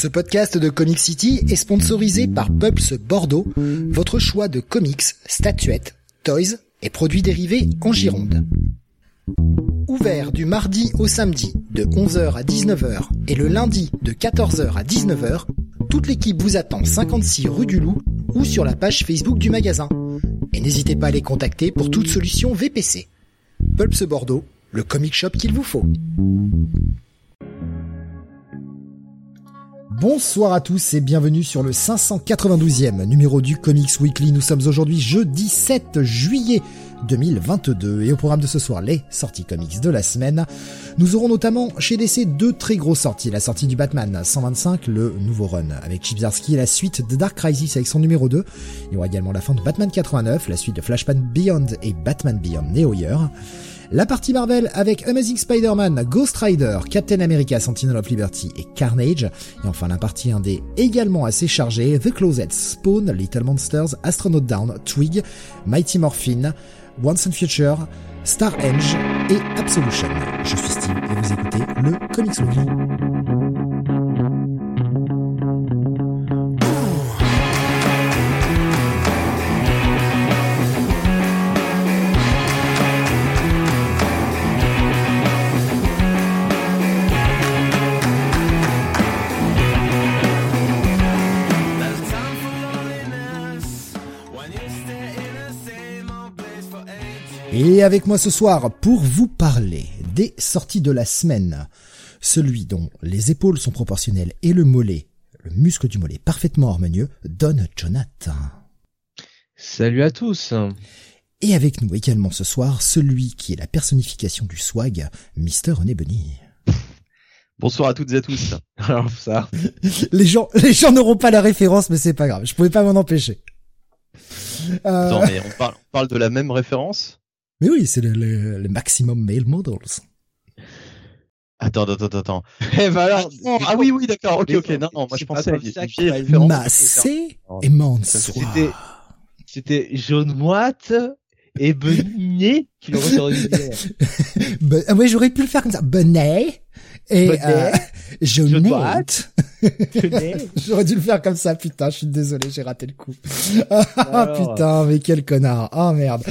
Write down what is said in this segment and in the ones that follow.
Ce podcast de Comic City est sponsorisé par Pulps Bordeaux, votre choix de comics, statuettes, toys et produits dérivés en Gironde. Ouvert du mardi au samedi de 11h à 19h et le lundi de 14h à 19h, toute l'équipe vous attend 56 rue du Loup ou sur la page Facebook du magasin. Et n'hésitez pas à les contacter pour toute solution VPC. Pulps Bordeaux, le comic shop qu'il vous faut. Bonsoir à tous et bienvenue sur le 592e numéro du Comics Weekly. Nous sommes aujourd'hui jeudi 7 juillet 2022 et au programme de ce soir les sorties comics de la semaine. Nous aurons notamment chez DC deux très grosses sorties. La sortie du Batman 125, le nouveau run avec Chip Zdarsky et la suite de Dark Crisis avec son numéro 2. Il y aura également la fin de Batman 89, la suite de Flashpoint Beyond et Batman Beyond Neo Year. La partie Marvel avec Amazing Spider-Man, Ghost Rider, Captain America, Sentinel of Liberty et Carnage. Et enfin la partie indé également assez chargée, The Closet, Spawn, Little Monsters, Astronaut Down, Twig, Mighty Morphin, Once and Future, Star Edge et Absolution. Je suis Steve et vous écoutez le Comics Weekly. Et avec moi ce soir pour vous parler des sorties de la semaine, celui dont les épaules sont proportionnelles et le mollet, le muscle du mollet parfaitement harmonieux, Don Jonathan. Salut à tous. Et avec nous également ce soir, celui qui est la personnification du swag, Mister René Bunny. Bonsoir à toutes et à tous. Alors ça. les gens, les gens n'auront pas la référence, mais c'est pas grave. Je pouvais pas m'en empêcher. Euh... Attends, mais on parle, on parle de la même référence mais oui, c'est le, le, le, maximum male models. Attends, attends, attends. Eh ben alors, ah oui, oui, d'accord, ok, ok, non, non, moi je pensais à une vieille référence. Massé et Mansour. C'était, jaune moite et beignet qui le ben, oui, j'aurais pu le faire comme ça. Benet et euh, Jeannette. J'aurais dû le faire comme ça, putain, je suis désolé, j'ai raté le coup. Ah putain, mais quel connard. Ah merde.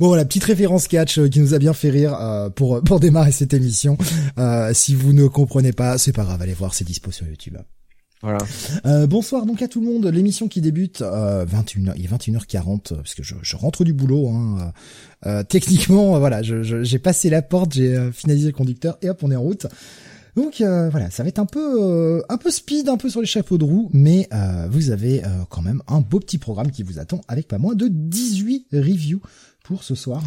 Bon, la petite référence catch euh, qui nous a bien fait rire euh, pour pour démarrer cette émission. Euh, si vous ne comprenez pas, c'est pas grave, allez voir, c'est dispo sur YouTube. Voilà. Euh, bonsoir donc à tout le monde. L'émission qui débute euh, 21h, il est 21h40 parce que je, je rentre du boulot. Hein. Euh, techniquement, voilà, j'ai je, passé la porte, j'ai finalisé le conducteur et hop, on est en route. Donc euh, voilà, ça va être un peu euh, un peu speed, un peu sur les chapeaux de roue, mais euh, vous avez quand même un beau petit programme qui vous attend avec pas moins de 18 reviews pour ce soir.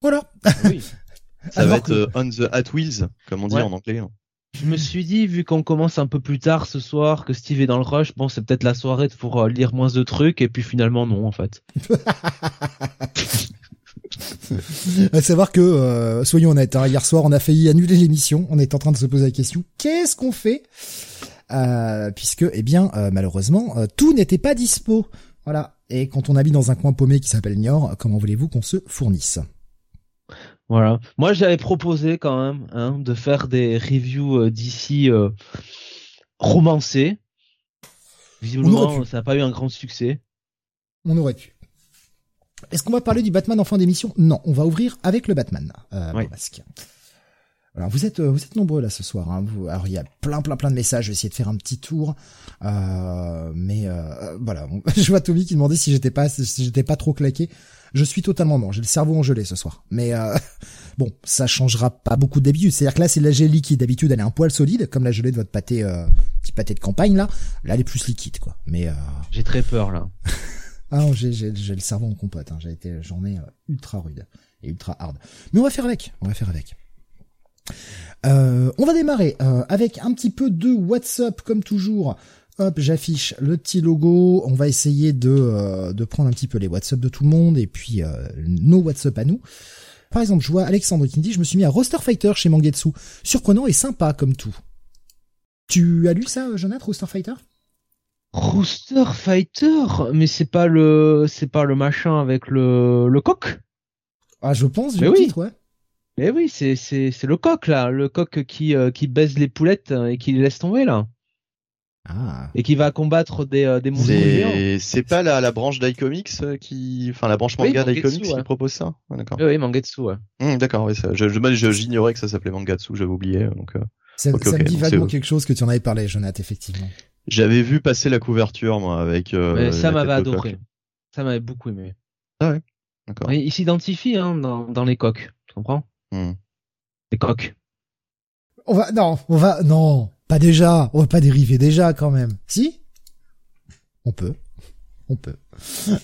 Voilà. Oui. Ça Alors va être on the Hot Wheels, comme on dit ouais. en anglais. Hein. Je me suis dit, vu qu'on commence un peu plus tard ce soir, que Steve est dans le rush, bon, c'est peut-être la soirée pour lire moins de trucs, et puis finalement, non, en fait. à savoir que, euh, soyons honnêtes, hein, hier soir on a failli annuler l'émission, on est en train de se poser la question, qu'est-ce qu'on fait? Euh, Puisque, eh bien, euh, malheureusement, tout n'était pas dispo. Voilà. Et quand on habite dans un coin paumé qui s'appelle Niort, comment voulez-vous qu'on se fournisse? Voilà. Moi, j'avais proposé quand même hein, de faire des reviews d'ici romancées. Visiblement, ça n'a pas eu un grand succès. On aurait pu. Est-ce qu'on va parler du Batman en fin d'émission? Non, on va ouvrir avec le Batman. Euh, oui. masque. Alors vous êtes vous êtes nombreux là ce soir. Hein. Vous, alors il y a plein plein plein de messages. Je vais essayer de faire un petit tour. Euh, mais euh, voilà, je vois Toby qui demandait si j'étais pas si j'étais pas trop claqué. Je suis totalement mort. J'ai le cerveau en gelée ce soir. Mais euh, bon, ça changera pas beaucoup d'habitude. C'est-à-dire que là c'est de la gelée liquide. D'habitude elle est un poil solide, comme la gelée de votre pâté euh, petit pâté de campagne là. Là elle est plus liquide quoi. Mais j'ai très peur là. Ah, j'ai, le cerveau en compote. Hein. J'ai été journée ultra rude et ultra hard. Mais on va faire avec. On va faire avec. Euh, on va démarrer euh, avec un petit peu de WhatsApp comme toujours. Hop, j'affiche le petit logo. On va essayer de euh, de prendre un petit peu les WhatsApp de tout le monde et puis euh, nos WhatsApp à nous. Par exemple, je vois Alexandre qui me dit je me suis mis à Roster Fighter chez Mangetsu. Surprenant et sympa comme tout. Tu as lu ça, Jonathan, Roster Fighter? Rooster Fighter, mais c'est pas le, c'est pas le machin avec le, le coq? Ah, je pense, du oui. titre, ouais. Mais oui, c'est, c'est, c'est le coq là, le coq qui, euh, qui baise les poulettes et qui les laisse tomber là. Ah. Et qui va combattre des, euh, des monstres. C'est c'est pas la, la branche d'iComics euh, qui, enfin la branche Oui, manga Mangetsu, d'iComics qui propose ça? Ah, d'accord. Oui, oui, Mangetsu, ouais. Hum, d'accord, oui, ça, je, j'ignorais que ça s'appelait Mangatsu, j'avais oublié. Donc, euh, Ça, Ok, ça ok, me dit vaguement quelque chose que tu en avais parlé, Jonathan, effectivement. J'avais vu passer la couverture moi avec. Euh, Mais ça m'avait adoré. Ça m'avait beaucoup aimé. D'accord. Et il s'identifie hein, dans, dans les coques. Tu comprends? Hum. Les coques. On va, non, on va, non, pas déjà. On va pas dériver déjà quand même. Si? On peut. On peut.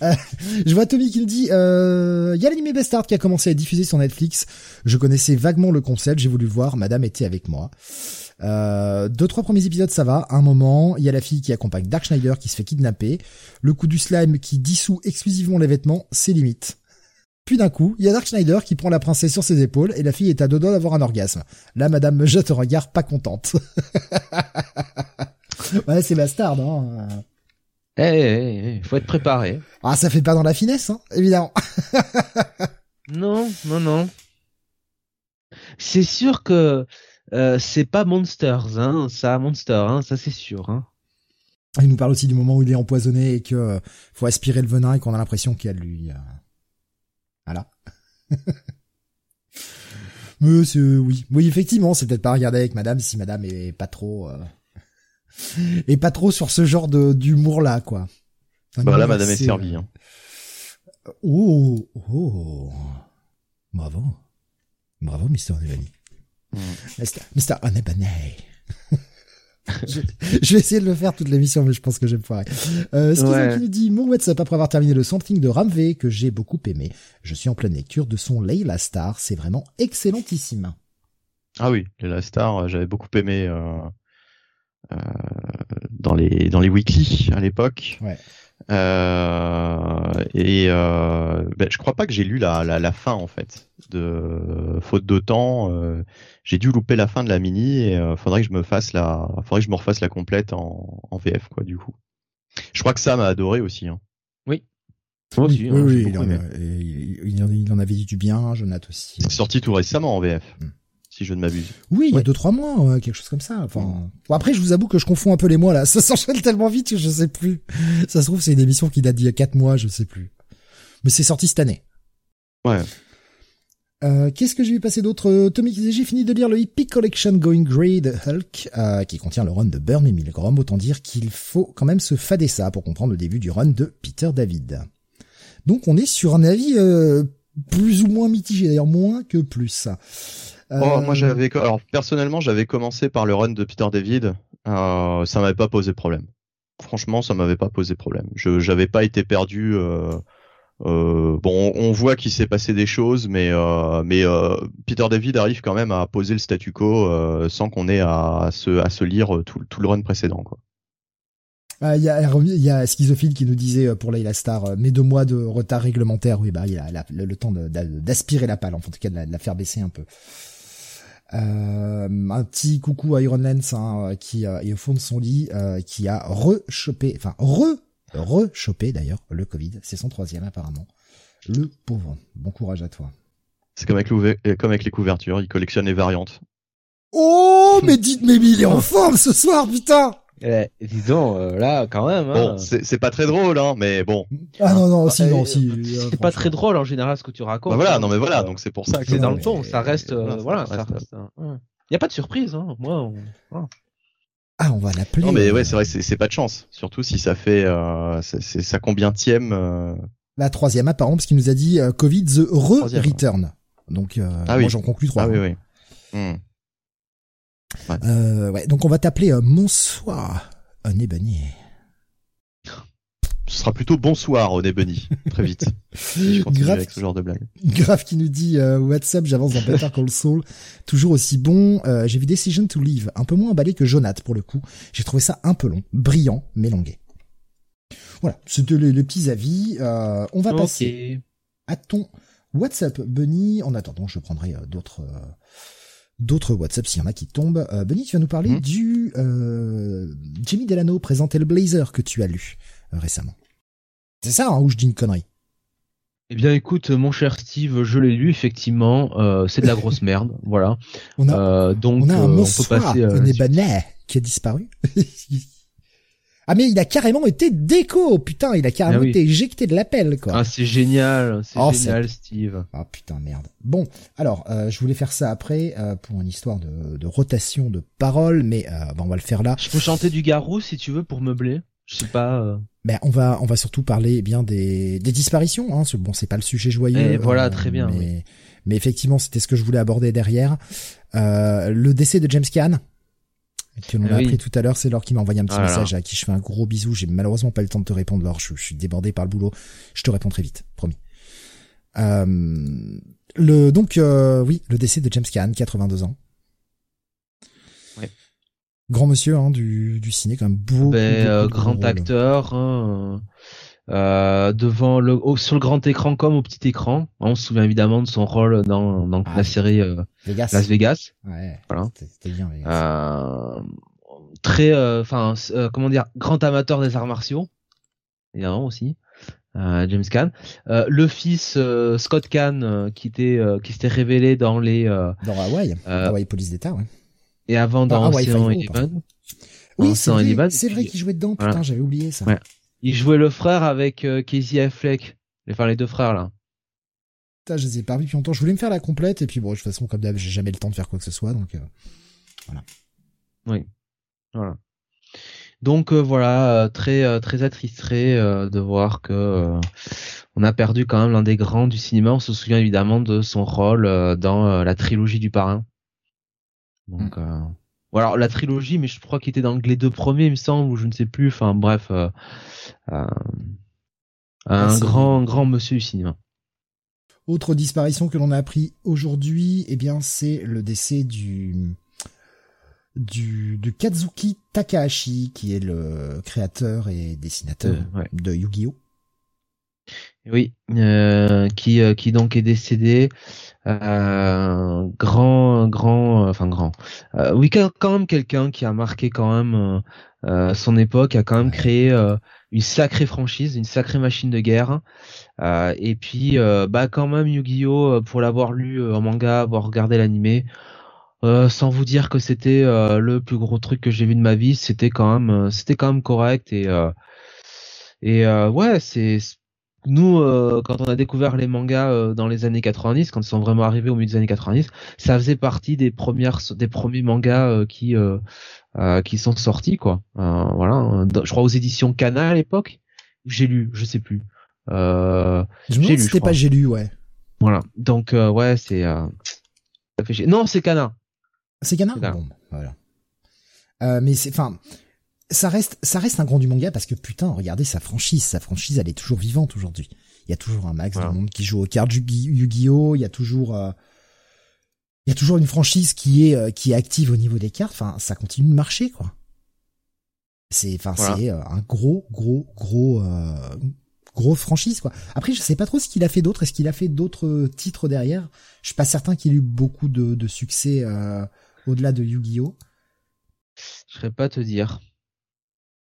Euh, je vois Tommy qui nous dit, euh, il y a l'anime Bastard qui a commencé à diffusé sur Netflix. Je connaissais vaguement le concept, j'ai voulu le voir, madame était avec moi. Euh, deux, trois premiers épisodes, ça va. Un moment, il y a la fille qui accompagne Dark Schneider qui se fait kidnapper. Le coup du slime qui dissout exclusivement les vêtements, c'est limite. Puis d'un coup, il y a Dark Schneider qui prend la princesse sur ses épaules et la fille est à deux doigts d'avoir un orgasme. Là, madame me jette un regard pas contente. ouais, c'est bastard, hein. Eh, eh, eh, faut être préparé. Ah, ça fait pas dans la finesse, hein, évidemment. Non, non, non. C'est sûr que euh, c'est pas Monsters, hein, ça, Monster, hein, ça c'est sûr. Hein. Il nous parle aussi du moment où il est empoisonné et que euh, faut aspirer le venin et qu'on a l'impression qu'il y a de lui. euh. Voilà. Mais oui. Oui, effectivement, c'est peut-être pas à regarder avec madame si madame est pas trop, euh, est pas trop sur ce genre de, d'humour là, quoi. Enfin, Bah là, nous, madame est servie. Hein. euh, Oh, oh. Bravo. Bravo, Mr. Onebani. Mr. Mr. Onebani. je, je vais essayer de le faire toute l'émission, mais je pense que je vais me foirer. Euh, Schizo Ouais. qui nous dit, mon WhatsApp après avoir terminé le Something de Ramvé, que j'ai beaucoup aimé. Je suis en pleine lecture de son Layla Star. C'est vraiment excellentissime. Ah oui, les La Star, euh, j'avais beaucoup aimé euh, euh, dans les dans les weekly à l'époque. Ouais. Euh, et euh, ben, je crois pas que j'ai lu la, la, la fin en fait. De faute de temps, euh, j'ai dû louper la fin de la mini et euh, faudrait que je me fasse la, faudrait que je me refasse la complète en, en VF quoi du coup. Je crois que ça m'a adoré aussi. Hein. Moi aussi, oui, hein, j'ai oui, il, en a- il, il avait dit du bien, Jonathan aussi. C'est sorti tout récemment en VF, Mm. Si je ne m'abuse. Oui, il y a Ouais. deux trois mois, ouais, quelque chose comme ça. Enfin, bon, après, je vous avoue que je confonds un peu les mois là. Ça s'enchaîne tellement vite que je sais plus. Ça se trouve, c'est une émission qui date d'il y a quatre mois, je sais plus. Mais c'est sorti cette année. Ouais. Euh, Qu'est-ce que j'ai vu passer d'autre? Euh, Tommy, j'ai fini de lire le Epic Collection Going Grade Hulk, euh, qui contient le run de Bernie Milgrom. Autant dire qu'il faut quand même se fader ça pour comprendre le début du run de Peter David. Donc, on est sur un avis euh, plus ou moins mitigé, d'ailleurs moins que plus. Oh, Euh, moi j'avais alors personnellement j'avais commencé par le run de Peter David, euh, ça m'avait pas posé problème. Franchement, ça m'avait pas posé problème. Je j'avais pas été perdu. Euh, euh, bon, on, voit qu'il s'est passé des choses, mais euh, mais euh, Peter David arrive quand même à poser le statu quo euh, sans qu'on ait à, se à se lire tout, tout le run précédent. Quoi. Ah, Il y, a, il y a Schizophile qui nous disait pour Layla Star, mais deux mois de retard réglementaire, oui, bah il a, le, le temps d'aspirer la palle, en tout cas de la, de la faire baisser un peu. Euh, un petit coucou à Iron Lance hein, euh, qui euh, est au fond de son lit, euh, qui a rechopé, enfin re rechopé d'ailleurs le Covid, c'est son troisième apparemment. Le pauvre. Bon courage à toi. C'est comme comme avec les couvertures, il collectionne les variantes. Oh, mais dites, mais il est en forme ce soir, putain. Eh, dis donc, euh, là, quand même. Hein, Bon, c'est c'est pas très drôle, hein, mais bon. Ah non non, si Euh, non si. c'est pas très drôle en général ce que tu racontes. Bah voilà, hein, non mais voilà, euh, donc c'est pour ça que c'est dans le ton, ça reste, euh, voilà, voilà, ça ça reste-. Il y a pas de surprise, hein. Moi, on- voilà. Ah, on va l'appeler. Non mais euh, ouais, c'est vrai, c'est pas de chance. Surtout si ça fait, euh, c'est sa combienième. Euh... La troisième apparemment parce qu'il nous a dit euh, Covid the re-return. Donc euh, Ah moi oui. j'en conclus trois. Ah oui oui. Euh, ouais, donc on va t'appeler euh, Monsoir, un ébani. Ce sera plutôt bonsoir au Bunny, très vite. Si je continue avec ce genre de blague. grave qui nous dit euh, WhatsApp, j'avance dans Better Call Saul, toujours aussi bon. Euh, J'ai vu Decision to Leave, un peu moins emballé que Jonath pour le coup. J'ai trouvé ça un peu long, brillant, mais longué. Voilà, c'était les, les petits avis. Euh, on va passer à ton WhatsApp, Bunny. En attendant, je prendrai euh, d'autres euh, d'autres WhatsApp s'il y en a qui tombent. Euh, Bunny, tu vas nous parler Mhm. du euh, Jimmy Delano présenter le Blazer que tu as lu euh, récemment? C'est ça, hein, ou je dis une connerie? Eh bien, écoute, mon cher Steve, je l'ai lu effectivement. euh, c'est de la grosse merde, voilà. On a, Euh, donc, on a un euh, on peut Monsoir, passer. euh, un là-dessus. Ébanais qui a disparu. Ah mais il a carrément été déco, putain, il a carrément Ah oui. été éjecté de l'appel, quoi. Ah, c'est génial, c'est Oh, génial, Steve. Ah putain merde. Bon, alors euh, je voulais faire ça après euh, pour une histoire de, de rotation de paroles, mais euh, bah, on va le faire là. Je peux chanter du Garou si tu veux pour meubler. Je sais pas. euh, Mais on va on va surtout parler eh bien des, des disparitions. Hein. Ce- Bon, c'est pas le sujet joyeux. Eh, voilà, très bien, Mais, oui. mais effectivement, c'était ce que je voulais aborder derrière. Euh, le décès de James Caan. Que l'on a Ah oui. appris tout à l'heure, c'est Laure qui m'a envoyé un petit Ah là. message à qui je fais un gros bisou. J'ai malheureusement pas le temps de te répondre, Laure. Je, je suis débordé par le boulot. Je te réponds très vite, promis. Euh, le donc euh, oui, le décès de James Caan, 82 ans. Ouais. Grand monsieur hein, du, du ciné, quand même beau. ben, euh, grand acteur. hein, euh, devant le au- sur le grand écran comme au petit écran. On se souvient évidemment de son rôle dans, dans Ah, la série euh, Vegas. Las Vegas. Ouais. Voilà. C'était- bien. Vegas. Euh, très, euh, enfin, euh, comment dire, grand amateur des arts martiaux, évidemment aussi. Euh, James Caan, Euh, le fils euh, Scott Caan euh, qui était, euh, qui s'était révélé dans les euh, Dans Hawaï. euh, Hawaï Police d'État, ouais. et avant dans Hawaii Ocean Five-O, Eleven. Oui, c'est vrai, vrai qu'il jouait dedans, putain, voilà. j'avais oublié ça. Ouais. Il jouait le frère avec euh, Casey Affleck, enfin les deux frères là. Putain, je les ai pas vus depuis longtemps. Je voulais me faire la complète, et puis bon, de toute façon, comme d'hab, j'ai jamais le temps de faire quoi que ce soit, donc... euh, Oui, voilà. Donc euh, voilà, euh, très euh, très attristé euh, de voir que euh, on a perdu quand même l'un des grands du cinéma. On se souvient évidemment de son rôle euh, dans euh, la trilogie du parrain. Donc euh, ou alors la trilogie, mais je crois qu'il était dans les deux premiers, il me semble, ou je ne sais plus. Enfin bref, euh, euh, un c'est- grand grand monsieur du cinéma. Autre disparition que l'on a appris aujourd'hui, eh bien, c'est le décès du... Du, de Kazuki Takahashi, qui est le créateur et dessinateur Euh, ouais. de Yu-Gi-Oh! Oui, euh, qui euh, qui donc est décédé, euh, grand grand, euh, enfin grand. Euh, oui, quand même quelqu'un qui a marqué quand même euh, euh, son époque, a quand même créé euh, une sacrée franchise, une sacrée machine de guerre. Euh, et puis euh, bah quand même Yu-Gi-Oh pour l'avoir lu en manga, avoir regardé l'animé. Euh, sans vous dire que c'était euh, le plus gros truc que j'ai vu de ma vie, c'était quand même, euh, c'était quand même correct et euh, et euh, ouais, c'est nous euh, quand on a découvert les mangas euh, dans les années 90, quand ils sont vraiment arrivés au milieu des années 90, ça faisait partie des premières, des premiers mangas euh, qui qui sont sortis quoi. Voilà, je crois aux éditions Kana à l'époque. J'ai lu, je sais plus. Euh, Je me c'était pas j'ai lu, ouais. voilà, donc ouais, c'est ça fait chier. Non, c'est Kana. C'est Kana? Bon, voilà. Mais c'est, enfin, ça reste, ça reste un grand du manga parce que putain, regardez sa franchise, sa franchise, elle est toujours vivante aujourd'hui. Il y a toujours un max Voilà. de monde qui joue aux cartes Yu-Gi- Yu-Gi-Oh, il y a toujours, euh, il y a toujours une franchise qui est, euh, qui est active au niveau des cartes. Enfin, ça continue de marcher, quoi. C'est, enfin, Voilà. c'est euh, un gros, gros, gros, euh, gros franchise, quoi. Après, je sais pas trop ce qu'il a fait d'autre. Est-ce qu'il a fait d'autres titres derrière? Je suis pas certain qu'il ait eu beaucoup de, de succès euh, au-delà de Yu-Gi-Oh. Je serais pas te dire.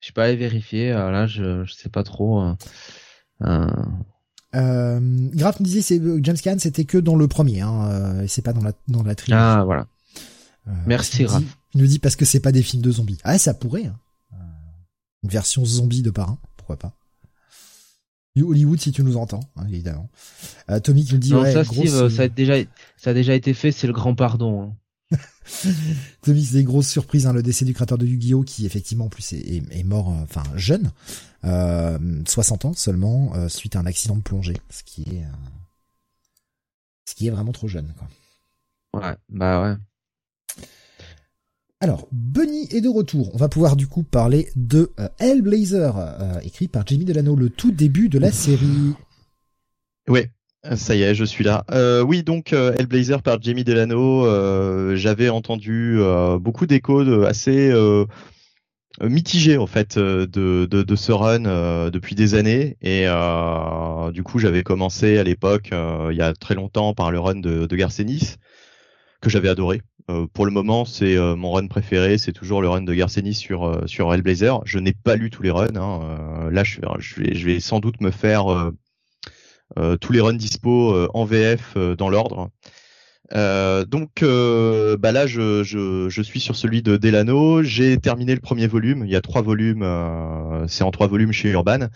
Je suis pas allé vérifier. euh, là, je je sais pas trop. euh, euh, Graf me disait c'est James Caan, c'était que dans le premier, hein, et c'est pas dans la dans la trilogie. Ah voilà. Euh, Merci, nous Raph. Il nous dit parce que c'est pas des films de zombies. Ah, ça pourrait. Hein. Une version zombie de parrain, pourquoi pas. Hollywood, si tu nous entends, hein, évidemment. Euh, Tommy qui nous dit non, ouais, ça, grosse, Steve, ça a déjà, ça a déjà été fait. C'est le grand pardon. hein. Tommy, c'est des grosses surprises, hein, le décès du créateur de Yu-Gi-Oh qui effectivement en plus est, est- est mort, euh, enfin jeune, euh, 60 ans seulement, euh, suite à un accident de plongée, ce qui est, euh, ce qui est vraiment trop jeune. Quoi. Ouais, bah ouais. Alors, Bunny est de retour. On va pouvoir du coup parler de Hellblazer, écrit par Jamie Delano, le tout début de la série. Ouais, ça y est, je suis là. Euh, oui, donc euh, Hellblazer par Jamie Delano. euh, J'avais entendu euh, beaucoup d'échos assez euh, mitigés en fait euh, de, de, de ce run depuis des années. Et du coup, j'avais commencé à l'époque, il y a très longtemps, par le run de, de Garcenis que j'avais adoré. Pour le moment, c'est mon run préféré. C'est toujours le run de Garcenis sur sur Hellblazer. Je n'ai pas lu tous les runs. Hein. Là, je, vais, je vais sans doute me faire tous les runs dispo euh, en VF euh, dans l'ordre. Euh, donc euh, bah là, je, suis sur celui de Delano. J'ai terminé le premier volume. Il y a trois volumes. Euh, c'est en trois volumes chez Urban.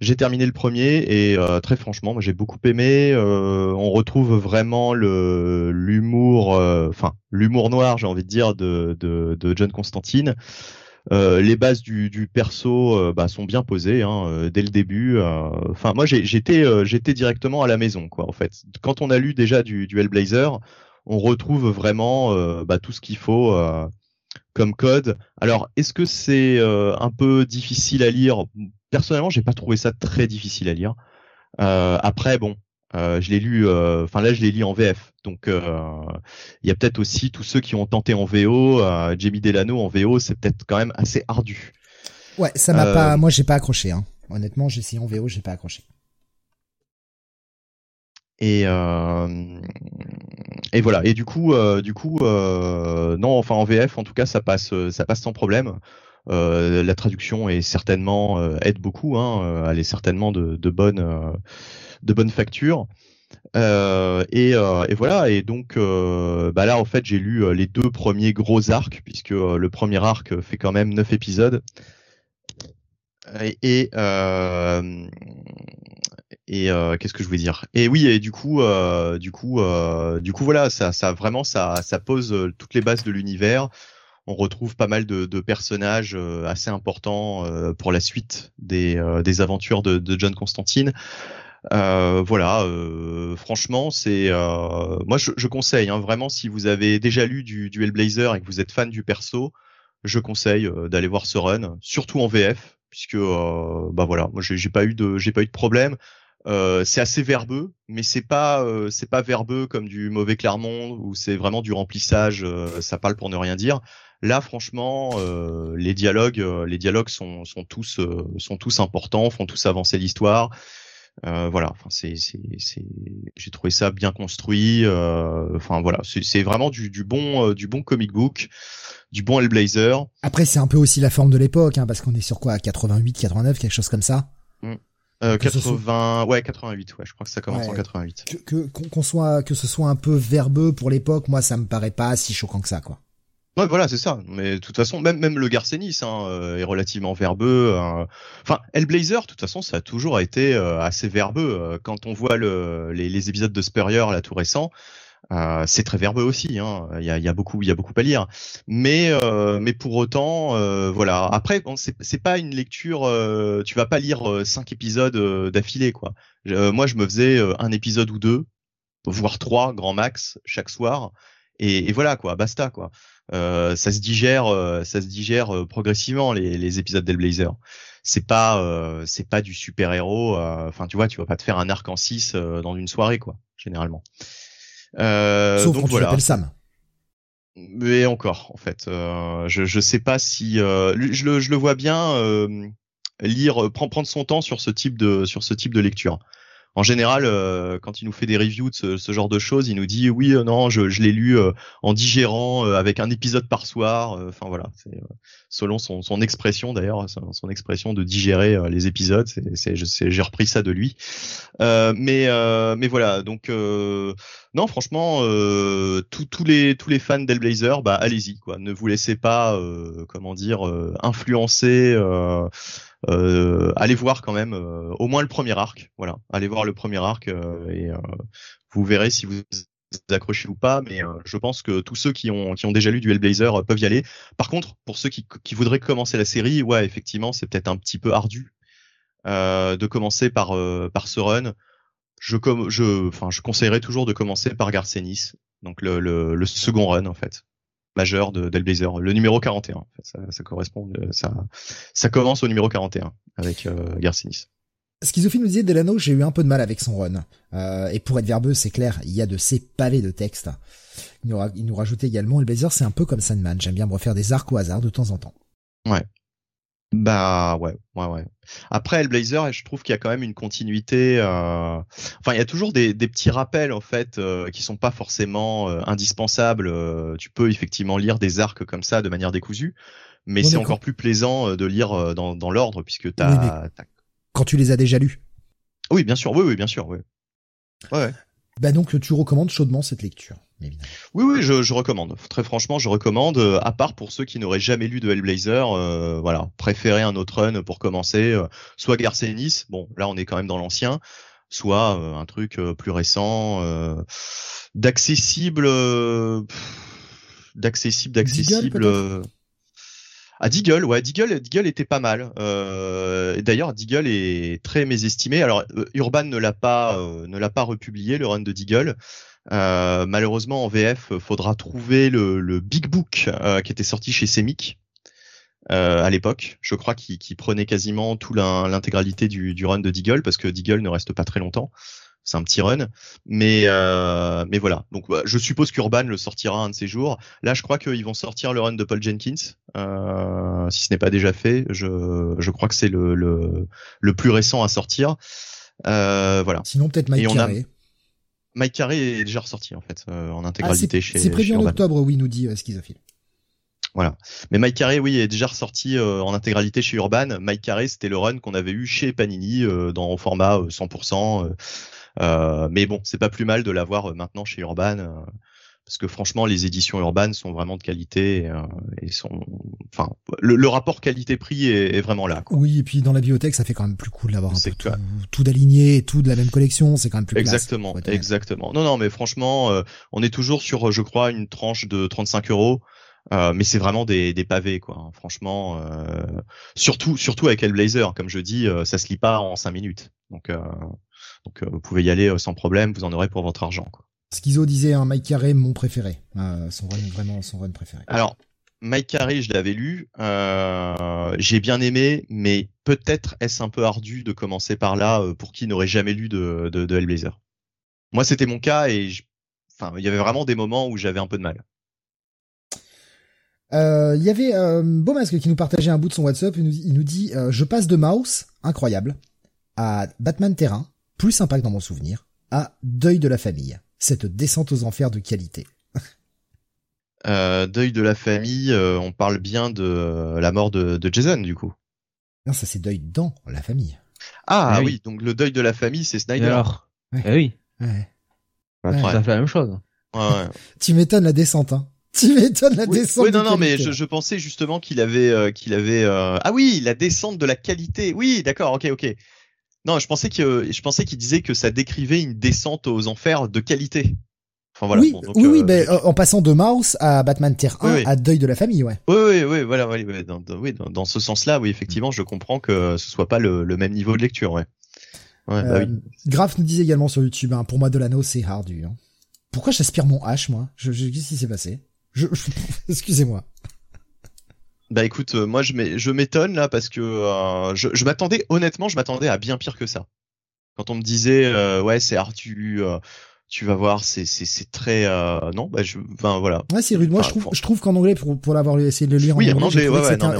J'ai terminé le premier et euh, très franchement, j'ai beaucoup aimé. Euh, on retrouve vraiment l'humour, enfin l'humour noir, j'ai envie de dire, de John Constantine. Euh, les bases du, du perso euh, bah, sont bien posées hein, euh, dès le début. Enfin, moi, j'étais directement à la maison, quoi. En fait, quand on a lu déjà du, du Hellblazer, on retrouve vraiment bah, tout ce qu'il faut comme code. Alors, est-ce que c'est un peu difficile à lire? Personnellement, j'ai pas trouvé ça très difficile à lire. après, bon, euh, je l'ai lu, euh, enfin là je l'ai lu en VF. Donc euh, il y a peut-être aussi tous ceux qui ont tenté en VO. Jamie Delano en VO, c'est peut-être quand même assez ardu. Ouais, ça m'a pas, moi j'ai pas accroché. Hein. Honnêtement, j'ai essayé en VO, j'ai pas accroché. Et et voilà. Et du coup, du coup, non, enfin en VF, en tout cas, ça passe, ça passe sans problème. La traduction est certainement aide beaucoup. Hein, elle est certainement de, bonne facture. Euh, et, euh, voilà. Et donc, euh, bah là, en fait, j'ai lu les deux premiers gros arcs, puisque le premier arc fait quand même neuf épisodes. Et, qu'est-ce que je voulais dire? Et oui, et du coup, du coup, du coup, voilà, ça vraiment, ça, ça pose toutes les bases de l'univers. On retrouve pas mal de, personnages assez importants pour la suite des, des aventures de, John Constantine. Euh, voilà, euh, franchement, c'est euh, moi je, conseille hein, vraiment si vous avez déjà lu du, du Hellblazer et que vous êtes fan du perso, je conseille euh, d'aller voir ce run, surtout en VF, puisque euh, bah voilà, moi j'ai pas eu de j'ai pas eu de problème. c'est assez verbeux, mais c'est pas c'est pas verbeux comme du mauvais Clermont où c'est vraiment du remplissage, ça parle pour ne rien dire. Là, franchement, les dialogues, les dialogues sont, sont tous sont tous importants, font tous avancer l'histoire. Euh, voilà, enfin c'est c'est j'ai trouvé ça bien construit. Euh, enfin voilà, c'est vraiment du, du bon euh, du bon comic book, du bon Hellblazer. Après c'est un peu aussi la forme de l'époque, hein, parce qu'on est sur quoi, 88, 89, quelque chose comme ça? Mmh. Euh, 80, ouais 88, ouais, je crois que ça commence en 88. Que qu'on soit que ce soit un peu verbeux pour l'époque, moi ça me paraît pas si choquant que ça, quoi. Ouais, voilà, c'est ça. Mais de toute façon, même même le Garcenis hein, euh, est relativement verbeux. Hein. Enfin, Hellblazer, de toute façon, ça a toujours été euh, assez verbeux. Euh, quand on voit le, les, les épisodes de Spurrier là tout récent, euh, c'est très verbeux aussi. Hein. Il y a, y a beaucoup, il y a beaucoup à lire. Mais mais pour autant, voilà. Après, bon, c'est pas une lecture. tu vas pas lire cinq épisodes d'affilée, quoi. moi, je me faisais un épisode ou deux, voire trois, grand max, chaque soir. Et, et voilà, quoi. Basta, quoi. Euh, ça se digère, euh, ça se digère euh, progressivement les, les épisodes d'Hellblazer. C'est pas, c'est pas du super héros. Enfin, tu vois, tu vas pas te faire un arc en 6 dans une soirée, quoi, généralement. Sauf donc, quand voilà. tu Sam. Mais encore, en fait, je je sais pas si je le je le vois bien lire, prendre prendre son temps sur ce type de sur ce type de lecture en général, euh, quand il nous fait des reviews de ce, genre de choses, il nous dit oui, euh, non, je, l'ai lu euh, en digérant avec un épisode par soir. Enfin voilà, c'est selon son, son expression d'ailleurs, son, expression de digérer les épisodes. C'est, j'ai repris ça de lui. mais mais voilà, donc non, franchement, tous les tous les fans d'Hellblazer, bah allez-y quoi. Ne vous laissez pas, comment dire, influencer. Euh, allez voir quand même euh, au moins le premier arc. Voilà, allez voir le premier arc euh, et vous verrez si vous accrochez ou pas. Mais je pense que tous ceux qui ont qui ont déjà lu du Hellblazer peuvent y aller. Par contre, pour ceux qui, voudraient commencer la série, ouais, effectivement, c'est peut-être un petit peu ardu de commencer par par ce run. Je conseillerais toujours de commencer par Garcenis, donc le, le, le second run en fait majeur de d'Hellblazer, le numéro 41. Ça, ça, correspond, euh, ça, ça commence au numéro 41 avec euh, Garcinis. Schizophile nous disait Delano, j'ai eu un peu de mal avec son run. Euh, et pour être verbeux, c'est clair, il y a de ces pavés de texte. Il nous, il nous rajoutait également, Hellblazer, c'est un peu comme Sandman, j'aime bien me refaire des arcs au hasard de temps en temps. Ouais, bah ouais, ouais, ouais. Après Hellblazer, je trouve qu'il y a quand même une continuité. Euh... Enfin, il y a toujours des, des, petits rappels en fait euh, qui sont pas forcément euh, indispensables. Euh, tu peux effectivement lire des arcs comme ça de manière décousue, mais c'est encore plus plaisant de lire dans, dans l'ordre puisque t'as. Quand tu les as déjà lus. Oui, bien sûr. Oui, oui, bien sûr. Oui. Ouais. Bah donc tu recommandes chaudement cette lecture. Oui, oui, je, je, recommande. Très franchement, je recommande. Euh, à part pour ceux qui n'auraient jamais lu de Hellblazer, euh, voilà, préférez un autre run pour commencer. Euh, soit Garcenis, bon, là on est quand même dans l'ancien, soit euh, un truc plus récent, d'accessible, d'accessible, d'accessible. Ah Deagle, ouais, Deagle, Deagle était pas mal. Euh, D'ailleurs, Deagle est très mésestimé. Alors, Urban ne l'a pas, ne l'a pas republié le run de Deagle. Euh, malheureusement, en VF, faudra trouver le, Big Book euh, qui était sorti chez Semic euh, à l'époque. Je crois qu'il prenait quasiment tout l'intégralité du, run de Deagle parce que Deagle ne reste pas très longtemps. C'est un petit run, mais mais voilà. Donc je suppose qu'Urban le sortira un de ces jours. Là, je crois qu'ils vont sortir le run de Paul Jenkins, si ce n'est pas déjà fait. Je, je crois que c'est le, le, plus récent à sortir. voilà. Sinon peut-être Mike Carré. Mike Carey est déjà ressorti en fait euh, en intégralité ah, chez. C'est prévu en octobre, oui, nous dit euh, Schizophile. Voilà. Mais Mike Carey, oui, est déjà ressorti euh, en intégralité chez Urban. Mike Carey, c'était le run qu'on avait eu chez Panini dans format 100%. Mais bon, c'est pas plus mal de l'avoir maintenant chez Urban parce que franchement les éditions urbaines sont vraiment de qualité et, euh, sont enfin le, rapport qualité-prix est, vraiment là quoi. oui et puis dans la bibliothèque ça fait quand même plus cool d'avoir un peu tout, tout d'aligné tout de la même collection c'est quand même plus exactement classe, exactement non non mais franchement euh, on est toujours sur je crois une tranche de 35 euros euh, mais c'est vraiment des, des, pavés quoi hein. franchement euh, surtout surtout avec Hellblazer comme je dis ça se lit pas en 5 minutes donc donc vous pouvez y aller sans problème vous en aurez pour votre argent quoi. Schizo disait un Mike Carré, mon préféré. Euh, son run, vraiment son run préféré. Alors, Mike Carré, je l'avais lu. Euh, j'ai bien aimé, mais peut-être est-ce un peu ardu de commencer par là euh, pour qui n'aurait jamais lu de, de, Hellblazer? Moi, c'était mon cas et enfin, il y avait vraiment des moments où j'avais un peu de mal. Il y avait euh, Beaumasque qui nous partageait un bout de son WhatsApp. Il nous, il nous dit Je passe de Mouse, incroyable, à Batman Terrain, plus sympa que dans mon souvenir, à Deuil de la famille cette descente aux enfers de qualité euh, Deuil de la famille, euh, on parle bien de la mort de, Jason du coup. Non, ça c'est Deuil dans la famille. Ah, ah oui. donc le deuil de la famille, c'est Snyder. Alors Eh oui. Ouais. Ça fait la même chose. tu m'étonnes la descente, hein. Tu m'étonnes la descente. Oui, non, non, mais je, pensais justement qu'il avait, euh, qu'il avait. Ah oui, la descente de la qualité. Oui, d'accord, ok, ok. Non, je pensais que je pensais qu'il disait que ça décrivait une descente aux enfers de qualité. Enfin, voilà, oui, oui, oui, ben, en passant de Mouse à Batman Terre 1 à Deuil de la famille, ouais. Oui, oui, oui, voilà, oui, dans, oui, dans, ce sens-là, oui, effectivement, je comprends que ce soit pas le, même niveau de lecture, ouais. ouais bah. Euh, Graf nous disait également sur YouTube, hein, pour moi Delano c'est hardu. Hein. Pourquoi j'aspire mon H, moi? Je, je, Qu'est-ce qui s'est passé? Je... Excusez-moi. Bah écoute, euh, moi je m'étonne là parce que euh, je, m'attendais honnêtement, je m'attendais à bien pire que ça. Quand on me disait euh, ouais c'est Arthur, tu vas voir c'est c'est très non bah je enfin voilà. Ouais c'est rude. Moi je trouve je trouve qu'en anglais pour pour l'avoir essayé de le lire en anglais,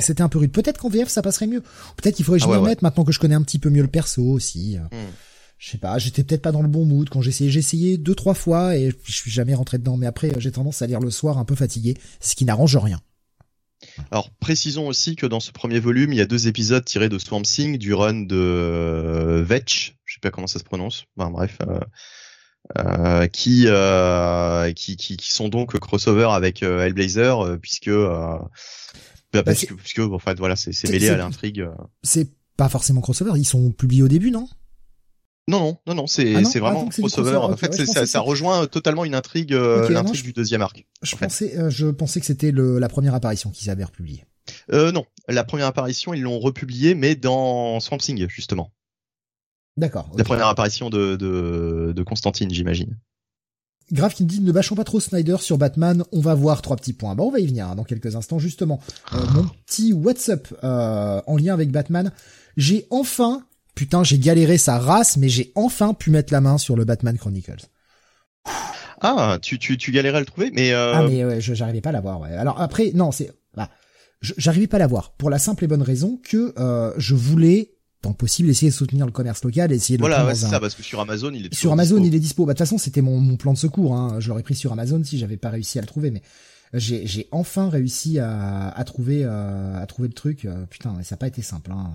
c'était un, peu rude. Peut-être qu'en VF ça passerait mieux. Peut-être qu'il faudrait que je ah m'y maintenant que je connais un petit peu mieux le perso aussi. Hmm. Je sais pas, j'étais peut-être pas dans le bon mood quand j'ai essayé. J'ai essayé deux trois fois et je suis jamais rentré dedans. Mais après j'ai tendance à lire le soir un peu fatigué, ce qui n'arrange rien. Alors précisons aussi que dans ce premier volume, il y a deux épisodes tirés de Swamp Thing du run de euh, Vetch, je sais pas comment ça se prononce. bref, euh, euh, qui, qui, qui qui sont donc crossover avec Hellblazer puisque bah, bah, parce que puisque en fait voilà c'est mêlé à l'intrigue. C'est pas forcément crossover, ils sont publiés au début, non? Non, non, non, non, c'est ah c'est vraiment ah, crossover. En fait, ça, ça, rejoint totalement une intrigue, euh, l'intrigue du deuxième arc. Je pensais, euh, je pensais que c'était la première apparition qu'ils avaient republiée. Euh, non, la première apparition, ils l'ont republiée, mais dans Swamp Thing, justement. D'accord. La première apparition de, de, de Constantine, j'imagine. Grave qui me dit ne bâchons pas trop Snyder sur Batman, on va voir trois petits points. Bon, on va y venir hein, dans quelques instants justement. Euh, mon petit WhatsApp euh, en lien avec Batman, j'ai enfin putain, j'ai galéré sa race, mais j'ai enfin pu mettre la main sur le Batman Chronicles. Ah, tu, tu, tu galérais à le trouver, mais euh... Ah mais ouais, j'arrivais pas à l'avoir. Ouais. Alors après, non, c'est, bah, j'arrivais pas à l'avoir pour la simple et bonne raison que euh, je voulais, tant possible, essayer de soutenir le commerce local, essayer de. Voilà, ouais, c'est ça, parce que sur Amazon, il est sur Amazon, il est dispo. Bah de toute façon, c'était mon, mon plan de secours. Hein. Je l'aurais pris sur Amazon si j'avais pas réussi à le trouver, mais j'ai, j'ai enfin réussi à, à trouver, euh, à trouver le truc. Putain, ça n'a pas été simple. Hein.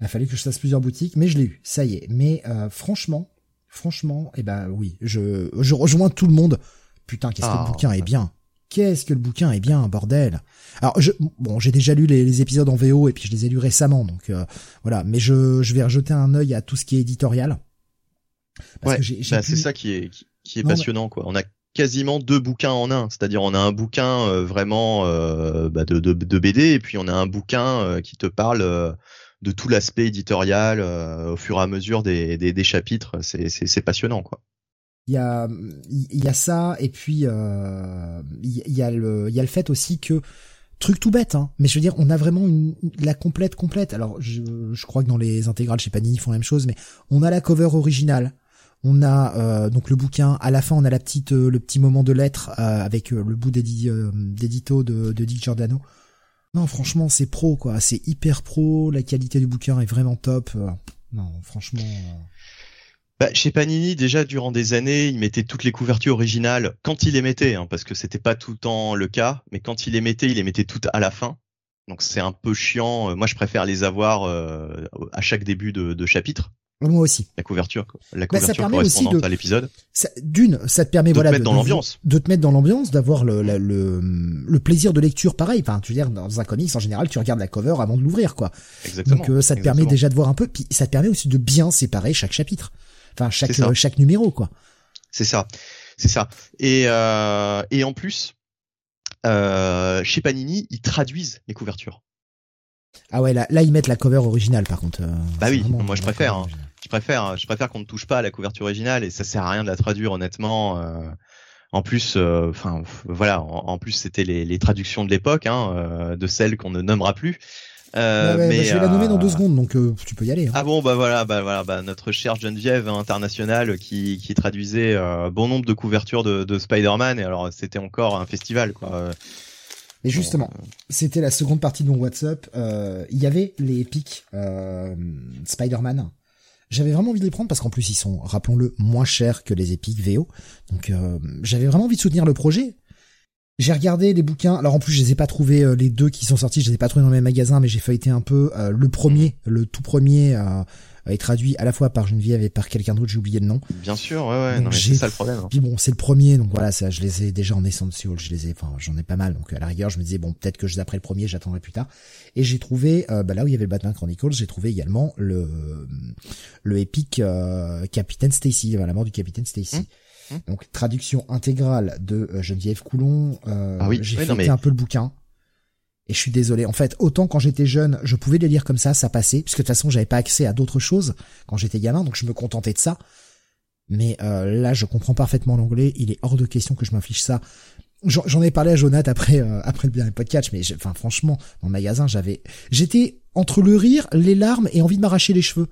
Il a fallu que je fasse plusieurs boutiques, mais je l'ai eu. Ça y est. Mais euh, franchement, Franchement, eh ben oui, je, je rejoins tout le monde. Putain, qu'est-ce que le Ah, bouquin est bien. Qu'est-ce que le bouquin est bien, bordel. Alors, je, bon, j'ai déjà lu les, les épisodes en VO et puis je les ai lus récemment, donc euh, voilà. Mais je, je vais rejeter un œil à tout ce qui est éditorial. Parce Ouais, bah, c'est ça qui est, qui, qui est Non, mais- passionnant, quoi. On a quasiment deux bouquins en un. C'est-à-dire, on a un bouquin euh, vraiment euh, bah, de, de, de BD, et puis on a un bouquin euh, qui te parle euh, de tout l'aspect éditorial euh, au fur et à mesure des, des, des chapitres. C'est, passionnant, quoi. Il y a, il y a ça et puis euh, il y a le, il y a le fait aussi que truc tout bête, hein. Mais je veux dire, on a vraiment une, la complète complète. Alors, je, je crois que dans les intégrales chez Panini ils font la même chose, mais on a la cover originale. On a euh, donc le bouquin. À la fin, on a la petite, euh, le petit moment de lettre euh, avec euh, le bout d'édi- d'édito de, de Dick Giordano. Non, franchement, c'est pro quoi. C'est hyper pro. La qualité du bouquin est vraiment top. Euh, non, franchement. euh, Bah, chez Panini, déjà durant des années, il mettait toutes les couvertures originales quand il les mettait, hein, parce que c'était pas tout le temps le cas, mais quand il les mettait, il les mettait toutes à la fin. Donc c'est un peu chiant. Euh, Moi, je préfère les avoir à chaque début de chapitre, Moi aussi. la couverture, quoi. la Bah, ça couverture permet aussi de- à l'épisode. D'une, ça te permet De te voilà mettre dans de, l'ambiance. de te mettre dans l'ambiance, d'avoir le, la- le le plaisir de lecture pareil. Enfin, tu veux dire dans un comics en général, tu regardes la cover avant de l'ouvrir quoi. Exactement. Donc euh, ça te permet déjà de voir un peu, puis ça te permet aussi de bien séparer chaque chapitre. Enfin chaque euh, chaque numéro quoi. C'est ça, c'est ça. Et euh, et en plus, euh, chez Panini, ils traduisent les couvertures. Ah ouais là là ils mettent la cover originale par contre. Bah oui, vraiment moi, je préfère, hein. Je préfère, je préfère qu'on ne touche pas à la couverture originale et ça sert à rien de la traduire honnêtement. euh, en plus, euh, enfin voilà, en, en plus c'était les, les traductions de l'époque, hein, euh, de celles qu'on ne nommera plus. Euh, Ouais, ouais, mais bah, je vais la nommer dans deux secondes donc euh, tu peux y aller. hein. Ah bon bah voilà bah voilà bah notre chère Geneviève internationale qui qui traduisait bon nombre de couvertures de, de Spider-Man et alors c'était encore un festival quoi. Mais justement, c'était la seconde partie de mon WhatsApp. Il y avait les épiques Spider-Man. J'avais vraiment envie de les prendre parce qu'en plus ils sont, rappelons-le, moins chers que les épiques VO. Donc euh, j'avais vraiment envie de soutenir le projet. J'ai regardé les bouquins. Alors en plus je les ai pas trouvés euh, les deux qui sont sortis. Je les ai pas trouvés dans le même magasin, mais j'ai feuilleté un peu. Euh, le premier, le tout premier, est traduit à la fois par Geneviève et par quelqu'un d'autre. J'ai oublié le nom. bien sûr ouais ouais Donc, non c'est ça le problème. hein. Puis bon, c'est le premier, donc voilà, ça, je les ai déjà en essential, je les ai, enfin, j'en ai pas mal, donc à la rigueur, je me disais bon, peut-être que je après le premier, j'attendrai plus tard. Et j'ai trouvé, euh, bah, là où il y avait le Batman Chronicles, j'ai trouvé également le le épique euh, Capitaine Stacy, enfin, la mort du Capitaine Stacy. Mmh, mmh. Donc traduction intégrale de euh, Geneviève Coulon. Euh, Ah oui, j'ai ouais, fait mais- un peu le bouquin. Et je suis désolé. En fait, autant quand j'étais jeune, je pouvais les lire comme ça, ça passait, puisque de toute façon, j'avais pas accès à d'autres choses quand j'étais gamin, donc je me contentais de ça. Mais euh, là, je comprends parfaitement l'anglais. Il est hors de question que je m'inflige ça. J'en ai parlé à Jonathan après euh, après le dernier podcast, mais j'ai- enfin franchement, dans le magasin, j'avais, j'étais entre le rire, les larmes et envie de m'arracher les cheveux.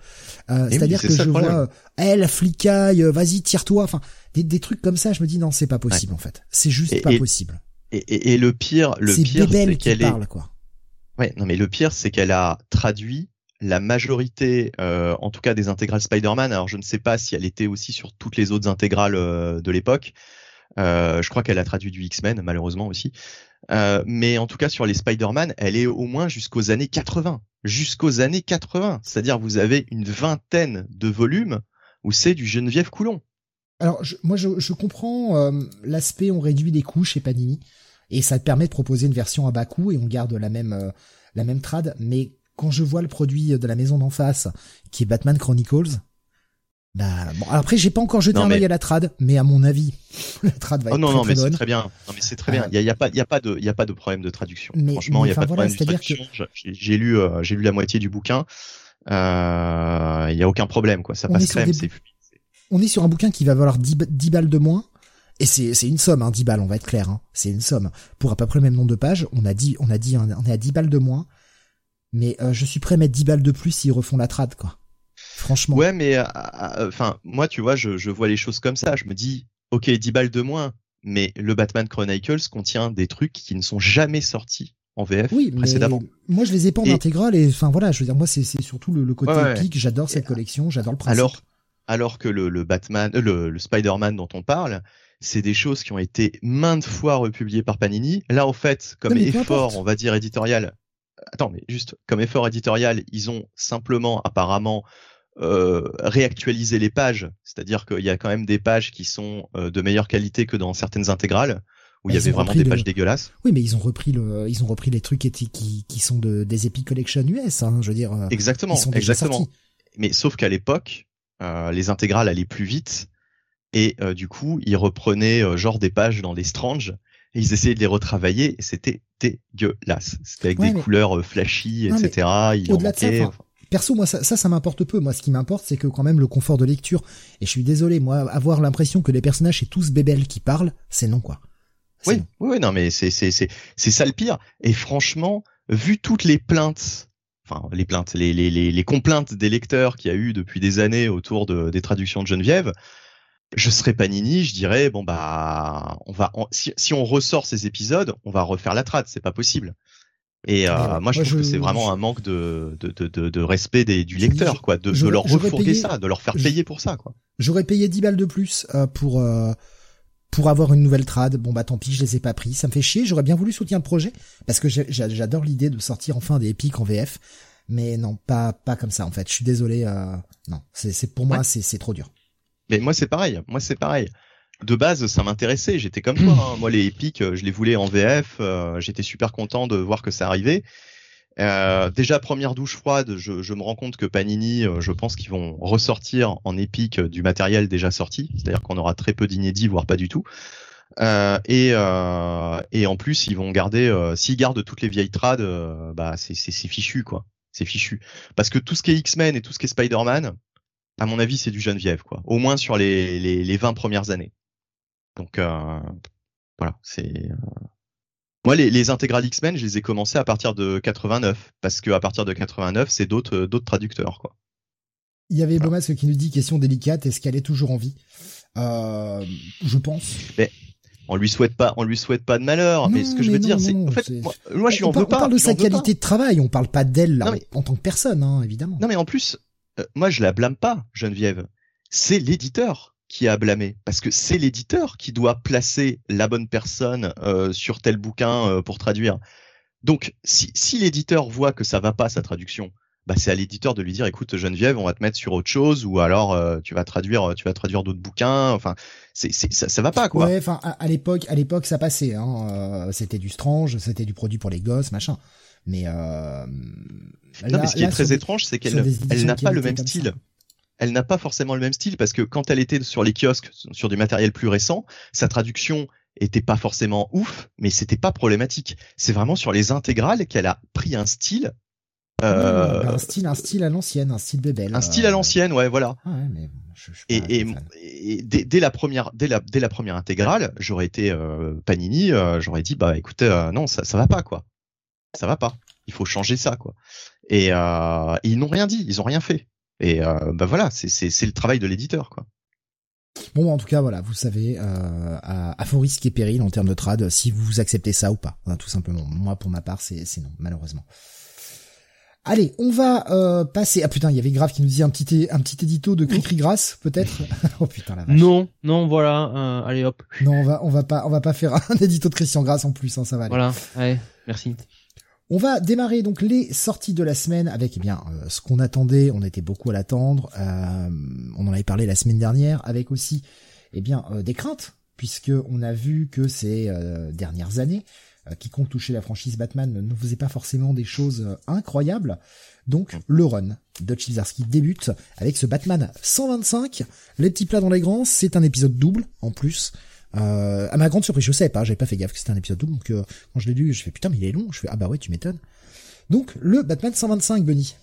Euh, oui, C'est-à-dire c'est que je vois, euh, elle flicaille, euh, vas-y tire-toi, enfin des, des trucs comme ça. Je me dis non, c'est pas possible en fait. C'est juste Et- pas et- possible. Et, et, et le pire le C'est pire c'est qu'elle est parle quoi. Ouais, non mais le pire c'est qu'elle a traduit la majorité, euh, en tout cas des intégrales Spider-Man. Alors je ne sais pas si elle était aussi sur toutes les autres intégrales euh, de l'époque. Euh, je crois qu'elle a traduit du X-Men malheureusement aussi. Mais en tout cas sur les Spider-Man, elle est au moins jusqu'aux années 80. Jusqu'aux années 80. C'est-à-dire vous avez une vingtaine de volumes où c'est du Geneviève Coulon. Alors je- moi je, je comprends l'aspect on réduit les coûts chez Panini et ça te permet de proposer une version à bas coût et on garde la même euh, la même trad. Mais quand je vois le produit de la maison d'en face qui est Batman Chronicles, bah bon après j'ai pas encore jeté Non, un mais- œil à la trad, mais à mon avis la trad va Oh être non très, non très mais c'est très bien. Non mais c'est très bien. Il y a, il y a pas il y a pas de il y a pas de problème de traduction. Mais- Franchement, il y a pas de voilà, problème de c'est-à-dire que- traduction. J'ai- lu euh, j'ai lu la moitié du bouquin. Euh, Il y a aucun problème quoi. Ça On est passe sur crème. des C'est On est sur un bouquin qui va valoir 10, ba- 10 balles de moins. Et c'est, c'est une somme, hein, 10 balles, on va être clair, hein. C'est une somme. Pour à peu près le même nombre de pages, on a dit, on a dit, on est à 10 balles de moins. Mais euh, je suis prêt à mettre 10 balles de plus s'ils refont la trad, quoi. Franchement. Ouais, mais euh, euh, enfin, moi, tu vois, je, je vois les choses comme ça. Je me dis, ok, 10 balles de moins, mais le Batman Chronicles contient des trucs qui ne sont jamais sortis en VF Oui, mais précédemment. moi je les ai pas en Et- intégrale et enfin voilà, je veux dire moi c'est c'est surtout le, le côté Ouais, ouais. épique, j'adore cette collection, j'adore le principe. Alors, alors que le, le Batman, euh, le, le Spider-Man dont on parle, c'est des choses qui ont été maintes fois republiées par Panini. Là, en fait, comme Non, effort, on va dire éditorial. Attends, mais juste comme effort éditorial, ils ont simplement, apparemment, réactualiser les pages, c'est-à-dire qu'il y a quand même des pages qui sont de meilleure qualité que dans certaines intégrales où il y avait vraiment des pages dégueulasses. Oui, mais ils ont repris le, ils ont repris les trucs qui, qui, qui sont de, des Epic Collection US, hein, je veux dire. Exactement, exactement. Mais sauf qu'à l'époque, les intégrales allaient plus vite et du coup, ils reprenaient genre des pages dans des Strange et ils essayaient de les retravailler et c'était dégueulasse. C'était avec des couleurs euh, flashy, etc. Au-delà de ça, perso, moi, ça, ça, m'importe peu. Moi, ce qui m'importe, c'est que quand même le confort de lecture. Et je suis désolé, moi, avoir l'impression que les personnages c'est tous bébelles qui parlent, c'est non, quoi. Oui, oui, non, mais c'est c'est c'est c'est ça le pire. Et franchement, vu toutes les plaintes, enfin les plaintes, les les les, les complaintes des lecteurs qu'il y a eu depuis des années autour de, des traductions de Geneviève, je serais Panini, je dirais bon bah on va si, si, on ressort ces épisodes, on va refaire la trad, c'est pas possible. Et euh, moi je trouve que c'est vraiment un manque de de, de, de respect des, du lecteur quoi, de, de leur refourguer ça, de leur faire payer pour ça quoi. J'aurais payé 10 balles de plus euh, pour euh, pour avoir une nouvelle trad. Bon bah tant pis, je les ai pas pris, ça me fait chier. J'aurais bien voulu soutenir le projet parce que j'adore l'idée de sortir enfin des épiques en VF, mais non pas pas comme ça en fait. Je suis désolé, non c'est c'est pour moi c'est c'est trop dur. Mais moi c'est pareil, moi c'est pareil. De base, ça m'intéressait, j'étais comme toi. Hein. Moi les épiques, euh, je les voulais en VF, euh, j'étais super content de voir que ça arrivait. Euh, déjà première douche froide, je, je, me rends compte que Panini, euh, je pense qu'ils vont ressortir en épique du matériel déjà sorti, c'est-à-dire qu'on aura très peu d'inédits, voire pas du tout. Euh, et, et en plus, ils vont garder, s'ils gardent toutes les vieilles trades, bah c'est fichu quoi, c'est fichu. Parce que tout ce qui est X-Men et tout ce qui est Spider-Man, à mon avis, c'est du Geneviève, quoi. Au moins sur les, les, les 20 premières années. Donc euh, voilà, c'est. Euh... Moi, les, les intégrales X-Men, je les ai commencés à partir de 89, parce que à partir de 89, c'est d'autres euh, d'autres traducteurs, quoi. Il y avait voilà. Bomas qui nous dit question délicate, est-ce qu'elle est toujours en vie? Euh, Je pense. Mais on lui souhaite pas, on lui souhaite pas de malheur. Non, mais ce que je veux non, dire, c'est, en fait, moi, moi, je lui en veux pas. On parle de sa qualité de travail, on parle pas d'elle en tant que personne, hein, évidemment. Non, mais en plus, euh, moi je la blâme pas, Geneviève. C'est l'éditeur qui a blâmé parce que c'est l'éditeur qui doit placer la bonne personne euh, sur tel bouquin euh, pour traduire. Donc si, l'éditeur voit que ça va pas sa traduction, bah c'est à l'éditeur de lui dire écoute Geneviève, on va te mettre sur autre chose ou alors tu vas traduire tu vas traduire d'autres bouquins. Enfin c'est ça, ça va pas quoi. Enfin à, l'époque à l'époque ça passait. Hein, c'était du strange, c'était du produit pour les gosses machin. Mais euh, non, mais ce qui est très étrange, c'est qu'elle elle n'a pas le même style. Elle n'a pas forcément le même style parce que quand elle était sur les kiosques, sur du matériel plus récent, sa traduction était pas forcément ouf, mais c'était pas problématique. C'est vraiment sur les intégrales qu'elle a pris un style. Euh... un style, un style à l'ancienne, un style bébel. Un style à l'ancienne, ouais, voilà. Ah ouais, mais je, je et, et, et dès, dès, la première, dès la, dès la première intégrale, j'aurais été euh, Panini, euh, j'aurais dit bah écoutez, euh, non, ça, ça va pas quoi ça va pas. Il faut changer ça, quoi. Et, euh, ils n'ont rien dit, ils ont rien fait. Et euh, bah voilà, c'est le travail de l'éditeur, quoi. Bon, en tout cas, voilà, vous savez, euh, à, à faux risque et péril en termes de trad, si vous acceptez ça ou pas, hein, tout simplement. Moi, pour ma part, c'est non, malheureusement. Allez, on va euh, passer. Ah putain, il y avait grave qui nous disait un petit un petit édito de Cricri Grasse, peut-être? oh putain la vache. Non, non, voilà. Euh, allez hop. Non, on va on va pas on va pas faire un édito de Christian Grasse en plus, hein, ça va. Aller. Voilà. Allez, merci. On va démarrer donc les sorties de la semaine avec eh bien euh, ce qu'on attendait, on était beaucoup à l'attendre, euh, on en avait parlé la semaine dernière, avec aussi eh bien euh, des craintes puisque on a vu que ces dernières années, quiconque touchait la franchise Batman ne faisait pas forcément des choses incroyables. Donc le run de Chizarski débute avec ce Batman 125. Les petits plats dans les grands, c'est un épisode double en plus. Euh, à ma grande surprise, je sais pas, j'avais pas fait gaffe que c'était un épisode double, donc euh, quand je l'ai lu, je fais putain mais il est long, je fais ah bah ouais tu m'étonnes. Donc le Batman 125, Bunny.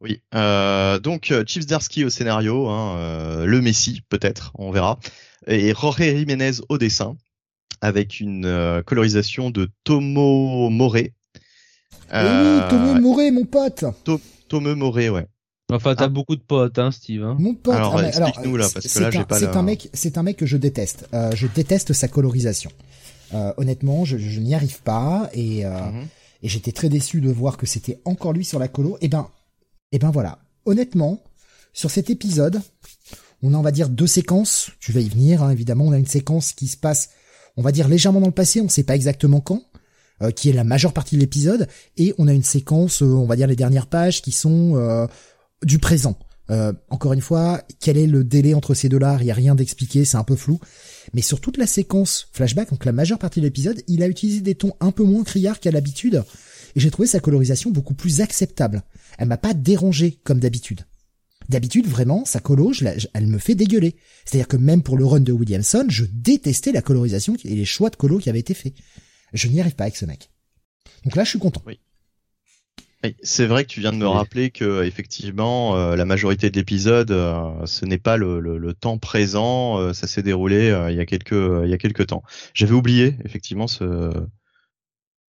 Oui, euh, donc Chief Darsky au scénario, hein, le Messi peut-être, on verra, et Jorge Jiménez au dessin, avec une colorisation de Tomo Moré. oui, Tomo Moré, mon pote. To Tomo Moré, ouais. Enfin, t'as ah. beaucoup de potes, hein, Steve. Hein. Mon pote. Alors, ah, explique-nous là, parce que là, j'ai pas. C'est un mec, c'est un mec que je déteste. Euh, je déteste sa colorisation. Euh, honnêtement, je, je n'y arrive pas et, euh, mm -hmm. et j'étais très déçu de voir que c'était encore lui sur la colo. Et eh ben, et eh ben voilà. Honnêtement, sur cet épisode, on a on va dire deux séquences. Tu vas y venir, hein, évidemment. On a une séquence qui se passe, on va dire légèrement dans le passé. On sait pas exactement quand. Euh, qui est la majeure partie de l'épisode, et on a une séquence, euh, on va dire les dernières pages, qui sont euh, du présent. Euh, encore une fois, quel est le délai entre ces deux-là? Il y a rien d'expliqué, c'est un peu flou. Mais sur toute la séquence flashback, donc la majeure partie de l'épisode, il a utilisé des tons un peu moins criards qu'à l'habitude, et j'ai trouvé sa colorisation beaucoup plus acceptable. Elle m'a pas dérangé comme d'habitude. D'habitude, vraiment, sa colo, elle me fait dégueuler. C'est-à-dire que même pour le run de Williamson, je détestais la colorisation et les choix de colo qui avaient été faits. Je n'y arrive pas avec ce mec. Donc là, je suis content. Oui. C'est vrai que tu viens de me rappeler que effectivement, euh, la majorité de l'épisode, euh, ce n'est pas le, temps présent. Euh, ça s'est déroulé il y a quelques il y a quelques temps. J'avais oublié effectivement ce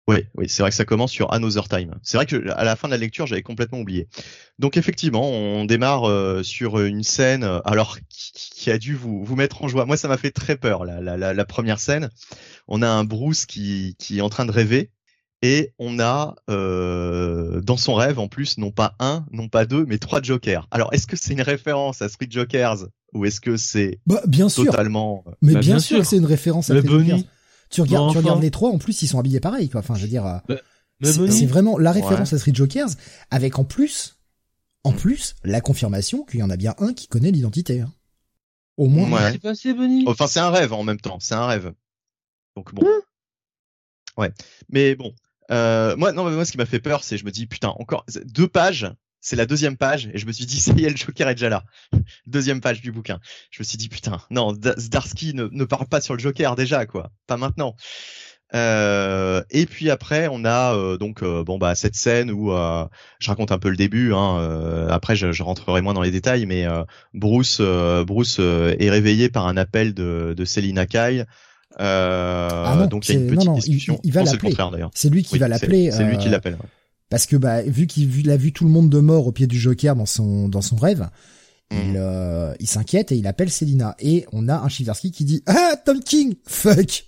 oui, oui, c'est vrai que ça commence sur Another Time. C'est vrai que à la fin de la lecture, j'avais complètement oublié. Donc effectivement, on démarre euh, sur une scène, alors qui, a dû vous, vous mettre en joie. Moi, ça m'a fait très peur la, la, la, première scène. On a un Bruce qui, qui est en train de rêver et on a euh, dans son rêve en plus non pas un, non pas deux, mais trois Jokers. Alors est-ce que c'est une référence à Street Jokers ou est-ce que c'est bah, bien sûr. totalement Mais bah, bien, sûr, c'est une référence à Street Jokers. Tu regardes, tu regardes les trois, en plus, ils sont habillés pareil, quoi. Enfin, je veux dire, euh, bah, c'est vraiment la référence à Street Jokers, avec en plus, en plus, la confirmation qu'il y en a bien un qui connaît l'identité. Hein. Au moins. Ouais. Passé, enfin, c'est un rêve en même temps. C'est un rêve. Donc bon. Mm. Ouais. Mais bon. Euh, moi, non, mais moi, ce qui m'a fait peur, c'est je me dis putain, encore deux pages c'est la deuxième page et je me suis dit ça y est le Joker est déjà là. Deuxième page du bouquin. Je me suis dit putain non Zdarsky ne, ne parle pas sur le Joker déjà quoi. Pas maintenant. Euh, et puis après on a euh, donc euh, bon bah cette scène où je raconte un peu le début hein, après je, je, rentrerai moins dans les détails mais Bruce Bruce est réveillé par un appel de, de Selina Kyle ah donc il y a une petite discussion. il, va l'appeler. c'est lui qui va l'appeler c'est lui qui l'appelle parce que bah vu qu'il a vu tout le monde de mort au pied du Joker dans son dans son rêve, il, mm. euh, il s'inquiète et il appelle Selina. Et on a un Chiversky qui dit ah Tom King fuck.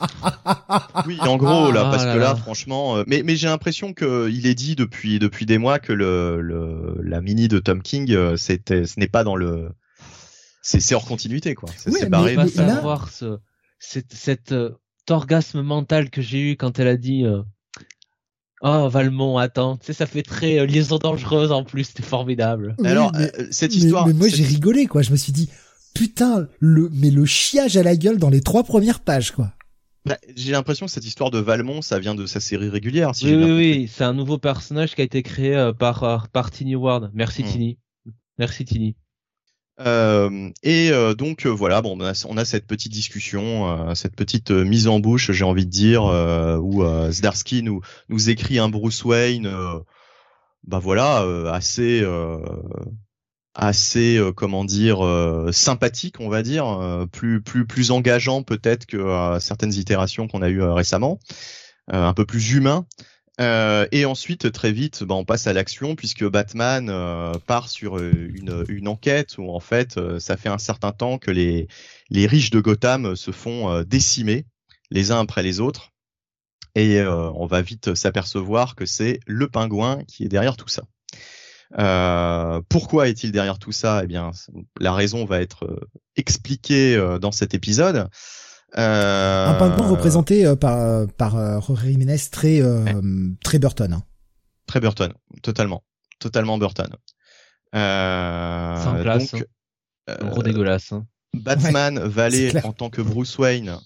oui, en gros là, ah parce que là, franchement, euh, mais mais j'ai l'impression que il est dit depuis depuis des mois que le, le la mini de Tom King, euh, c'était ce n'est pas dans le, c'est hors continuité quoi. C'est barré. Mais, savoir ce, cette, cette orgasme mental que j'ai eu quand elle a dit Oh Valmont, attends, tu sais, ça fait très euh, liaison dangereuse en plus, c'était formidable. Alors euh, cette histoire, mais, moi j'ai rigolé quoi, je me suis dit putain le mais le chiage à la gueule dans les trois premières pages quoi. Bah, j'ai l'impression que cette histoire de Valmont, ça vient de sa série régulière. Si oui, oui, oui, c'est un nouveau personnage qui a été créé euh, par par Tiny Ward. Merci hmm. Tiny. Merci Tiny. Euh, et euh, donc euh, voilà, bon, on a, cette petite discussion, cette petite mise en bouche, j'ai envie de dire, où Zdarsky nous nous écrit un Bruce Wayne, bah voilà, assez assez comment dire sympathique, on va dire, plus plus plus engageant peut-être que certaines itérations qu'on a eues récemment, un peu plus humain. Euh, et ensuite, très vite, bah, on passe à l'action puisque Batman euh, part sur euh, une, une, enquête où en fait, ça fait un certain temps que les, les riches de Gotham se font décimer les uns après les autres. Et on va vite s'apercevoir que c'est le pingouin qui est derrière tout ça. pourquoi est-il derrière tout ça? Eh bien, la raison va être expliquée dans cet épisode. Euh... Un pingouin représenté euh, par par euh, Rory Jiménez très euh, très Burton. Hein. Très Burton, totalement, totalement Burton. Euh, Sans. Donc, hein. Gros dégueulasse. Hein. Batman va aller en tant que Bruce Wayne.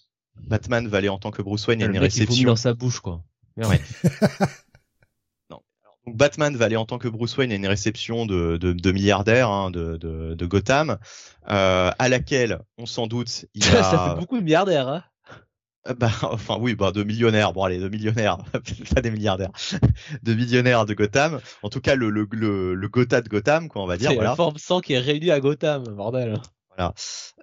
Batman va aller en tant que Bruce Wayne à une réception. dans sa bouche quoi. Ouais. Donc Batman va aller en tant que Bruce Wayne à une réception de, de, de milliardaires hein, de, de, de, Gotham, euh, à laquelle on s'en doute il a... Ça fait beaucoup de milliardaires, hein euh, bah, enfin oui, bah de millionnaires. Bon allez, de millionnaires, pas des milliardaires, de millionnaires de Gotham. En tout cas, le le le, le Gotha de Gotham, quoi, on va dire. C'est voilà. la forme 100 qui est réunie à Gotham, bordel. Voilà.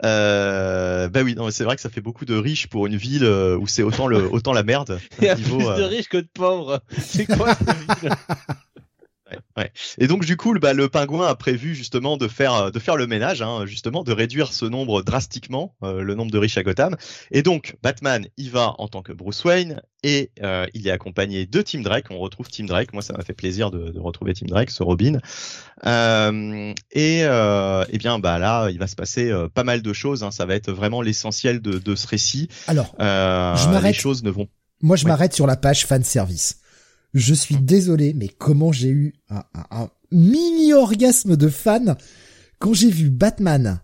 Euh, bah oui, non, c'est vrai que ça fait beaucoup de riches pour une ville euh, où c'est autant le autant la merde. Il y a plus de euh, riches que de pauvres. C'est quoi cette ville? Ouais, Et donc du coup, bah, le pingouin a prévu justement de faire euh, de faire le ménage, hein, justement de réduire ce nombre drastiquement, euh, le nombre de riches à Gotham. Et donc Batman y va en tant que Bruce Wayne et euh, il est accompagné de Tim Drake. On retrouve Tim Drake. Moi, ça m'a fait plaisir de, de, retrouver Tim Drake, ce Robin. Euh, et eh bien bah là, il va se passer pas mal de choses. Hein. Ça va être vraiment l'essentiel de, de, ce récit. Alors, je m'arrête. Les choses ne vont. Moi, je m'arrête sur la page fan service. Je suis désolé, mais comment j'ai eu un, un, mini orgasme de fan quand j'ai vu Batman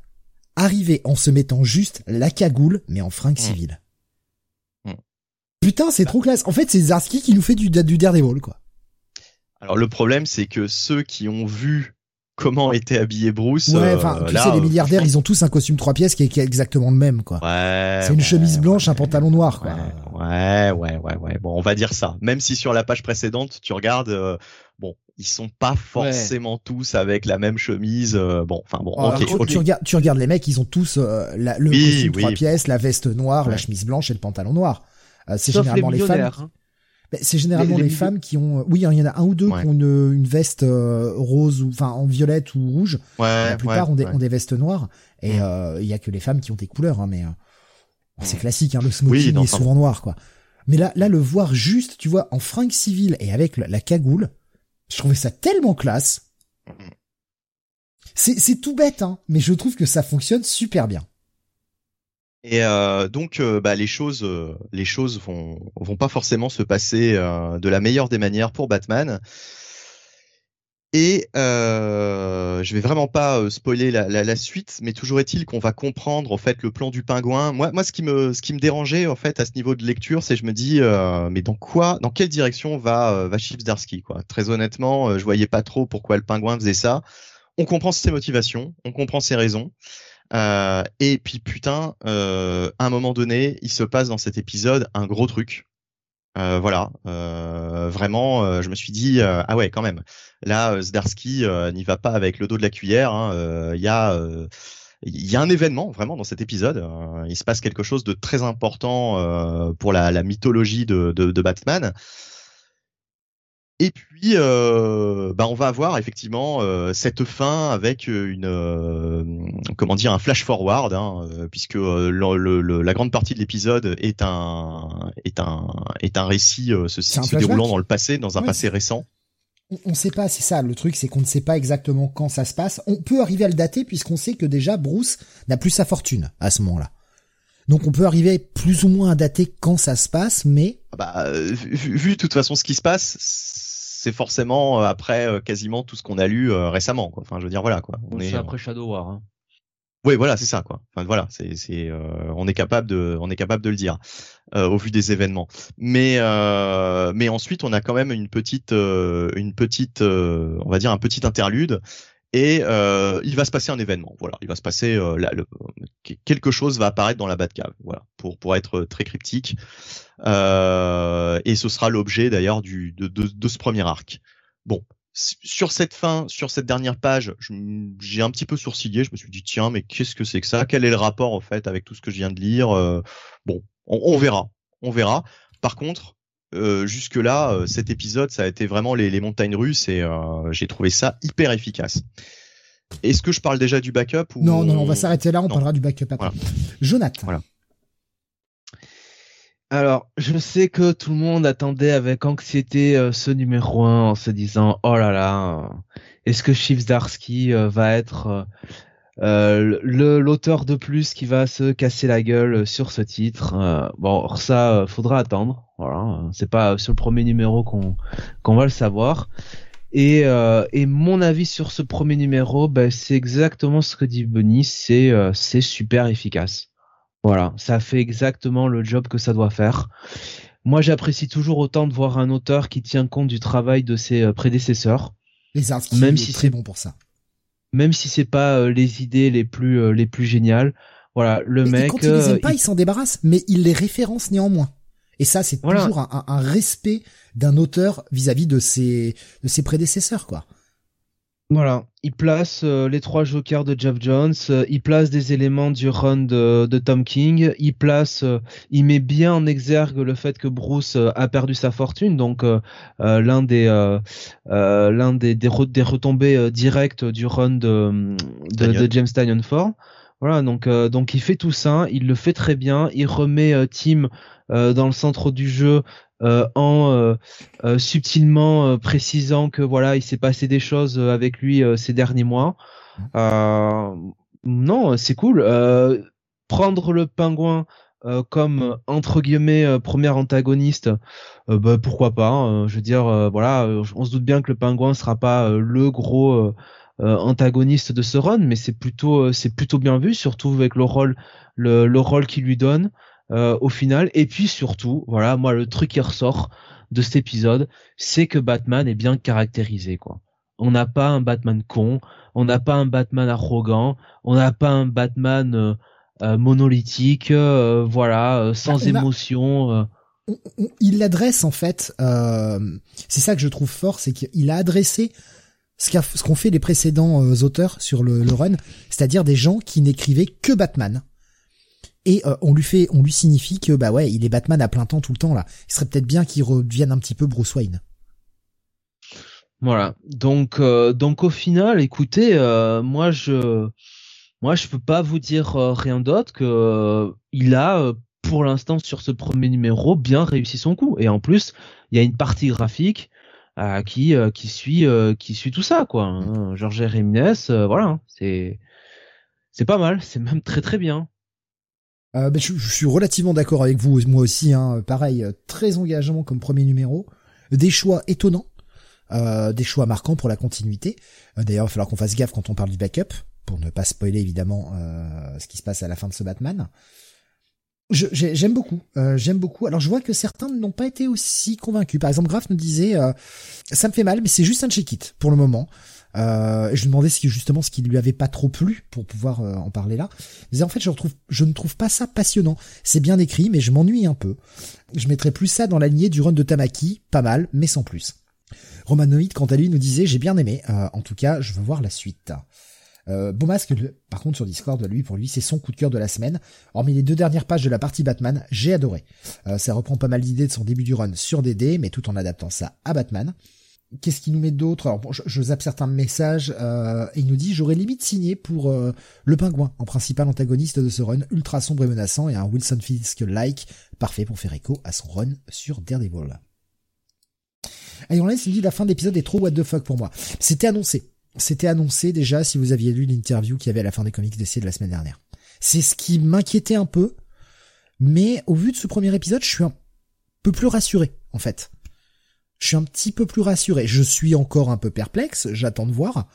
arriver en se mettant juste la cagoule, mais en fringue Mm. civile. Mm. Putain, c'est trop classe. En fait, c'est Zarski qui nous fait du, du Daredevil, quoi. Alors le problème, c'est que ceux qui ont vu comment était habillé Bruce, Ouais, euh, enfin, tu là, sais, les euh, milliardaires, ils ont tous un costume trois pièces qui est, qui est exactement le même, quoi. Ouais. c'est une ouais, chemise blanche, un ouais. pantalon noir, quoi. Ouais, ouais, ouais, ouais. Bon, on va dire ça. Même si sur la page précédente, tu regardes, euh, bon, ils sont pas forcément tous avec la même chemise. euh, bon, enfin bon, Alors, ok, tu, tu regardes, tu regardes les mecs, ils ont tous euh, la- le Oui, costume oui. trois pièces, la veste noire, la chemise blanche et le pantalon noir. Euh, c'est Sauf les généralement les, femmes. hein. Ben, C'est généralement Les- les, les femmes qui ont. euh, Oui, il y en a un ou deux Ouais. qui ont une, une veste euh, rose ou enfin en violette ou rouge. Ouais, la plupart ouais, ont, des, ont des vestes noires. Et Mm. euh, il y a que les femmes qui ont des couleurs, hein, mais euh, c'est Mm. classique. Hein, le smoking Oui, non, est souvent noir, quoi. Mais là, là, le voir juste, tu vois, en fringue civile et avec la, la cagoule, je trouvais ça tellement classe. Mm. C'est c'est tout bête, hein, mais je trouve que ça fonctionne super bien. Et euh, donc, euh, bah, les choses, euh, les choses vont vont pas forcément se passer euh, de la meilleure des manières pour Batman. Et je vais vraiment pas spoiler la, suite, mais toujours est-il qu'on va comprendre en fait le plan du pingouin. Moi, moi, ce qui me ce qui me dérangeait en fait à ce niveau de lecture, c'est je me dis, mais dans quoi, dans quelle direction va va quoi? Très honnêtement, je voyais pas trop pourquoi le pingouin faisait ça. On comprend ses motivations, on comprend ses raisons. Euh, et puis putain, euh, à un moment donné, il se passe dans cet épisode un gros truc. Euh, voilà, euh, vraiment, euh, je me suis dit euh, ah ouais quand même. Là, Zdarsky n'y va pas avec le dos de la cuillère. hein, Il y a il y a un événement vraiment dans cet épisode. il se passe quelque chose de très important pour la, mythologie de Batman. Et puis, euh, bah, on va avoir effectivement euh, cette fin avec une, euh, comment dire, un flash forward, hein, euh, puisque euh, le- le- le- la grande partie de l'épisode est un, est un, est un récit euh, se, un déroulant dans le passé, dans un Oui, passé récent. On, on sait pas, c'est ça le truc, c'est qu'on ne sait pas exactement quand ça se passe. On peut arriver à le dater puisqu'on sait que déjà Bruce n'a plus sa fortune à ce moment-là. Donc on peut arriver plus ou moins à dater quand ça se passe, mais Ah Bah, euh, vu, vu de toute façon ce qui se passe, c'est forcément euh, après euh, quasiment tout ce qu'on a lu récemment. Quoi. Enfin, je veux dire, voilà quoi. On C'est est, après Shadow War. Hein. Oui, voilà, c'est ça, quoi. Enfin, voilà, c'est, c'est, euh, on est capable de, on est capable de le dire euh, au vu des événements. Mais, euh, mais ensuite, on a quand même une petite, euh, une petite, euh, on va dire un petit interlude. Et euh, il va se passer un événement. Voilà, il va se passer euh, quelque chose va apparaître dans la Batcave. Voilà, pour pour être très cryptique. Euh, et ce sera l'objet d'ailleurs de, de, ce premier arc. Bon, sur cette fin, sur cette dernière page, j'ai un petit peu sourcillé. Je me suis dit tiens, mais qu'est-ce que c'est que ça? Quel est le rapport en fait avec tout ce que je viens de lire? Euh, Bon, on, on verra, on verra. Par contre, euh, jusque là, cet épisode, ça a été vraiment les, les montagnes russes et euh, j'ai trouvé ça hyper efficace. Est-ce que je parle déjà du backup ou non, non, on va s'arrêter là, on Non. parlera du backup après. Voilà. Jonathan. Voilà. Alors, je sais que tout le monde attendait avec anxiété euh, ce numéro 1 en se disant oh là là, euh, est-ce que euh, va être euh, euh, le l'auteur de plus qui va se casser la gueule sur ce titre Euh, Bon, ça euh, faudra attendre. Voilà, euh, c'est pas sur le premier numéro qu'on qu'on va le savoir. Et, euh, et mon avis sur ce premier numéro, ben, c'est exactement ce que dit c'est euh, c'est super efficace. Voilà, ça fait exactement le job que ça doit faire. Moi, j'apprécie toujours autant de voir un auteur qui tient compte du travail de ses euh, prédécesseurs, Les Zarski Même si c'est- bon pour ça. même si c'est pas les idées les plus les plus géniales. Voilà, le Et- et mec. quand il les aime pas, il- il s'en débarrasse, mais il les référence néanmoins. Et ça, c'est Voilà. toujours un, un- un respect d'un auteur vis-à-vis de ses de ses prédécesseurs, quoi. Voilà, il place euh, les trois jokers de Jeff Jones, euh, il place des éléments du run de, de Tom King, il place, euh, il met bien en exergue le fait que Bruce euh, a perdu sa fortune, donc euh, euh, l'un des euh, euh, l'un des des, re- des retombées euh, directes du run de de, James Tanyon Ford. Voilà, donc euh, donc il fait tout ça, il le fait très bien, il remet euh, Tim dans le centre du jeu euh, en euh, euh, subtilement euh, précisant que voilà il s'est passé des choses euh, avec lui euh, ces derniers mois. Euh, non, c'est cool. Euh, prendre le pingouin comme entre guillemets premier antagoniste, bah, pourquoi pas. Hein. je veux dire, voilà, on se doute bien que le pingouin sera pas le gros antagoniste de ce run, mais c'est plutôt c'est plutôt bien vu, surtout avec le rôle le, le rôle qu'il lui donne au final. Et puis surtout, voilà, moi le truc qui ressort de cet épisode, c'est que Batman est bien caractérisé, quoi. On n'a pas un Batman con, on n'a pas un Batman arrogant, on n'a pas un Batman euh, euh, monolithique, euh, voilà, sans bah, émotion. il l'adresse en fait. c'est ça que je trouve fort, c'est qu'il a adressé ce qu'ont fait les précédents auteurs sur le, le run, c'est-à-dire des gens qui n'écrivaient que Batman et on lui fait on lui signifie que bah ouais il est Batman à plein temps tout le temps là il serait peut-être bien qu'il revienne un petit peu Bruce Wayne voilà. Donc, euh, donc au final, écoutez, euh, moi je, moi je peux pas vous dire euh, rien d'autre que il a pour l'instant sur ce premier numéro bien réussi son coup. Et en plus, il y a une partie graphique qui qui suit qui suit tout ça quoi. Hein. Georges Rémines, voilà, hein. c'est c'est pas mal, c'est même très très bien. Ben, je, suis relativement d'accord avec vous, moi aussi. Hein, pareil, très engageant comme premier numéro, des choix étonnants euh, des choix marquants pour la continuité. Euh, d'ailleurs, il va falloir qu'on fasse gaffe quand on parle du backup, pour ne pas spoiler évidemment euh, ce qui se passe à la fin de ce Batman. J'aime beaucoup, j'aime beaucoup. Alors je vois que certains n'ont pas été aussi convaincus. Par exemple, Graf nous disait, ça me fait mal, mais c'est juste un check-it pour le moment. Euh, je lui demandais qui, justement ce qui lui avait pas trop plu pour pouvoir en parler là. Mais en fait, je retrouve, je ne trouve pas ça passionnant. C'est bien écrit, mais je m'ennuie un peu. Je mettrais plus ça dans la lignée du run de Tamaki, pas mal, mais sans plus. Romanoïde, quant à lui, nous disait j'ai bien aimé. Euh, en tout cas, je veux voir la suite. Euh, Beaumasque, par contre, sur Discord, lui, pour lui, c'est son coup de cœur de la semaine. Hormis les deux dernières pages de la partie Batman, j'ai adoré. Euh, ça reprend pas mal d'idées de son début du run sur DD, mais tout en adaptant ça à Batman. Qu'est-ce qu'il nous met d'autre? Alors bon, je, zappe certains messages euh, et il nous dit j'aurais limite signé pour euh, le pingouin en principal antagoniste de ce run ultra sombre et menaçant et un Wilson Fisk like parfait pour faire écho à son run sur Daredevil. Iron Lance me dit la fin d'épisode est trop what the fuck pour moi. C'était annoncé. C'était annoncé déjà si vous aviez lu l'interview qu'il y avait à la fin des comics d'essai de la semaine dernière. C'est ce qui m'inquiétait un peu. Mais au vu de ce premier épisode, je suis un peu plus rassuré, en fait. Je suis un petit peu plus rassuré. Je suis encore un peu perplexe, j'attends de voir.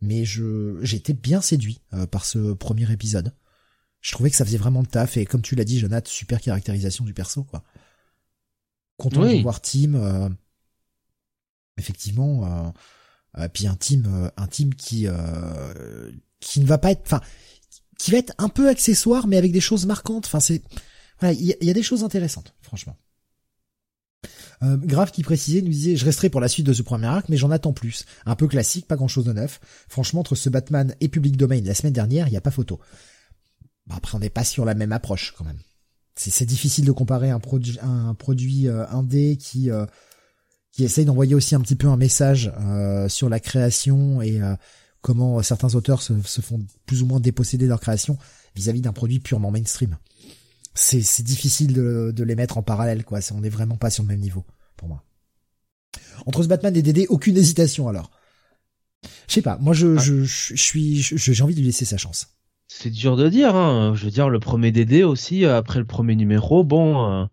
Mais je, j'étais bien séduit euh, par ce premier épisode. Je trouvais que ça faisait vraiment le taf et comme tu l'as dit, Jonathan, super caractérisation du perso, quoi. Content de voir Tim. Euh, effectivement, euh, euh, puis un team, euh, un team qui qui ne va pas être, enfin, qui va être un peu accessoire, mais avec des choses marquantes. Enfin, c'est, voilà, il y, a des choses intéressantes, franchement. Euh, Grave qui précisait, nous disait, je resterai pour la suite de ce premier arc, mais j'en attends plus. Un peu classique, pas grand chose de neuf. Franchement, entre ce Batman et Public Domain la semaine dernière, il n'y a pas photo. Bah, après, on n'est pas sur la même approche, quand même. C'est difficile de comparer un produit, un produit indé qui qui essaye d'envoyer aussi un petit peu un message euh, sur la création et euh, comment certains auteurs se, font plus ou moins déposséder de leur création vis-à-vis d'un produit purement mainstream. C'est, c'est difficile de, de les mettre en parallèle, quoi. On n'est vraiment pas sur le même niveau, pour moi. Entre ce Batman et Dédé, aucune hésitation alors. Je sais pas, moi je, ah. je, je, suis, j'ai envie de lui laisser sa chance. C'est dur de dire, hein. Je veux dire, le premier Dédé aussi, après le premier numéro, bon, euh, euh,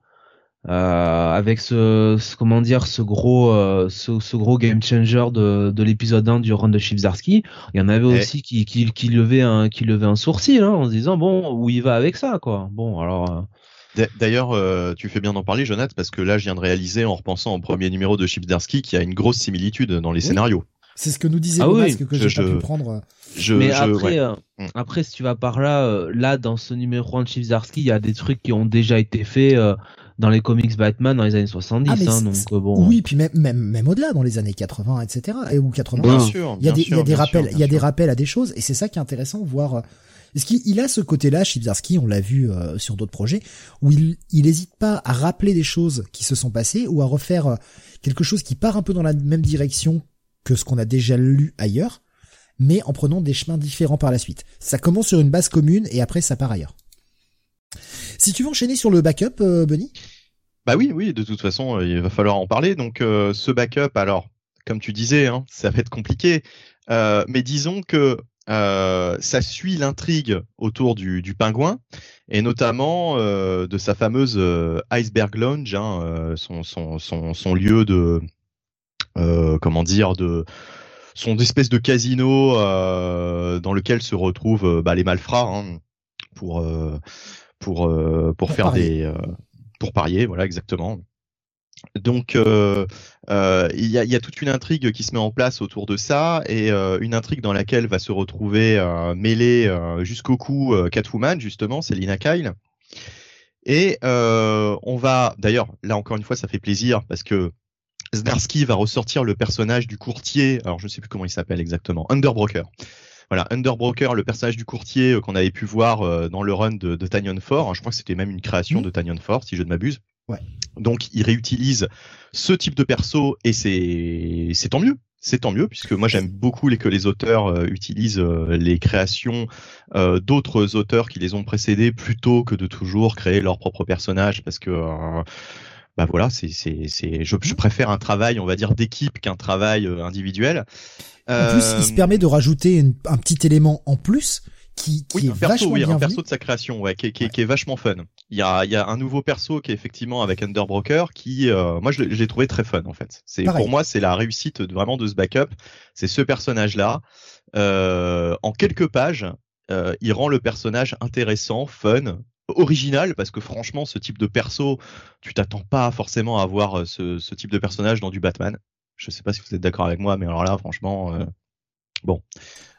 avec ce, comment dire ce gros euh, ce, ce, gros game changer de, de l'épisode 1 du run de Chivzarski il y en avait aussi qui, qui, qui levait un qui levait un sourcil hein, en se disant bon où il va avec ça quoi bon alors euh. D'ailleurs, tu fais bien d'en parler, Jonathan, parce que là, je viens de réaliser, en repensant au premier numéro de Chipsdarsky, qu'il y a une grosse similitude dans les scénarios. C'est ce que nous disait ah oui, que j'ai pas pu prendre. Je, Mais après, mm. après, si tu vas par là, là, dans ce numéro 1 de Chipsdarsky, il y a des trucs qui ont déjà été faits dans les comics Batman dans les années 70. Ah, hein, donc euh, bon. Oui, puis même même, même au-delà dans les années 80, etc. Et ou 80. Bien sûr. Il y a des, il y a des rappels, il y a des rappels à des choses, et c'est ça qui est intéressant, voir. Est-ce euh, qu'il a ce côté-là, Chibzarski, on l'a vu euh, sur d'autres projets, où il il hésite pas à rappeler des choses qui se sont passées ou à refaire quelque chose qui part un peu dans la même direction que ce qu'on a déjà lu ailleurs, mais en prenant des chemins différents par la suite. Ça commence sur une base commune et après ça part ailleurs. Si tu veux enchaîner sur le backup, euh, Benny? Bah oui, oui, de toute façon, euh, il va falloir en parler. Donc euh, ce backup, alors, comme tu disais, hein, ça va être compliqué. mais disons que euh, ça suit l'intrigue autour du, pingouin et notamment euh, de sa fameuse euh, Iceberg Lounge, hein, euh, son, lieu de comment dire de son espèce de casino dans lequel se retrouvent bah, les malfrats hein, pour pour pour, pour faire parier. des pour parier, voilà exactement. Donc euh, euh, il y, a, y, a, toute une intrigue qui se met en place autour de ça et euh, une intrigue dans laquelle va se retrouver mêlée jusqu'au cou Catwoman justement, c'est Lina Kyle. Et on va d'ailleurs là encore une fois ça fait plaisir parce que Znarsky va ressortir le personnage du courtier, alors je ne sais plus comment il s'appelle exactement, Underbroker. Voilà, Underbroker, le personnage du courtier qu'on avait pu voir dans le run de, de Tanyon Ford. Je crois que c'était même une création de Tanyon Ford, si je ne m'abuse. Ouais. Donc il réutilise ce type de perso et c'est c'est tant mieux. C'est tant mieux puisque moi j'aime beaucoup les, que les auteurs euh, utilisent euh, les créations euh, d'autres auteurs qui les ont précédés plutôt que de toujours créer leur propre personnage parce que bah voilà c'est c'est c'est je, je, préfère un travail on va dire d'équipe qu'un travail individuel. En plus il se permet de rajouter un petit élément en plus qui, qui oui, est un perso, vachement oui, un perso de sa création, ouais, qui, qui, qui, est vachement fun. Il y a, il y a un nouveau perso qui est effectivement avec Underbroker, qui, euh, moi, je l'ai trouvé très fun en fait. C'est pour moi, c'est la réussite de, vraiment de ce backup. C'est ce personnage-là. Euh, en quelques pages, euh, il rend le personnage intéressant, fun, original, parce que franchement, ce type de perso, tu t'attends pas forcément à voir euh, ce, ce, type de personnage dans du Batman. Je sais pas si vous êtes d'accord avec moi, mais alors là, franchement, euh, bon.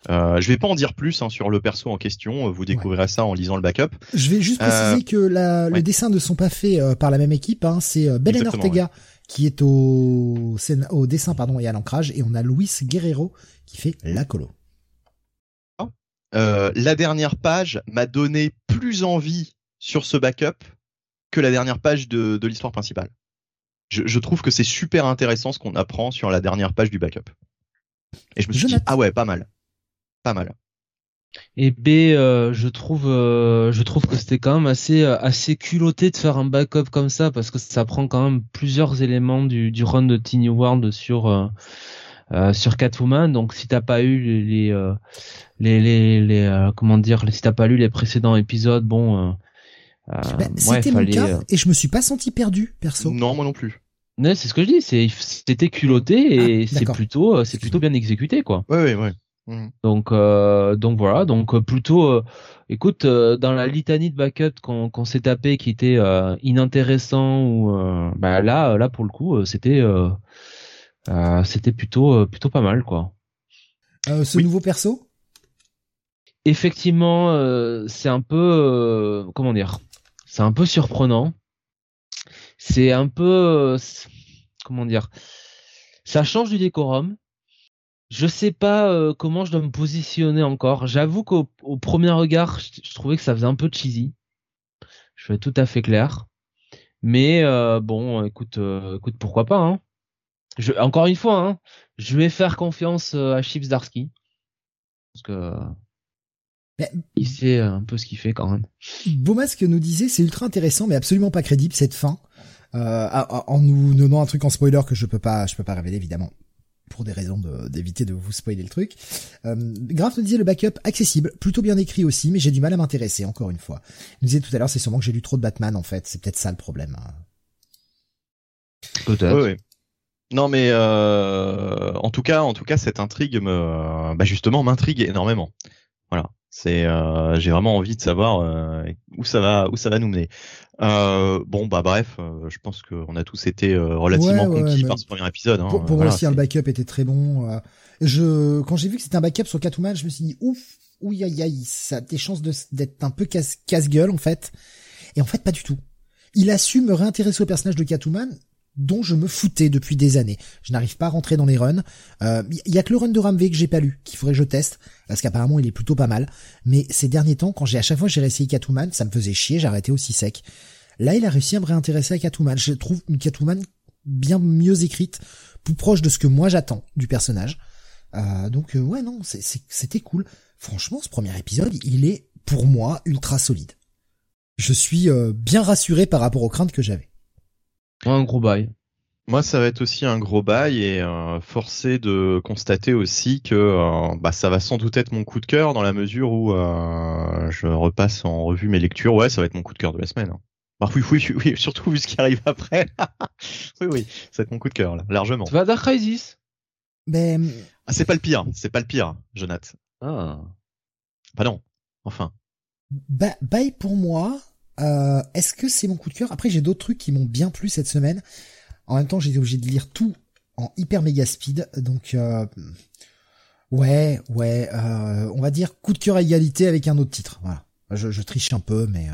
Euh, je vais pas en dire plus hein, sur le perso en question. Vous découvrirez ouais. ça en lisant le backup. Je vais juste préciser euh, que la, ouais. les dessins ne sont pas faits euh, par la même équipe. Hein. C'est Belen Ortega ouais. qui est au, au dessin pardon et à l'ancrage, et on a Luis Guerrero qui fait la colo. Oh. la dernière page m'a donné plus envie sur ce backup que la dernière page de, de l'histoire principale. Je, je, trouve que c'est super intéressant ce qu'on apprend sur la dernière page du backup. Et je me suis je dit, note. ah ouais, pas mal pas mal. Et B, euh, je trouve, euh, je trouve que c'était quand même assez, assez culotté de faire un backup comme ça parce que ça prend quand même plusieurs éléments du, du run de Tiny World sur, euh, euh sur Catwoman. Donc si t'as pas eu les, les, euh, les, les, les euh, comment dire, si t'as pas lu les précédents épisodes, bon. Bah, c'était ouais, mon cas et je me suis pas senti perdu perso. Non, moi non plus. Non, c'est ce que je dis, c'est c'était culotté et ah, c'est plutôt, c'est plutôt bien exécuté quoi. Ouais, ouais, ouais. Mmh. Donc euh, donc voilà donc euh, plutôt euh, écoute euh, dans la litanie de backup qu'on s'est tapé qui était euh, inintéressant ou bah là là pour le coup c'était c'était plutôt plutôt pas mal quoi. ce oui. nouveau perso? Effectivement c'est un peu comment dire c'est un peu surprenant c'est un peu comment dire ça change du décorum je sais pas euh, comment je dois me positionner encore. J'avoue qu'au premier regard, je, trouvais que ça faisait un peu cheesy. Je vais être tout à fait clair. Mais euh, bon, écoute, euh, écoute, pourquoi pas. Hein. Encore une fois, hein, je vais faire confiance euh, à Chips Darsky parce que mais, il sait un peu ce qu'il fait quand même. Beaumasque nous disait c'est ultra intéressant, mais absolument pas crédible cette fin. Euh, en nous donnant un truc en spoiler que je peux pas, je peux pas révéler évidemment pour des raisons d'éviter de, de, vous spoiler le truc. Euh, Graf nous disait le backup accessible, plutôt bien écrit aussi, mais j'ai du mal à m'intéresser, encore une fois. Il nous disait tout à l'heure, c'est sûrement que j'ai lu trop de Batman, en fait. C'est peut-être ça le problème. Hein. Peut-être. Oui, oui. Non, mais euh, en tout cas, en tout cas, cette intrigue me, bah justement, m'intrigue énormément. Voilà. C'est, euh, j'ai vraiment envie de savoir euh, où ça va, où ça va nous mener. Euh, bon, bah bref, euh, je pense qu'on a tous été euh, relativement ouais, conquis par ce premier épisode. Hein, pour, pour voilà, aussi, le backup était très bon. Euh, je, quand j'ai vu que c'était un backup sur Catwoman, je me suis dit ouf, ouïe aïe aïe, ça a des chances d'être un peu casse-gueule en fait. Et en fait, pas du tout. Il a su me réintéresser au personnage de Catwoman dont je me foutais depuis des années. Je n'arrive pas à rentrer dans les runs. Il euh, y a que le run de Ramvé que j'ai pas lu, qu'il faudrait que je teste, parce qu'apparemment il est plutôt pas mal. Mais ces derniers temps, quand j'ai à chaque fois j'ai réessayé Catwoman, ça me faisait chier, arrêté aussi sec. Là, il a réussi à me réintéresser à Catwoman. Je trouve une Catwoman bien mieux écrite, plus proche de ce que moi j'attends du personnage. Euh, donc euh, ouais, non, c'était cool. Franchement, ce premier épisode, il est pour moi ultra solide. Je suis euh, bien rassuré par rapport aux craintes que j'avais. Un gros bail. Moi, ça va être aussi un gros bail et euh, forcé de constater aussi que euh, bah, ça va sans doute être mon coup de cœur dans la mesure où euh, je repasse en revue mes lectures. Ouais, ça va être mon coup de cœur de la semaine. Hein. Bah oui, oui, oui, surtout vu ce qui arrive après. oui, oui, ça va être mon coup de cœur là, largement. Tu vas Dark Crisis? Mais Ah, c'est pas le pire, c'est pas le pire, Jonath. Ah. Bah non, enfin. ba- bail pour moi. Euh, Est-ce que c'est mon coup de cœur? Après, j'ai d'autres trucs qui m'ont bien plu cette semaine. En même temps, j'ai été obligé de lire tout en hyper méga speed, donc euh, ouais, ouais, euh, on va dire coup de cœur à égalité avec un autre titre. Voilà. Je, je triche un peu, mais euh,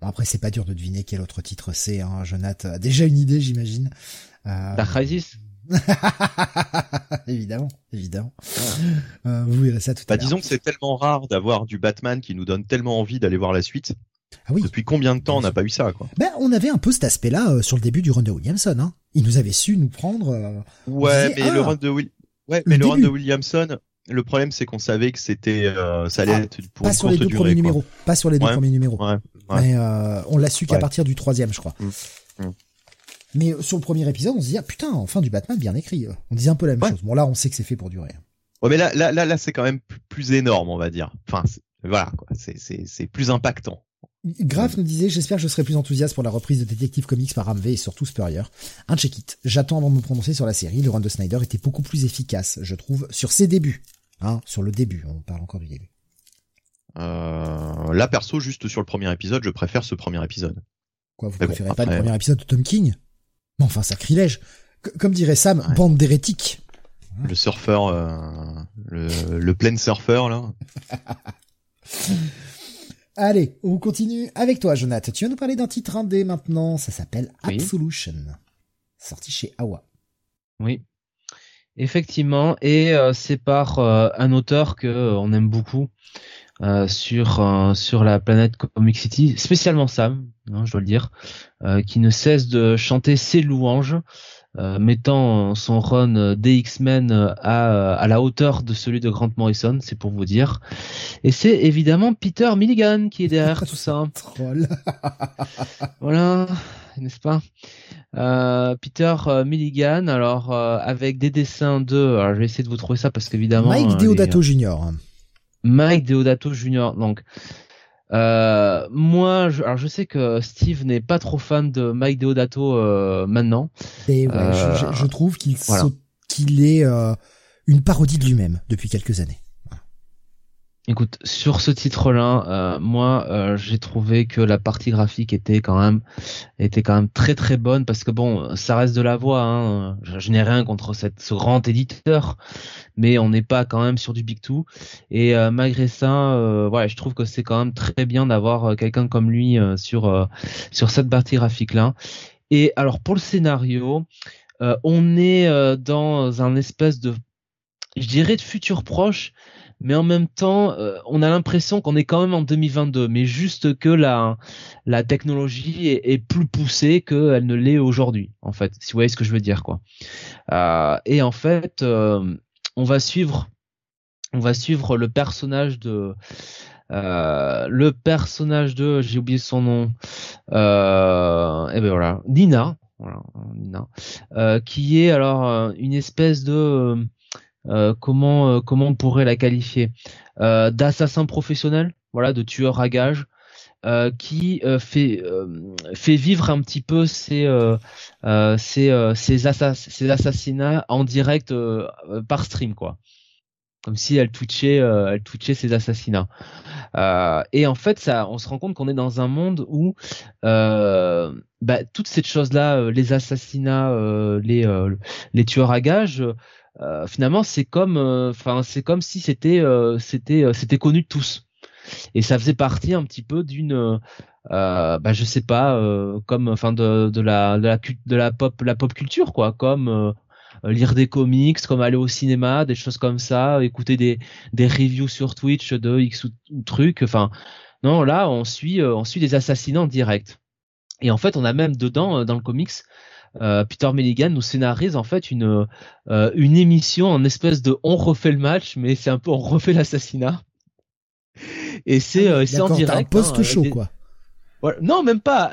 bon, après c'est pas dur de deviner quel autre titre c'est. Hein. Jonathan a déjà une idée, j'imagine. Euh, Dark Crisis évidemment, évidemment. Euh, vous verrez ça tout à Bah l'heure. disons que c'est tellement rare d'avoir du Batman qui nous donne tellement envie d'aller voir la suite. Ah oui. Depuis combien de temps on n'a pas eu ça, quoi? Ben, on avait un peu cet aspect-là euh, sur le début du run de Williamson. Hein. Il nous avait su nous prendre. euh, Ouais, disait, mais le ah, run de Will... ouais, le mais le run de Williamson, le problème c'est qu'on savait que c'était, euh, ça allait Ah, être pour pas une sur les deux durée, premiers quoi. numéros. Pas sur les deux Ouais. premiers numéros. Ouais, ouais. Mais on l'a su qu'à partir du troisième, je crois. Mm. Mm. Mais sur le premier épisode, on se dit ah putain, enfin du Batman bien écrit. On disait un peu la même chose. Bon là, on sait que c'est fait pour durer. Ouais, mais là, là, là, là, c'est quand même plus, énorme, on va dire. Enfin, voilà, quoi. C'est, c'est, c'est plus impactant. Graf nous disait j'espère que je serai plus enthousiaste pour la reprise de Detective Comics par Ramvé et surtout Spurrier. Un check it. J'attends avant de me prononcer sur la série. Le run de Snyder était beaucoup plus efficace, je trouve, sur ses débuts. Hein, sur le début, on parle encore du début. Euh, là, perso, juste sur le premier épisode, je préfère ce premier épisode. Quoi, vous Mais bon, préférez pas après- le premier épisode de Tom King? Mais enfin, sacrilège. C- comme dirait Sam, Ouais. bande d'hérétiques. Le surfeur, euh, le, le plein surfeur, là. Allez, on continue avec toi, Jonathan. Tu vas nous parler d'un titre indé maintenant. Ça s'appelle Oui. Absolution. Sorti chez Awa. Oui. Effectivement, et euh, c'est par euh, un auteur que euh, on aime beaucoup sur sur la planète Comic City, spécialement Sam, hein, je dois le dire, qui ne cesse de chanter ses louanges, mettant son run euh, des X-Men euh, à à la hauteur de celui de Grant Morrison, c'est pour vous dire. Et c'est évidemment Peter Milligan qui est derrière tout ça. Troll. Voilà, n'est-ce pas? Euh, Peter euh, Milligan, alors euh, avec des dessins de, alors je vais essayer de vous trouver ça parce qu'évidemment Mike euh, Deodato les- Jr. Mike Deodato Jr. Donc euh, moi, je, alors je sais que Steve n'est pas trop fan de Mike Deodato euh, maintenant. Et ouais, Euh, je, trouve qu'il voilà. saute- qu'il est euh, une parodie de lui-même depuis quelques années. Écoute, sur ce titre-là, euh, moi, euh, j'ai trouvé que la partie graphique était quand même était quand même très très bonne parce que bon, ça reste de la voix. Hein. Je, n'ai rien contre cette, ce grand éditeur, mais on n'est pas quand même sur du big two. Et euh, malgré ça, voilà, je trouve que c'est quand même très bien d'avoir quelqu'un comme lui sur sur cette partie graphique-là. Et alors pour le scénario, on est dans un espèce de, je dirais, de futur proche mais en même temps, euh, on a l'impression qu'on est quand même en 2022, mais juste que la la technologie est, plus poussée qu'elle ne l'est aujourd'hui, en fait. Si vous voyez ce que je veux dire, quoi. Euh, et en fait, euh, on va suivre, on va suivre le personnage de euh, le personnage de, j'ai oublié son nom, euh, et ben voilà, Nina, voilà, Nina, euh, qui est alors une espèce de euh, comment euh, comment on pourrait la qualifier? Euh, d'assassin professionnel, voilà, de tueur à gages, qui fait fait vivre un petit peu ces, euh, ces, assass- ces assassinats en direct par stream, quoi. Comme si elle twitchait euh, elle twitchait ses assassinats. Et en fait, ça, on se rend compte qu'on est dans un monde où bah, toutes ces choses-là, les assassinats, les les tueurs à gages. Euh, finalement c'est comme enfin c'est comme si c'était euh, c'était euh, c'était connu de tous. Et ça faisait partie un petit peu d'une euh, bah je sais pas euh, comme enfin de, de la de la de la pop la pop culture quoi. Comme euh, lire des comics comme aller au cinéma des choses comme ça écouter des des reviews sur Twitch de X ou, truc enfin non là on suit euh, on suit des assassinats en direct. Et en fait on a même dedans euh, dans le comics euh, Peter Milligan nous scénarise en fait une euh, une émission en espèce de on refait le match mais c'est un peu on refait l'assassinat et c'est euh, c'est en direct un post hein, show des- quoi. Non, même pas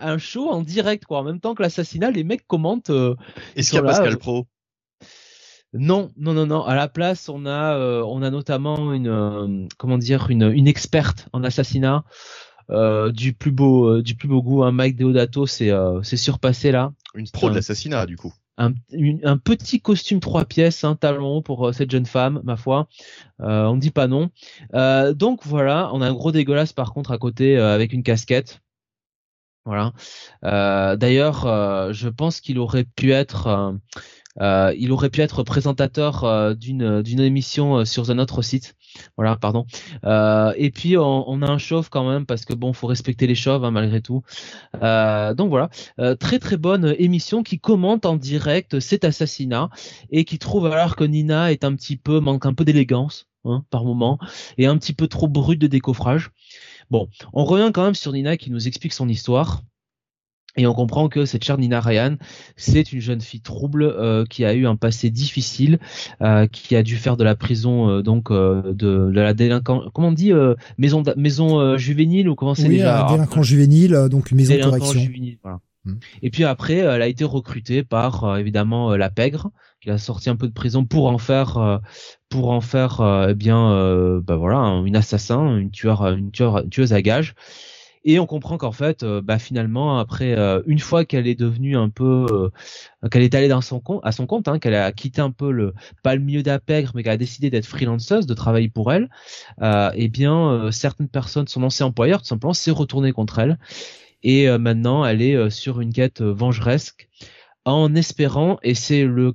un, show en direct quoi. En même temps que l'assassinat, les mecs commentent. Est-ce qu'il y a Pascal Pro? Non, non, non, non. À la place, on a, on a notamment une, comment dire, une, une experte en assassinat euh, du plus beau euh, du plus beau goût. Un Mike Deodato c'est euh, c'est surpassé là. Une pro de l'assassinat du coup. Un, un, petit costume trois pièces, un talon pour cette jeune femme, ma foi. Euh, on dit pas non. Euh, donc voilà, on a un gros dégueulasse par contre à côté avec une casquette. Voilà. D'ailleurs, je pense qu'il aurait pu être euh, il aurait pu être présentateur euh, d'une d'une émission euh, sur un autre site. Voilà, pardon. et puis on, on, a un chauve quand même parce que bon, faut respecter les chauves hein, malgré tout. donc voilà, très très bonne émission qui commente en direct cet assassinat et qui trouve alors que Nina est un petit peu manque un peu d'élégance hein, par moment et un petit peu trop brute de décoffrage. Bon, on revient quand même sur Nina qui nous explique son histoire. Et on comprend que cette chère Nina Ryan, c'est une jeune fille trouble euh, qui a eu un passé difficile, euh, qui a dû faire de la prison, euh, donc de, de, la délinquance. Comment on dit maison maison juvénile ou comment c'est oui, déjà? délinquant juvénile, donc une maison de correction. Juvénile, voilà. Hmm. Et puis après, elle a été recrutée par évidemment la pègre, qui a sorti un peu de prison pour en faire, pour en faire, eh bien, bah voilà, une assassin, une tueur, une tueur, une tueuse à gages. Et on comprend qu'en fait, euh, bah finalement, après euh, une fois qu'elle est devenue un peu, euh, qu'elle est allée à son compte, hein, qu'elle a quitté un peu le pas le milieu d'Apègre, mais qu'elle a décidé d'être freelanceuse, de travailler pour elle, eh bien certaines personnes, son ancien employeur, tout simplement, s'est retourné contre elle. Et maintenant, elle est sur une quête vengeresque, en espérant, et c'est le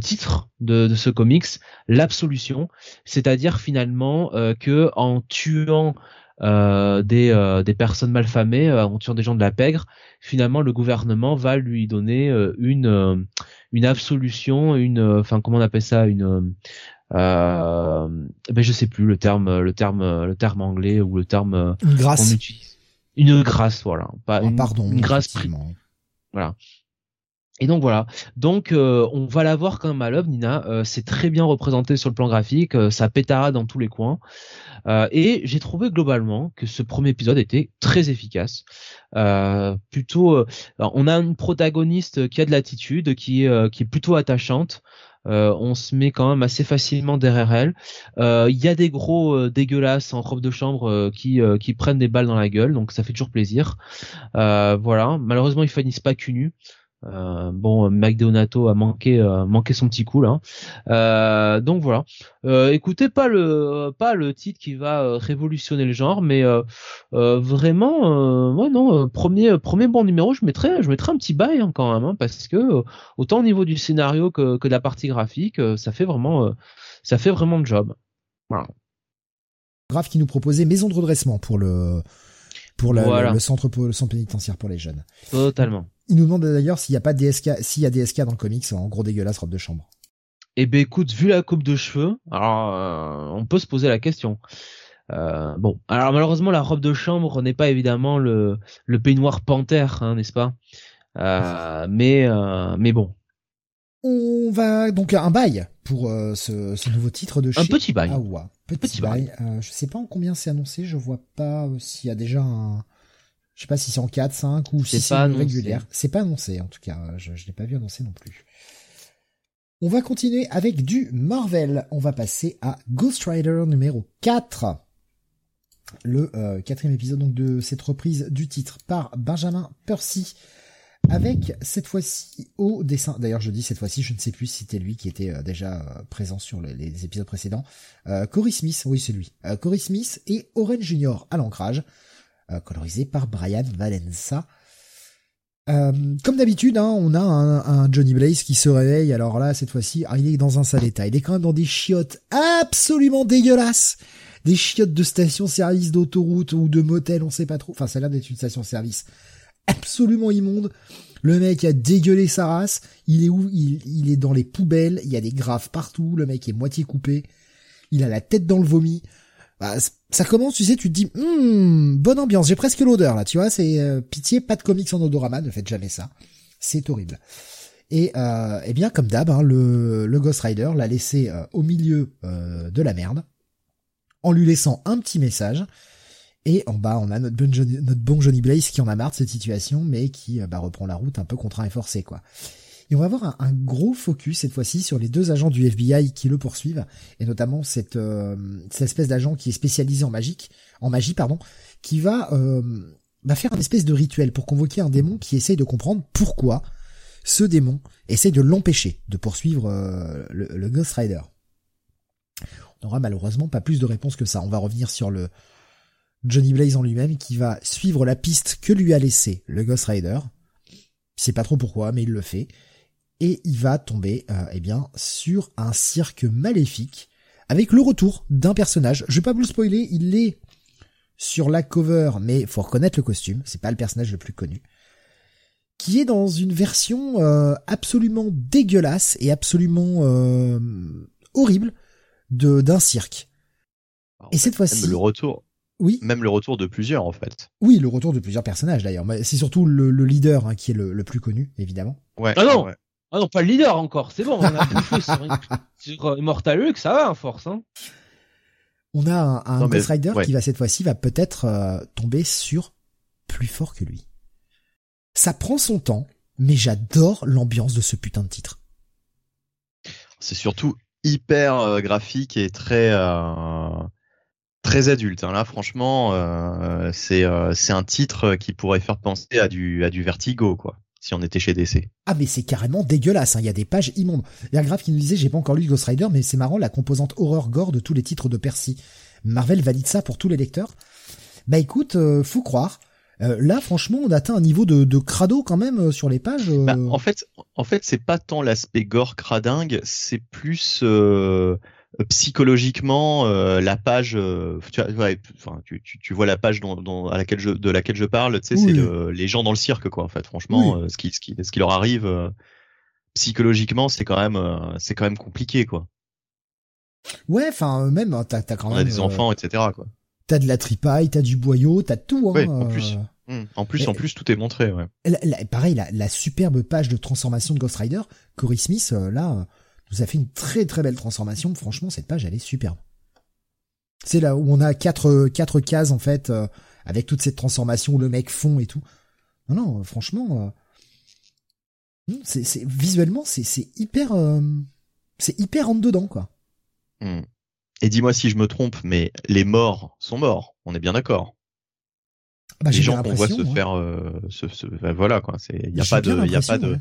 titre de, ce comics, l'absolution, c'est-à-dire finalement que en tuant euh, des, euh, des personnes malfamées euh, en tuant des gens de la pègre, finalement le gouvernement va lui donner une une absolution, une enfin comment on appelle ça, une euh, ben je sais plus le terme le terme le terme anglais ou le terme une grâce. utilise. une grâce voilà. Pas une, pardon une grâce voilà et donc voilà, donc on va la voir quand même à l'œuvre, Nina. c'est très bien représenté sur le plan graphique, ça pétara dans tous les coins. Euh, et j'ai trouvé globalement que ce premier épisode était très efficace. Euh, plutôt, euh, on a une protagoniste qui a de l'attitude, qui, qui est plutôt attachante. on se met quand même assez facilement derrière elle. Il y a des gros dégueulasses en robe de chambre qui, qui prennent des balles dans la gueule, donc ça fait toujours plaisir. voilà. Malheureusement, ils finissent pas cul nu. Euh, bon, Mike Donato a manqué, euh, manqué son petit coup là. Euh, donc voilà. écoutez pas le, pas le titre qui va révolutionner le genre, mais vraiment, ouais non, premier, premier bon numéro, je mettrais, je mettrais un petit bail hein, quand même, hein, parce que autant au niveau du scénario que, que de la partie graphique, ça fait vraiment, ça fait vraiment le job. Voilà. Grave qui nous proposait Maison de redressement pour le pour le, centre le centre pénitentiaire pour les jeunes. Totalement. Il nous demande d'ailleurs s'il y a pas DSK, s'il y a DSK dans le comics en gros dégueulasse robe de chambre. Eh ben écoute, vu la coupe de cheveux, alors euh, on peut se poser la question. Euh, bon, alors malheureusement la robe de chambre n'est pas évidemment le le peignoir panthère, hein, n'est-ce pas? Euh, Mais mais bon. On va donc un bail pour ce, ce, nouveau titre de chez un petit bail. Petit, petit bail. je sais pas en combien c'est annoncé, je vois pas s'il y a déjà un je sais pas si c'est en 4, 5 ou si c'est régulière. C'est pas annoncé en tout cas, je, je l'ai pas vu annoncé non plus. On va continuer avec du Marvel. On va passer à Ghost Rider numéro 4. Le euh, quatrième épisode donc de cette reprise du titre par Benjamin Percy. Avec cette fois-ci au dessin, d'ailleurs je dis cette fois-ci, je ne sais plus si c'était lui qui était euh, déjà euh, présent sur les, épisodes précédents. Corey Smith, oui c'est lui. Corey Smith et Oren Junior à l'ancrage. Euh, colorisé par Brian Valenza. Euh, comme d'habitude, hein, on a un, Johnny Blaze qui se réveille. Alors là, cette fois-ci, ah, il est dans un sale état. Il est quand même dans des chiottes absolument dégueulasses. Des chiottes de station-service, d'autoroute ou de motel, on sait pas trop. Enfin, ça a l'air d'être une station-service absolument immonde. Le mec a dégueulé sa race. Il est où? Il, il est dans les poubelles. Il y a des graves partout. Le mec est moitié coupé. Il a la tête dans le vomi. Bah, ça commence, tu sais, tu te dis, hmm, bonne ambiance, j'ai presque l'odeur là, tu vois, c'est euh, pitié, pas de comics en odorama, ne faites jamais ça, c'est horrible. Et euh, eh bien, comme d'hab, hein, le, le Ghost Rider l'a laissé euh, au milieu de la merde, en lui laissant un petit message. Et en bas, on a notre bon Johnny, notre bon Johnny Blaze qui en a marre de cette situation, mais qui bah, reprend la route un peu contraint et forcé, quoi. Et on va avoir un, gros focus cette fois-ci sur les deux agents du FBI qui le poursuivent, et notamment cette, euh, cette espèce d'agent qui est spécialisé en en magie, pardon, qui va, euh, va faire une espèce de rituel pour convoquer un démon qui essaye de comprendre pourquoi ce démon essaye de l'empêcher de poursuivre euh, le, le Ghost Rider. On n'aura malheureusement pas plus de réponses que ça. On va revenir sur le, Johnny Blaze en lui-même qui va suivre la piste que lui a laissée le Ghost Rider. Sais pas trop pourquoi, mais il le fait. Et il va tomber, euh, eh bien, sur un cirque maléfique avec le retour d'un personnage. Je vais pas vous le spoiler, il est sur la cover, mais faut reconnaître le costume. C'est pas le personnage le plus connu. Qui est dans une version euh, absolument dégueulasse et absolument euh, horrible de d'un cirque. et cette fois-ci, le retour, oui. Même le retour de plusieurs, en fait. Oui, le retour de plusieurs personnages, d'ailleurs. C'est surtout le, leader hein, qui est le, plus connu, évidemment. Ouais. Ah non Ah non, pas le leader encore, c'est bon, on a bouffé sur, sur euh, Immortal ça va, en force. Hein. On a un, un Ghost Rider qui va cette fois-ci va peut-être euh, tomber sur plus fort que lui. Ça prend son temps, mais j'adore l'ambiance de ce putain de titre. C'est surtout hyper euh, graphique et très très adulte. Hein. Là, franchement, euh, c'est euh, c'est un titre qui pourrait faire penser à du à du Vertigo, quoi. Si on était chez DC. Ah mais c'est carrément dégueulasse. Hein. Il y a des pages immondes. Il y a un graphe qui nous disait j'ai pas encore lu Ghost Rider, mais c'est marrant la composante horreur gore de tous les titres de Percy. Marvel valide ça pour tous les lecteurs. Bah écoute, euh, faut croire. là, franchement, on atteint un niveau de, de crado quand même sur les pages. Bah, en fait, en fait, c'est pas tant l'aspect gore cradingue, c'est plus euh, psychologiquement euh, la page euh, tu, ouais, tu, tu, tu, vois la page dont, dont, à laquelle je, de laquelle je parle tu sais c'est les gens dans le cirque quoi en fait. Franchement ce qui ce qui ce qui leur arrive psychologiquement c'est quand même c'est quand même compliqué quoi. Ouais enfin même t'as as quand même on a des enfants etc quoi. t'as de la tripaille t'as du boyau t'as tout hein, en plus. mmh. en plus en plus tout est montré ouais. Pareil la, la, superbe page de transformation de Ghost Rider Cory Smith là a fait une très très belle transformation. Franchement, cette page, elle est superbe. C'est là où on a quatre, quatre cases, en fait, euh, avec toute cette transformation où le mec fond et tout. Non, non, franchement, euh, c'est, visuellement, c'est, c'est hyper, euh, c'est hyper en dedans, quoi. Hmm. Et dis-moi si je me trompe, mais les morts sont morts. On est bien d'accord. Bah, les gens qu'on voit se faire, se, ben voilà quoi. C'est, il y a pas de, il y a pas de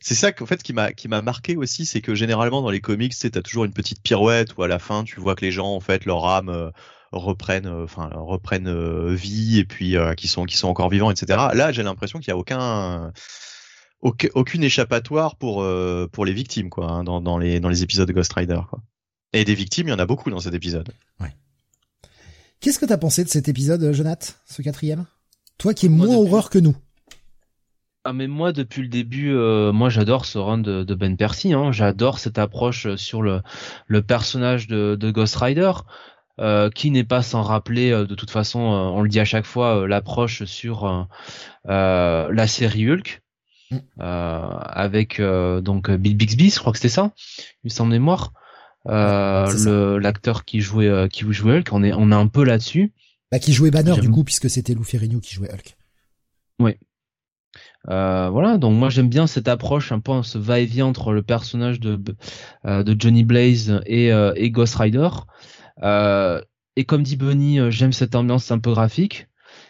c'est ça qu'en fait qui m'a qui m'a marqué aussi, c'est que généralement dans les comics, tu as toujours une petite pirouette où à la fin tu vois que les gens en fait leur âme euh, reprennent euh, enfin reprennent euh, vie et puis qui sont qui sont encore vivants etc. Là, j'ai l'impression qu'il y a aucun aucune échappatoire pour pour les victimes quoi hein, dans, dans les dans les épisodes de Ghost Rider quoi. Et des victimes, il y en a beaucoup dans cet épisode. Ouais. Qu'est-ce que t'as pensé de cet épisode, Jonath, ce quatrième? Toi qui es moins horreur que nous. Ah mais moi depuis le début, euh, moi j'adore ce run de, Ben Percy. Hein. J'adore cette approche sur le, le personnage de, Ghost Rider, euh, qui n'est pas sans rappeler euh, de toute façon, on le dit à chaque fois, l'approche sur la série Hulk. Mm. avec donc Bill Bixby, je crois que c'était ça, il semble mémoire. l'acteur qui jouait qui jouait Hulk, on est on est un peu là-dessus. Bah, qui jouait Banner du coup puisque c'était Lou Ferrigno qui jouait Hulk. Oui, euh, voilà, donc moi j'aime bien cette approche, un peu ce va-et-vient entre le personnage de, euh, de Johnny Blaze et, euh, et Ghost Rider. et comme dit Bunny, j'aime cette ambiance un peu graphique.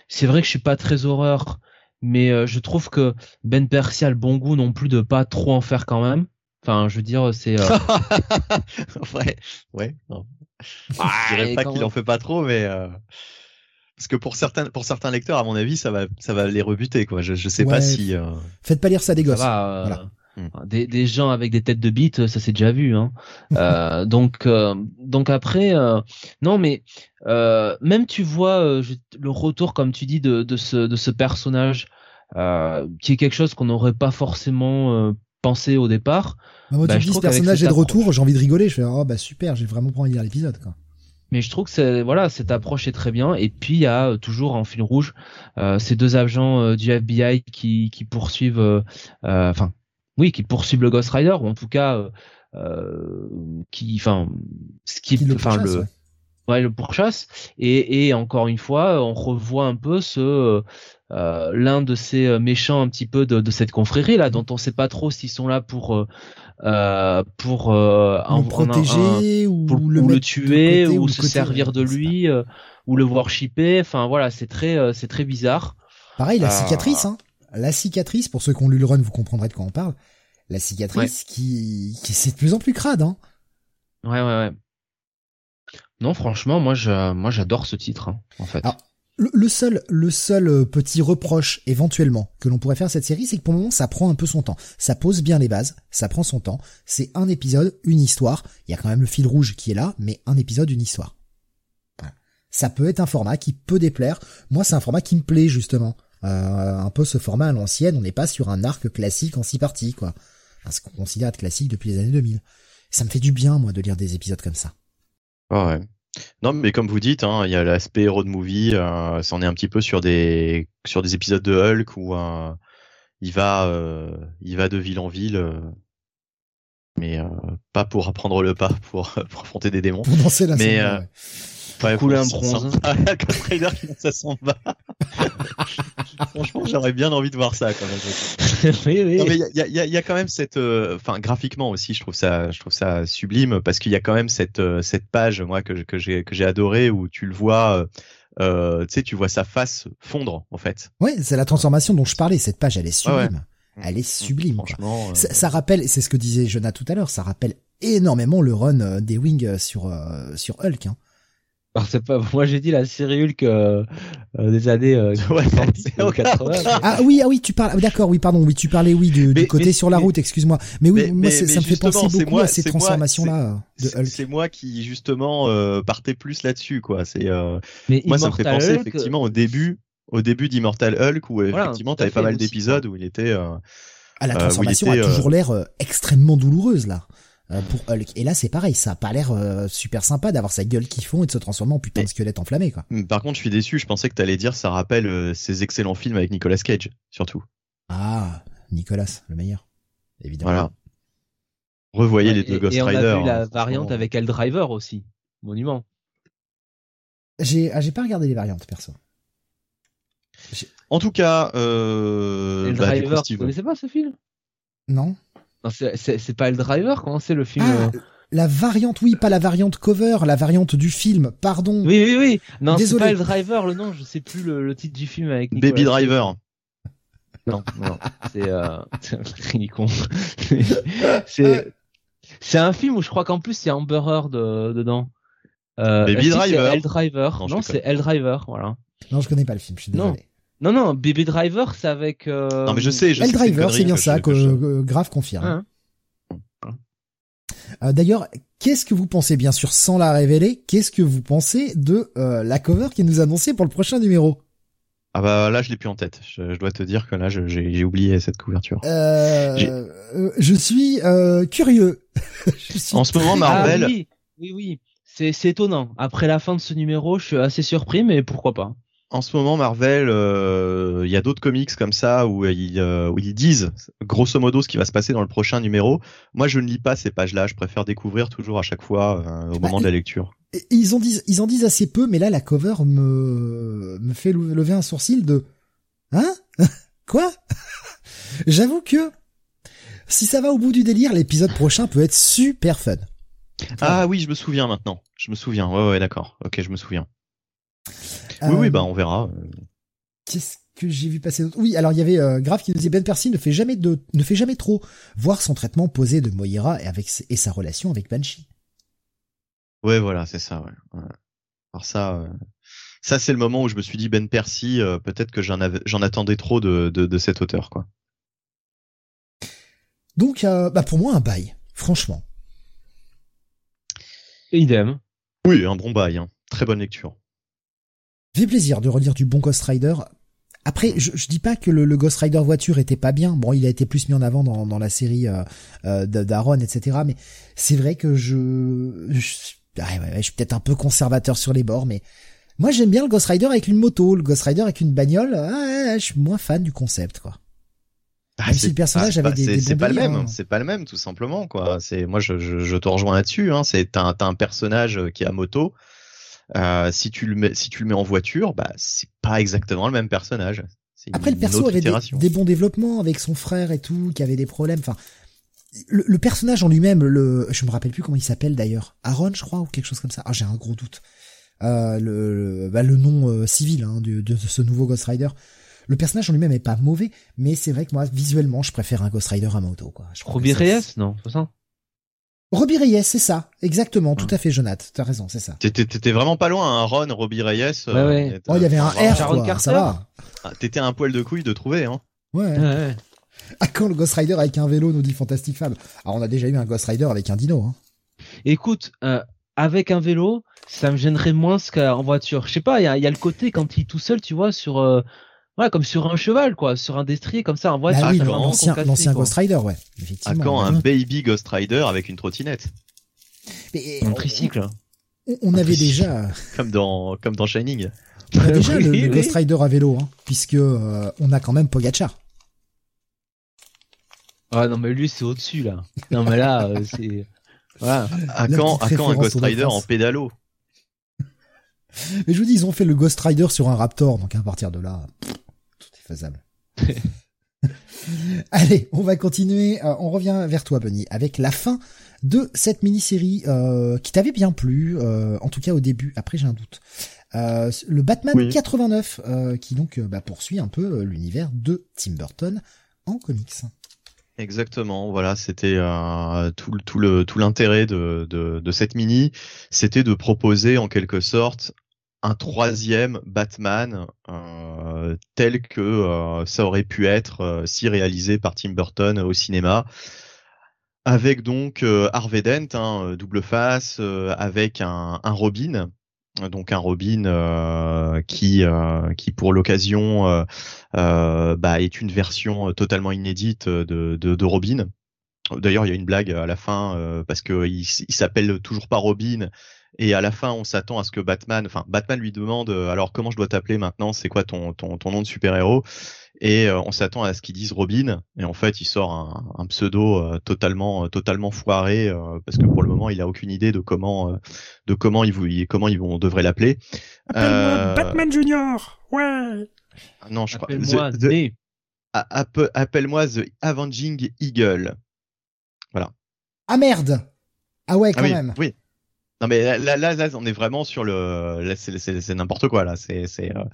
C'est vrai que je suis pas très horreur, mais je trouve que Ben Percy a le bon goût non plus de pas trop en faire quand même. Enfin, je veux dire, c'est. ouais, ouais. Non. je dirais pas qu'il en fait pas trop, mais. Parce que pour certains, pour certains lecteurs, à mon avis, ça va, ça va les rebuter, quoi. Je, je sais pas si. Euh... Faites pas lire ça des gosses. Euh, hmm. des, des, gens avec des têtes de bite, ça s'est déjà vu. Hein. euh, donc, euh, donc après, euh, non, mais même tu vois le retour, comme tu dis, de, de ce, de ce personnage, qui est quelque chose qu'on n'aurait pas forcément pensé au départ. Bah, moi, tu bah, dis ce personnage est de retour, j'ai envie de rigoler. Je fais, oh bah super, j'ai vraiment pas envie de lire l'épisode, quoi mais je trouve que c'est voilà cette approche est très bien et puis il y a euh, toujours en fil rouge euh, ces deux agents euh, du FBI qui, qui poursuivent enfin oui qui poursuivent le Ghost Rider ou en tout cas qui enfin ce qui enfin le Ouais, le pourchasse. Et, et encore une fois, on revoit un peu ce euh, l'un de ces méchants un petit peu de, de cette confrérie là, dont on sait pas trop s'ils sont là pour euh, pour euh, en, protéger ou, le, le, tuer ou, se servir de lui ou le worshipper. Enfin voilà, c'est très c'est très bizarre. Pareil, la cicatrice, hein. La cicatrice, pour ceux qui ont lu le run, vous comprendrez de quoi on parle. La cicatrice qui, qui c'est de plus en plus crade, hein. Ouais, ouais, ouais. Non, franchement, moi, je, moi, j'adore ce titre, hein, en fait. Le, seul, le seul euh, petit reproche éventuellement que l'on pourrait faire à cette série, c'est que pour le moment, ça prend un peu son temps. Ça pose bien les bases, ça prend son temps. C'est un épisode, une histoire. Il y a quand même le fil rouge qui est là, mais un épisode, une histoire. Ça peut être un format qui peut déplaire. Moi, c'est un format qui me plaît justement. Euh, un peu ce format à l'ancienne. On n'est pas sur un arc classique en six parties, quoi. ce qu'on considère être classique depuis les années 2000. Ça me fait du bien, moi, de lire des épisodes comme ça. ouais. Non, mais comme vous dites, hein, il y a l'aspect road movie. Euh, c'en est un petit peu sur des sur des épisodes de Hulk où euh, il va euh, il va de ville en ville, euh, mais pas pour apprendre le pas, pour, pour affronter des démons. Pour danser la mais, Ouais, couler un bronze. Ah, Rider qui ça s'en va. Franchement, j'aurais bien envie de voir ça quand même. oui, oui. Non, mais il y a, y, a, y a, quand même cette, euh, enfin, graphiquement aussi, je trouve ça, je trouve ça sublime parce qu'il y a quand même cette, euh, cette page, moi, que, que j'ai, que j'ai adoré où tu le vois. Euh, tu sais, tu vois sa face fondre en fait. Ouais, c'est la transformation dont je parlais. Cette page, elle est sublime. Elle est sublime. Franchement, ça, ça, rappelle, c'est ce que disait Jonah tout à l'heure, ça rappelle énormément le run des Wings sur sur Hulk. Hein. Alors c'est pas moi j'ai dit la série Hulk euh, euh, des années euh, ouais, 80. ah oui ah oui tu parles d'accord oui pardon oui tu parlais oui du, du côté sur la route excuse-moi. Mais oui moi ça me fait penser beaucoup à ces transformations là de Hulk. C'est moi qui justement euh, partais plus là-dessus quoi. C'est moi ça me fait penser effectivement au début au début d'Immortal Hulk où effectivement t'avais pas mal d'épisodes où il était ah la transformation a toujours l'air extrêmement douloureuse là. euh, pour Hulk. Et là, c'est pareil, ça a pas l'air euh, super sympa d'avoir sa gueule qui fond et de se transformer en putain de squelette enflammé, quoi. Hmm, par contre, je suis déçu. Je pensais que t'allais dire ça rappelle euh, ces excellents films avec Nicolas Cage, surtout. Ah, Nicolas, le meilleur, évidemment. Voilà. Revoyez les deux Ghost Rider. Et on a vu la variante avec El Driver aussi, monument. J'ai, ah, j'ai pas regardé les variantes, perso. En tout cas, euh, El bah, Driver, tu connaissais pas ce film? Non. C'est pas le driver, comment c'est le film ah, euh La variante, oui, pas la variante cover, la variante du film, pardon. Oui, oui, oui. Non, c'est pas le driver, le nom, je sais plus le, titre du film avec Nicolas Baby Driver. Non, non, c'est euh, con. c'est c'est un film où je crois qu'en plus il y a Amber Heard dedans. Euh, Baby Driver. El Driver. Non, c'est El Driver, voilà. Non, je connais pas le film, je suis désolé. Non, non, Baby Driver, c'est avec. Euh... Non, mais je sais. Je El Driver, c'est bien ça, que, euh, Grave confirme. Hein. Euh, D'ailleurs, qu'est-ce que vous pensez, bien sûr, sans la révéler, qu'est-ce que vous pensez de euh, la cover qui nous annonçait pour le prochain numéro? Ah bah là je l'ai plus en tête. Je, dois te dire que là j'ai oublié cette couverture. Euh, je suis euh, curieux. je suis en ce moment Marvel. Ah, oui, oui, oui. C'est étonnant. Après la fin de ce numéro, je suis assez surpris, mais pourquoi pas en ce moment, Marvel, euh, il y a d'autres comics comme ça où ils, euh, où ils disent grosso modo ce qui va se passer dans le prochain numéro. Moi, je ne lis pas ces pages-là. Je préfère découvrir toujours à chaque fois euh, au bah, moment de la lecture. Ils en disent, ils en disent assez peu, mais là, la cover me me fait lever un sourcil de hein? Quoi? J'avoue que si ça va au bout du délire, l'épisode prochain peut être super fun. Ah oui, je me souviens maintenant. Je me souviens. Ouais, ouais, d'accord. Ok, je me souviens. Oui, oui, bah on verra. Qu'est-ce que j'ai vu passer d'autre? Oui, alors il y avait euh, Grave qui nous disait Ben Percy ne fait jamais de, ne fait jamais trop voir son traitement posé de Moira et avec et sa relation avec Banshee. Ouais, voilà, c'est ça. Ouais. Alors ça, euh, ça c'est le moment où je me suis dit Ben Percy, euh, peut-être que j'en avais, j'en attendais trop de, de, de cet auteur, quoi. Donc, bah pour moi un bail, franchement. idem. Oui, un bon bail, hein. très bonne lecture fait plaisir de relire du bon Ghost Rider. Après, je, je dis pas que le, Ghost Rider voiture était pas bien. Bon, il a été plus mis en avant dans, dans la série euh, euh d'Aaron, etc. Mais c'est vrai que je, je, je suis peut-être un peu conservateur sur les bords, mais moi j'aime bien le Ghost Rider avec une moto, le Ghost Rider avec une bagnole. je suis moins fan du concept, quoi. Ah, si le personnage avait des, c'est pas le même, hein. c'est pas le même tout simplement quoi. C'est moi je, je, je te rejoins là-dessus. Hein. C'est t'as un, un personnage qui a moto Euh, si tu le mets, si tu le mets en voiture, bah c'est pas exactement le même personnage. Après, le perso avait des, bons développements avec son frère et tout, qui avait des problèmes. Enfin, le, personnage en lui-même, le, je me rappelle plus comment il s'appelle d'ailleurs, Aaron, je crois, ou quelque chose comme ça. Ah, j'ai un gros doute. Euh, le, bah, le nom euh, civil hein, de, de, ce nouveau Ghost Rider. Le personnage en lui-même est pas mauvais, mais c'est vrai que moi, visuellement, je préfère un Ghost Rider à moto. Quoi. Robbie Reyes, non, c'est ça? Robbie Reyes, c'est ça, exactement, tout à fait, Jonathan, t'as raison, c'est ça. T'étais vraiment pas loin, hein, Ron, Robbie Reyes. Ouais, ouais. Euh, oh, il y avait un R, quoi, ça va. Ah, T'étais un poil de couille de trouver, hein. Ouais. ouais. À quand le Ghost Rider avec un vélo, nous dit Fantastic Fab Alors, on a déjà eu un Ghost Rider avec un dino, hein. Écoute, euh, avec un vélo, ça me gênerait moins qu'en voiture. Je sais pas, il y a, y a, le côté quand il est tout seul, tu vois, sur... Euh, Ouais, comme sur un cheval, quoi, sur un destrier comme ça. En vrai, bah oui, l'ancien Ghost Rider, ouais. Effectivement. À quand un baby Ghost Rider avec une trottinette Mais, Un tricycle. On, avait déjà. Comme dans, comme dans Shining. On a déjà le, Ghost Rider à vélo, hein, puisque euh, on a quand même Pogachar. Ah non mais lui c'est au-dessus là. Non mais là euh, c'est. Voilà. À quand, à quand un Ghost Rider en pédalo Mais je vous dis, ils ont fait le Ghost Rider sur un Raptor, donc à partir de là, Allez, on va continuer. Euh, on revient vers toi, Bunny, avec la fin de cette mini-série euh, qui t'avait bien plu, euh, en tout cas au début. Après, j'ai un doute. le Batman 89, qui donc bah, poursuit un peu l'univers de Tim Burton en comics. Exactement, voilà, c'était tout, tout le tout l'intérêt de, de, de cette mini, c'était de proposer en quelque sorte un troisième Batman euh, tel que euh, ça aurait pu être euh, si réalisé par Tim Burton au cinéma. Avec donc Harvey Dent hein, double face avec un, Robin. Donc un Robin qui qui pour l'occasion bah, est une version totalement inédite de, Robin. D'ailleurs, il y a une blague à la fin parce que il, il s'appelle toujours pas Robin et à la fin, on s'attend à ce que Batman, enfin Batman lui demande euh, alors comment je dois t'appeler maintenant, c'est quoi ton, ton, ton nom de super-héros? Et euh, on s'attend à ce qu'ils disent Robin, et en fait il sort un, un pseudo euh, totalement totalement foiré parce que pour le moment il a aucune idée de comment de comment il, comment ils vont devrait l'appeler. Appelle-moi Batman Junior, ouais. Non, je crois. Appelle-moi Appelle-moi The Avenging Eagle. Voilà. Ah merde. Ah ouais, quand ah même. Oui. Non mais là, là, là, on est vraiment sur le, c'est n'importe quoi là. C'est, c'est, euh,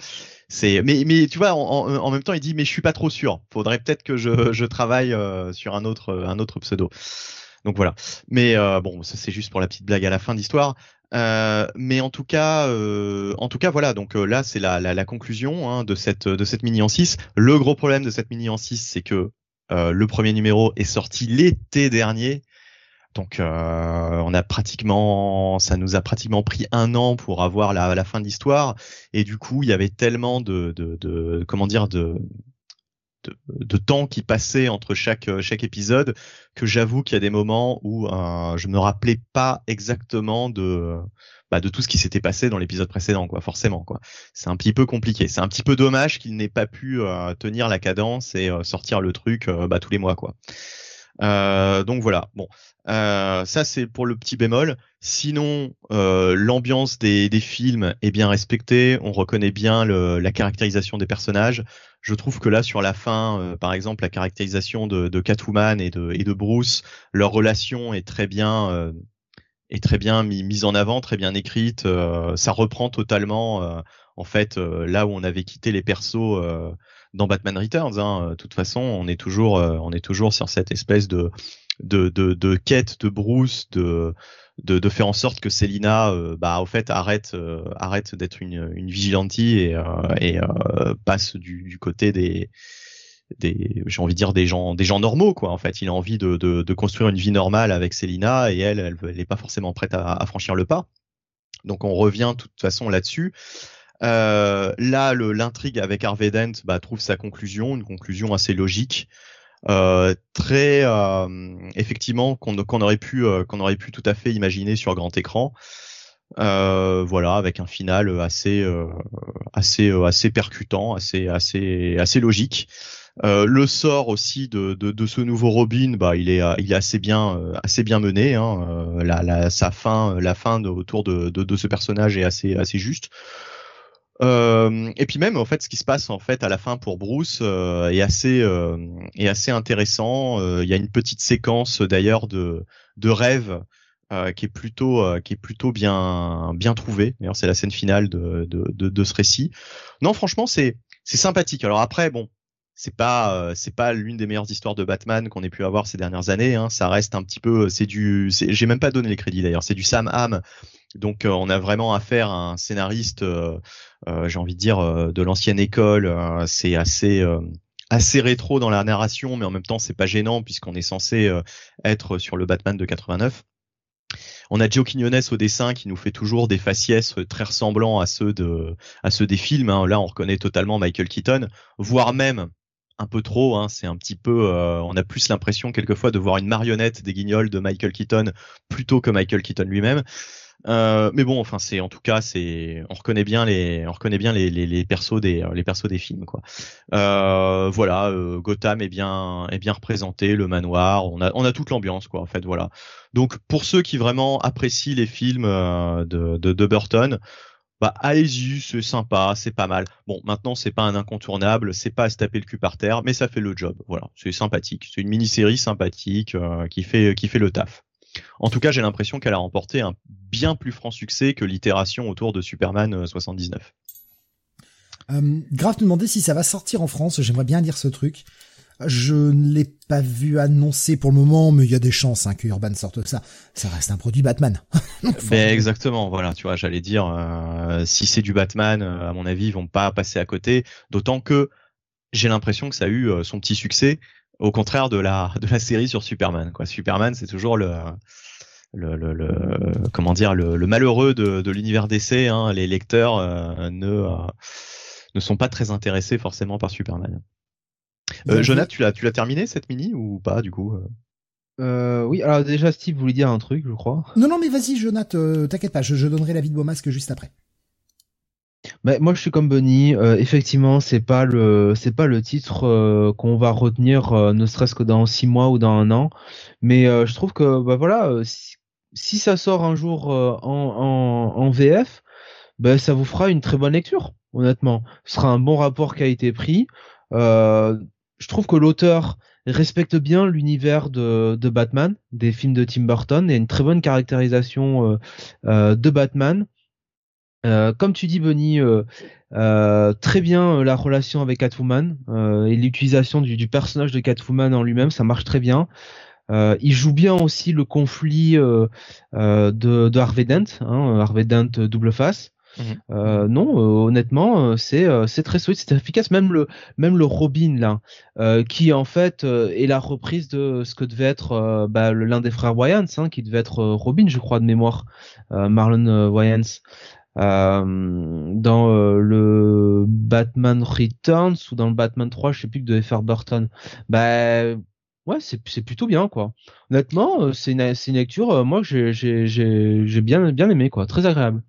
c'est, mais, mais tu vois, en, en, même temps, il dit, mais je suis pas trop sûr. Faudrait peut-être que je, je travaille euh, sur un autre, un autre pseudo. Donc voilà. Mais euh, bon, c'est juste pour la petite blague à la fin d'histoire. Euh, mais en tout cas, euh, en tout cas, voilà. Donc là, c'est la, la, la, conclusion hein, de cette, de cette mini en 6. Le gros problème de cette mini en 6, c'est que le premier numéro est sorti l'été dernier donc euh, on a pratiquement, ça nous a pratiquement pris un an pour avoir la, fin de l'histoire, et du coup il y avait tellement de, de, de comment dire de, temps qui passait entre chaque épisode que j'avoue qu'il y a des moments où euh, je me rappelais pas exactement de bah, de tout ce qui s'était passé dans l'épisode précédent quoi forcément quoi. C'est un petit peu compliqué. C'est un petit peu dommage qu'il n'ait pas pu euh, tenir la cadence et sortir le truc bah, tous les mois quoi euh, donc voilà. Bon, euh, ça c'est pour le petit bémol. Sinon, euh, l'ambiance des, des, films est bien respectée. On reconnaît bien le, la caractérisation des personnages. Je trouve que là, sur la fin, euh, par exemple, la caractérisation de, de, Catwoman et de, et de Bruce, leur relation est très bien euh, est très bien mise en avant, très bien écrite. ça reprend totalement, en fait, là où on avait quitté les persos dans Batman Returns. Hein. De toute façon, on est toujours, euh, on est toujours sur cette espèce de de, de, de quête de Bruce, de, de, de faire en sorte que Selina, euh, bah, au fait, arrête, euh, arrête d'être une, une vigilante et, passe du, côté des, des, j'ai envie de dire des gens, des gens normaux, quoi. En fait, il a envie de, de, de construire une vie normale avec Selina et elle, elle, n'est pas forcément prête à, à franchir le pas. Donc, on revient de toute façon là-dessus. Euh, là, l'intrigue avec Harvey Dent bah, trouve sa conclusion, une conclusion assez logique, euh, très euh, effectivement qu'on aurait pu qu'on aurait pu tout à fait imaginer sur grand écran. Voilà, avec un final assez assez assez percutant, assez assez assez logique. Le sort aussi de, de, ce nouveau Robin, bah, il est, il est assez bien, assez bien mené. Hein. La, sa fin, la fin autour de, de, de, ce personnage est assez, assez juste. Euh, et puis même en fait, ce qui se passe en fait à la fin pour Bruce euh, est assez euh, est assez intéressant. Il y a une petite séquence d'ailleurs de de rêve qui est plutôt qui est plutôt bien bien trouvée. D'ailleurs, c'est la scène finale de, de de, de ce récit. Non, franchement, c'est c'est sympathique. Alors après, bon, c'est pas c'est pas l'une des meilleures histoires de Batman qu'on ait pu avoir ces dernières années. Hein. Ça reste un petit peu, c'est du, j'ai même pas donné les crédits d'ailleurs. C'est du Sam Hamm. Donc on a vraiment affaire à un scénariste euh, j'ai envie de dire, euh, de l'ancienne école. Euh, c'est assez rétro dans la narration, mais en même temps c'est pas gênant puisqu'on est censé être sur le Batman de 89. On a Joe Quinones au dessin qui nous fait toujours des faciès très ressemblants à ceux de à ceux des films. Hein. Là, on reconnaît totalement Michael Keaton, voire même un peu trop. Hein. C'est un petit peu, on a plus l'impression quelquefois de voir une marionnette des Guignols de Michael Keaton plutôt que Michael Keaton lui-même. Euh, mais bon, enfin, c'est en tout cas, c'est on reconnaît bien les, on reconnaît bien les, les, les persos des, les persos des films, quoi. Euh, voilà, euh, Gotham est bien, est bien représenté, le manoir, on a, on a toute l'ambiance, quoi. En fait, voilà. Donc, pour ceux qui vraiment apprécient les films euh, de, de, de Burton, bah allez-y, c'est sympa, c'est pas mal. Bon, maintenant c'est pas un incontournable, c'est pas à se taper le cul par terre, mais ça fait le job. Voilà, c'est sympathique, c'est une mini-série sympathique euh, qui fait qui fait le taf. En tout cas, j'ai l'impression qu'elle a remporté un bien plus franc succès que l'itération autour de Superman 79. Euh, euh, Grave nous demandait si ça va sortir en France. J'aimerais bien lire ce truc. Je ne l'ai pas vu annoncé pour le moment, mais il y a des chances hein, que Urban sorte ça. Ça reste un produit Batman. ben exactement, voilà, tu vois, j'allais dire, euh, si c'est du Batman, à mon avis, ils vont pas passer à côté. D'autant que j'ai l'impression que ça a eu son petit succès au contraire de la de la série sur Superman. Quoi. Superman, c'est toujours le le, le, le, comment dire le, le malheureux de, de l'univers d'essai. Hein. Les lecteurs euh, ne euh, ne sont pas très intéressés forcément par Superman. Euh, Jonathan, tu l'as tu l'as terminé cette mini ou pas du coup euh? euh, oui, alors déjà Steve voulait dire un truc, je crois. Non, non, mais vas-y, Jonathan, t'inquiète pas, je, je donnerai l'avis de Beaumasque juste après. Moi, je suis comme Bunny. Euh, effectivement, c'est pas le c'est pas le titre euh, qu'on va retenir, euh, ne serait-ce que dans six mois ou dans un an. Mais je trouve que bah voilà, si, ça sort un jour en, VF, bah, ça vous fera une très bonne lecture. Honnêtement, ce sera un bon rapport qui a été pris. je trouve que l'auteur respecte bien l'univers de, de Batman, des films de Tim Burton, et une très bonne caractérisation de Batman. Euh, comme tu dis, Benny, euh, euh, très bien la relation avec Catwoman et l'utilisation du, personnage de Catwoman en lui-même, ça marche très bien. il joue bien aussi le conflit de, de, Harvey Dent, hein, Harvey Dent double face. Mhm. non, honnêtement, c'est c'est très solide, c'est efficace. Même le même le Robin là, qui en fait est la reprise de ce que devait être bah, l'un des frères Wayans, hein, qui devait être Robin, je crois de mémoire, Marlon Wayans. Euh, dans euh, le Batman Returns ou dans le Batman 3, je sais plus que devait faire Burton. Bah ouais, c'est c'est plutôt bien quoi. Honnêtement, euh, c'est une, une lecture moi j'ai j'ai j'ai bien bien aimé quoi, très agréable.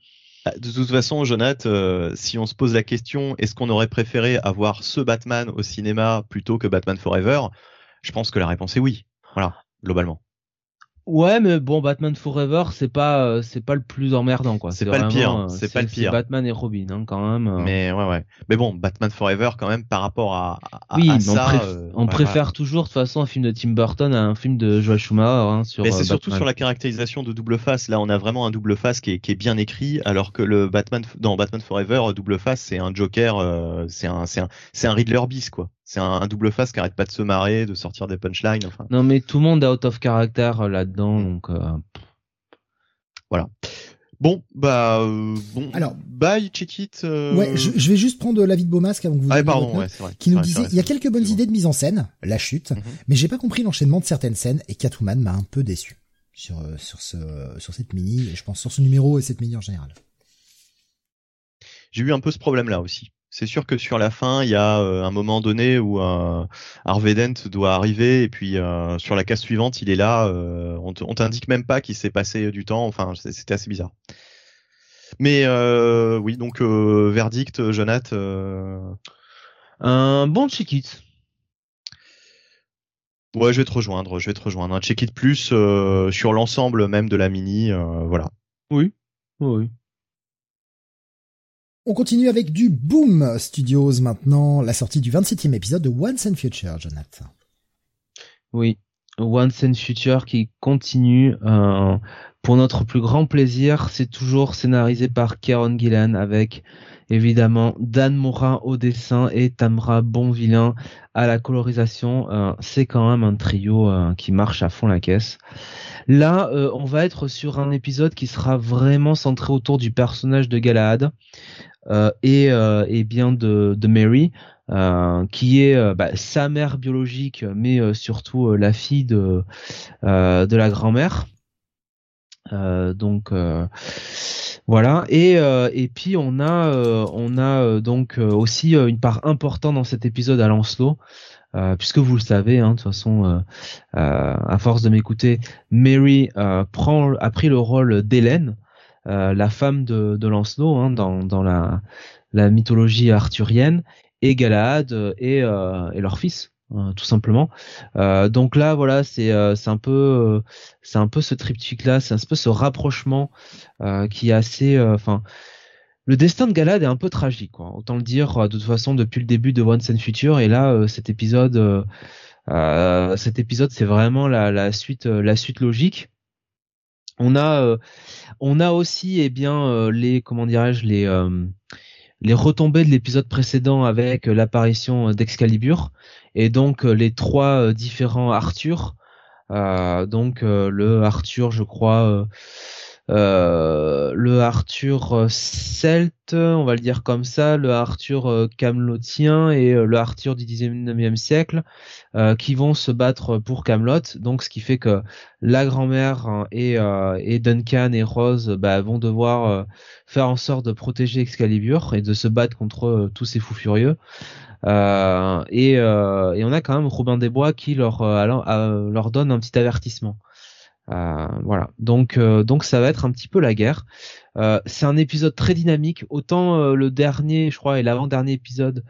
Ah, de toute façon, Jonathan, si on se pose la question, est-ce qu'on aurait préféré avoir ce Batman au cinéma plutôt que Batman Forever? Je pense que la réponse est oui. Voilà, globalement. Ouais, mais bon, Batman Forever, c'est pas, euh, c'est pas le plus emmerdant, quoi. C'est pas le pire. Euh, c'est pas le pire. Batman et Robin, hein, quand même. Euh. Mais ouais, ouais. Mais bon, Batman Forever, quand même, par rapport à, à, oui, ça, on, préfère toujours, de toute façon, un film de Tim Burton à un film de Joel Schumacher. Hein, sur, mais c'est surtout sur la caractérisation de double face. Là, on a vraiment un double face qui est, qui est bien écrit, alors que le Batman, dans Batman Forever, double face, c'est un Joker, c'est un, c'est un, c'est un Riddler bis, quoi c'est un, double face qui arrête pas de se marrer, de sortir des punchlines. Enfin. Non, mais tout le monde est out of character euh, là-dedans, donc euh... voilà. Bon, bah euh, bon. Alors, bye, check it. Euh... Ouais, je, je, vais juste prendre l'avis de Beaumasque avant que vous. Ah, pardon, ouais, c'est vrai. Qui nous disait, il y a quelques bonnes idées de mise en scène, la chute, mhm. mais j'ai pas compris l'enchaînement de certaines scènes et Catwoman m'a un peu déçu sur sur ce sur cette mini, et je pense sur ce numéro et cette mini en général. J'ai eu un peu ce problème-là aussi. C'est sûr que sur la fin, il y a euh, un moment donné où euh, Harvey Dent doit arriver et puis euh, sur la case suivante, il est là. Euh, on t'indique même pas qu'il s'est passé du temps. Enfin, c'était assez bizarre. Mais oui, donc verdict, Jonath. Un bon check Ouais, je vais te rejoindre, je vais te rejoindre. Un check it plus sur l'ensemble même de la mini, voilà. Oui, oui. On continue avec du Boom Studios maintenant, la sortie du 27e épisode de Once and Future, Jonathan. Oui, Once and Future qui continue. Euh, pour notre plus grand plaisir, c'est toujours scénarisé par Kieron Gillan avec évidemment Dan Morin au dessin et Tamra Bonvillain à la colorisation. Euh, c'est quand même un trio euh, qui marche à fond la caisse. Là, on va être sur un épisode qui sera vraiment centré autour du personnage de Galahad et, et, bien de, de Mary. qui est bah, sa mère biologique, mais surtout la fille de, de la grand-mère. donc voilà et euh, et puis on a euh, on a euh, donc aussi une part importante dans cet épisode à Lancelot puisque vous le savez hein, de toute façon à force de m'écouter Mary prend a pris le rôle d'Hélène la femme de, Lancelot hein, dans la mythologie arthurienne et Galahad et, et leur fils euh, tout simplement. Euh, donc là, voilà, c'est euh, c'est un peu c'est un peu ce triptyque là, c'est un peu ce rapprochement qui est assez, enfin. le destin de Galad est un peu tragique, quoi. Autant le dire de toute façon depuis le début de Once and Future. Et là, cet épisode, cet épisode, c'est vraiment la suite, la suite logique. On a, on a aussi, eh bien, les, comment dirais-je, les les retombées de l'épisode précédent avec l'apparition d'Excalibur et donc euh, les trois euh, différents Arthur. Euh, donc le Arthur, je crois, le Arthur celte, on va le dire comme ça, le Arthur camelotien et le Arthur du 19e siècle, qui vont se battre pour Camelot. Donc ce qui fait que la grand-mère hein, et, Duncan et Rose bah, vont devoir faire en sorte de protéger Excalibur et de se battre contre tous ces fous furieux. Euh, et, euh, on a quand même Robin des Bois qui euh, leur donne un petit avertissement. Voilà, donc donc ça va être un petit peu la guerre. c'est un épisode très dynamique. Autant le dernier, je crois, et l'avant-dernier épisode,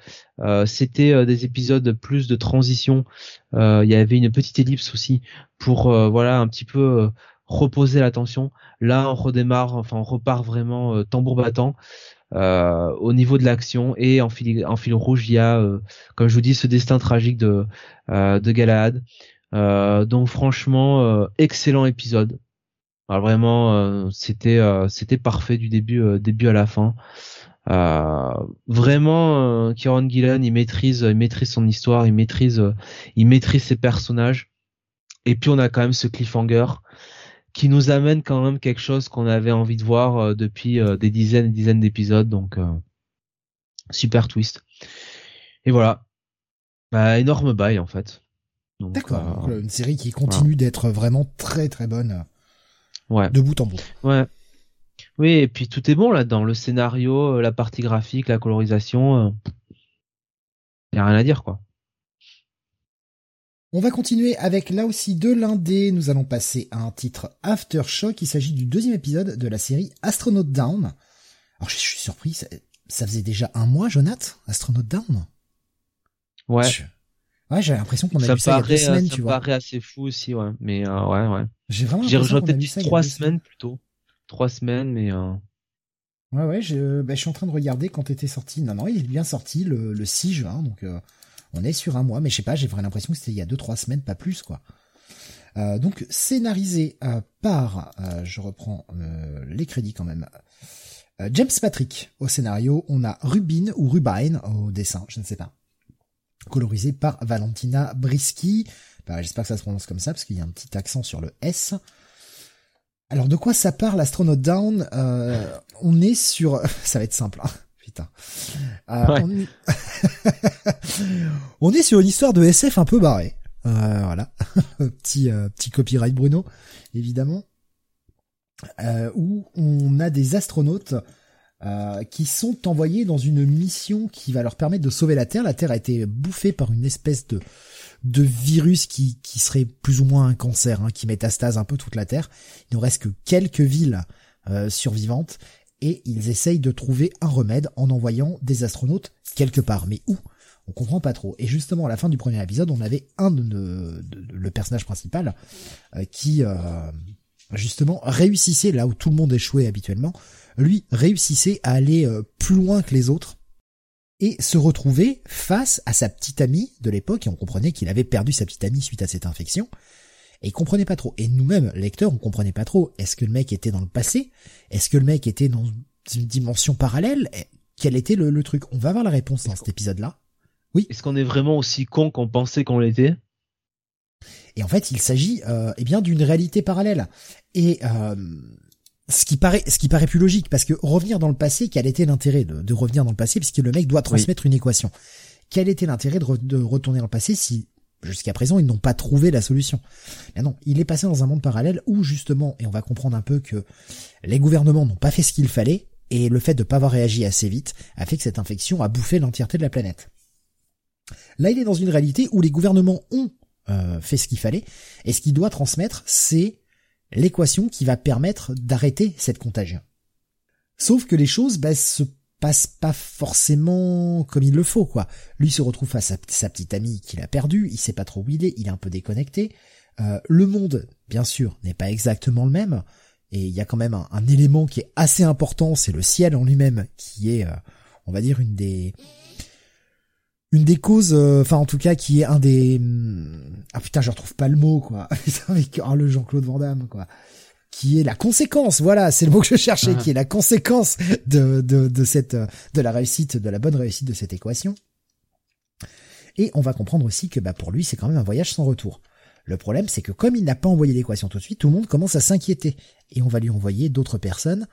c'était des épisodes plus de transition. Il y avait une petite ellipse aussi pour voilà un petit peu reposer l'attention. Là, on redémarre, enfin on repart vraiment tambour battant. Euh, au niveau de l'action et en fil, en fil rouge il y a euh, comme je vous dis ce destin tragique de euh, de Galahad donc franchement excellent épisode Alors vraiment c'était c'était parfait du début début à la fin vraiment Kieron Gillan il maîtrise il maîtrise son histoire il maîtrise il maîtrise ses personnages et puis on a quand même ce cliffhanger qui nous amène quand même quelque chose qu'on avait envie de voir euh, depuis euh, des dizaines et dizaines d'épisodes. Donc euh, super twist. Et voilà. Bah, énorme bail en fait. D'accord. Une série qui continue d'être vraiment très très bonne. Ouais. De bout en bout. Ouais. Oui, et puis tout est bon là dans le scénario, la partie graphique, la colorisation. Il y a rien à dire quoi. On va continuer avec là aussi de l'indé. Nous allons passer à un titre Aftershock. Il s'agit du deuxième épisode de la série Astronaut Down. Alors je suis surpris, ça, faisait déjà un mois, Jonathan, Astronaut Down? Ouais. Ouais, j'ai l'impression qu'on a vu ça il y a deux semaines, tu vois. Ça paraît assez fou aussi, ouais. Mais euh, ouais, ouais. J'ai vraiment vu ça trois semaines plutôt. Trois semaines, mais. Euh... Ouais, ouais. Je, bah, je suis en train de regarder quand était sorti. Non, non, il est bien sorti le, le 6 juin, donc. Euh, on est sur un mois, mais je sais pas, j'ai vraiment l'impression que c'était il y a deux trois semaines, pas plus quoi. Euh, donc scénarisé euh, par, euh, je reprends les crédits quand même. James Patrick au scénario, on a Rubin ou Rubine au dessin, je ne sais pas. Colorisé par Valentina Brisky. Bah, J'espère que ça se prononce comme ça parce qu'il y a un petit accent sur le S. Alors de quoi ça parle Astronaut Down? On est sur, ça va être simple. Hein. Euh, on... est... sur une histoire de SF un peu barrée. Euh, voilà, petit euh, petit copyright Bruno, évidemment, où on a des astronautes qui sont envoyés dans une mission qui va leur permettre de sauver la Terre. La Terre a été bouffée par une espèce de de virus qui, qui serait plus ou moins un cancer, hein, qui métastase un peu toute la Terre. Il ne reste que quelques villes survivantes et ils essayent de trouver un remède en envoyant des astronautes quelque part. Mais où? On comprend pas trop. Et justement, à la fin du premier épisode, on avait un de, le personnage principal euh, qui euh, justement réussissait là où tout le monde échouait habituellement. Lui réussissait à aller euh, plus loin que les autres et se retrouver face à sa petite amie de l'époque. Et on comprenait qu'il avait perdu sa petite amie suite à cette infection. Et il comprenait pas trop. Et nous-mêmes, lecteurs, on comprenait pas trop. Est-ce que le mec était dans le passé? Est-ce que le mec était dans une dimension parallèle? Quel était le, truc? On va avoir la réponse dans cet épisode-là. Oui. Est-ce qu'on est vraiment aussi con qu'on pensait qu'on l'était? Et en fait, il s'agit euh, eh bien d'une réalité parallèle. Et euh, ce qui paraît, ce qui paraît plus logique, parce que revenir dans le passé, quel était l'intérêt de, revenir dans le passé, puisque le mec doit transmettre une équation. Quel était l'intérêt de, de, retourner dans le passé si jusqu'à présent ils n'ont pas trouvé la solution? Mais non, il est passé dans un monde parallèle où justement, et on va comprendre un peu que les gouvernements n'ont pas fait ce qu'il fallait, et le fait de ne pas avoir réagi assez vite a fait que cette infection a bouffé l'entièreté de la planète. Là, il est dans une réalité où les gouvernements ont euh, fait ce qu'il fallait, et ce qu'il doit transmettre, c'est l'équation qui va permettre d'arrêter cette contagion. Sauf que les choses bah, se passent pas forcément comme il le faut, quoi. Lui se retrouve face à sa petite amie qu'il a perdue, il sait pas trop où il est, il est un peu déconnecté. Euh, le monde, bien sûr, n'est pas exactement le même, et il y a quand même un, élément qui est assez important, c'est le ciel en lui-même, qui est, euh, on va dire, une des une des causes, euh, enfin en tout cas qui est un des hmm, ah putain je retrouve pas le mot quoi. Avec oh, le Jean-Claude Van Damme quoi. Qui est la conséquence voilà c'est le mot que je cherchais ah. qui est la conséquence de, de de cette de la réussite de la bonne réussite de cette équation. Et on va comprendre aussi que bah pour lui c'est quand même un voyage sans retour. Le problème c'est que comme il n'a pas envoyé l'équation tout de suite tout le monde commence à s'inquiéter. Et on va lui envoyer d'autres personnes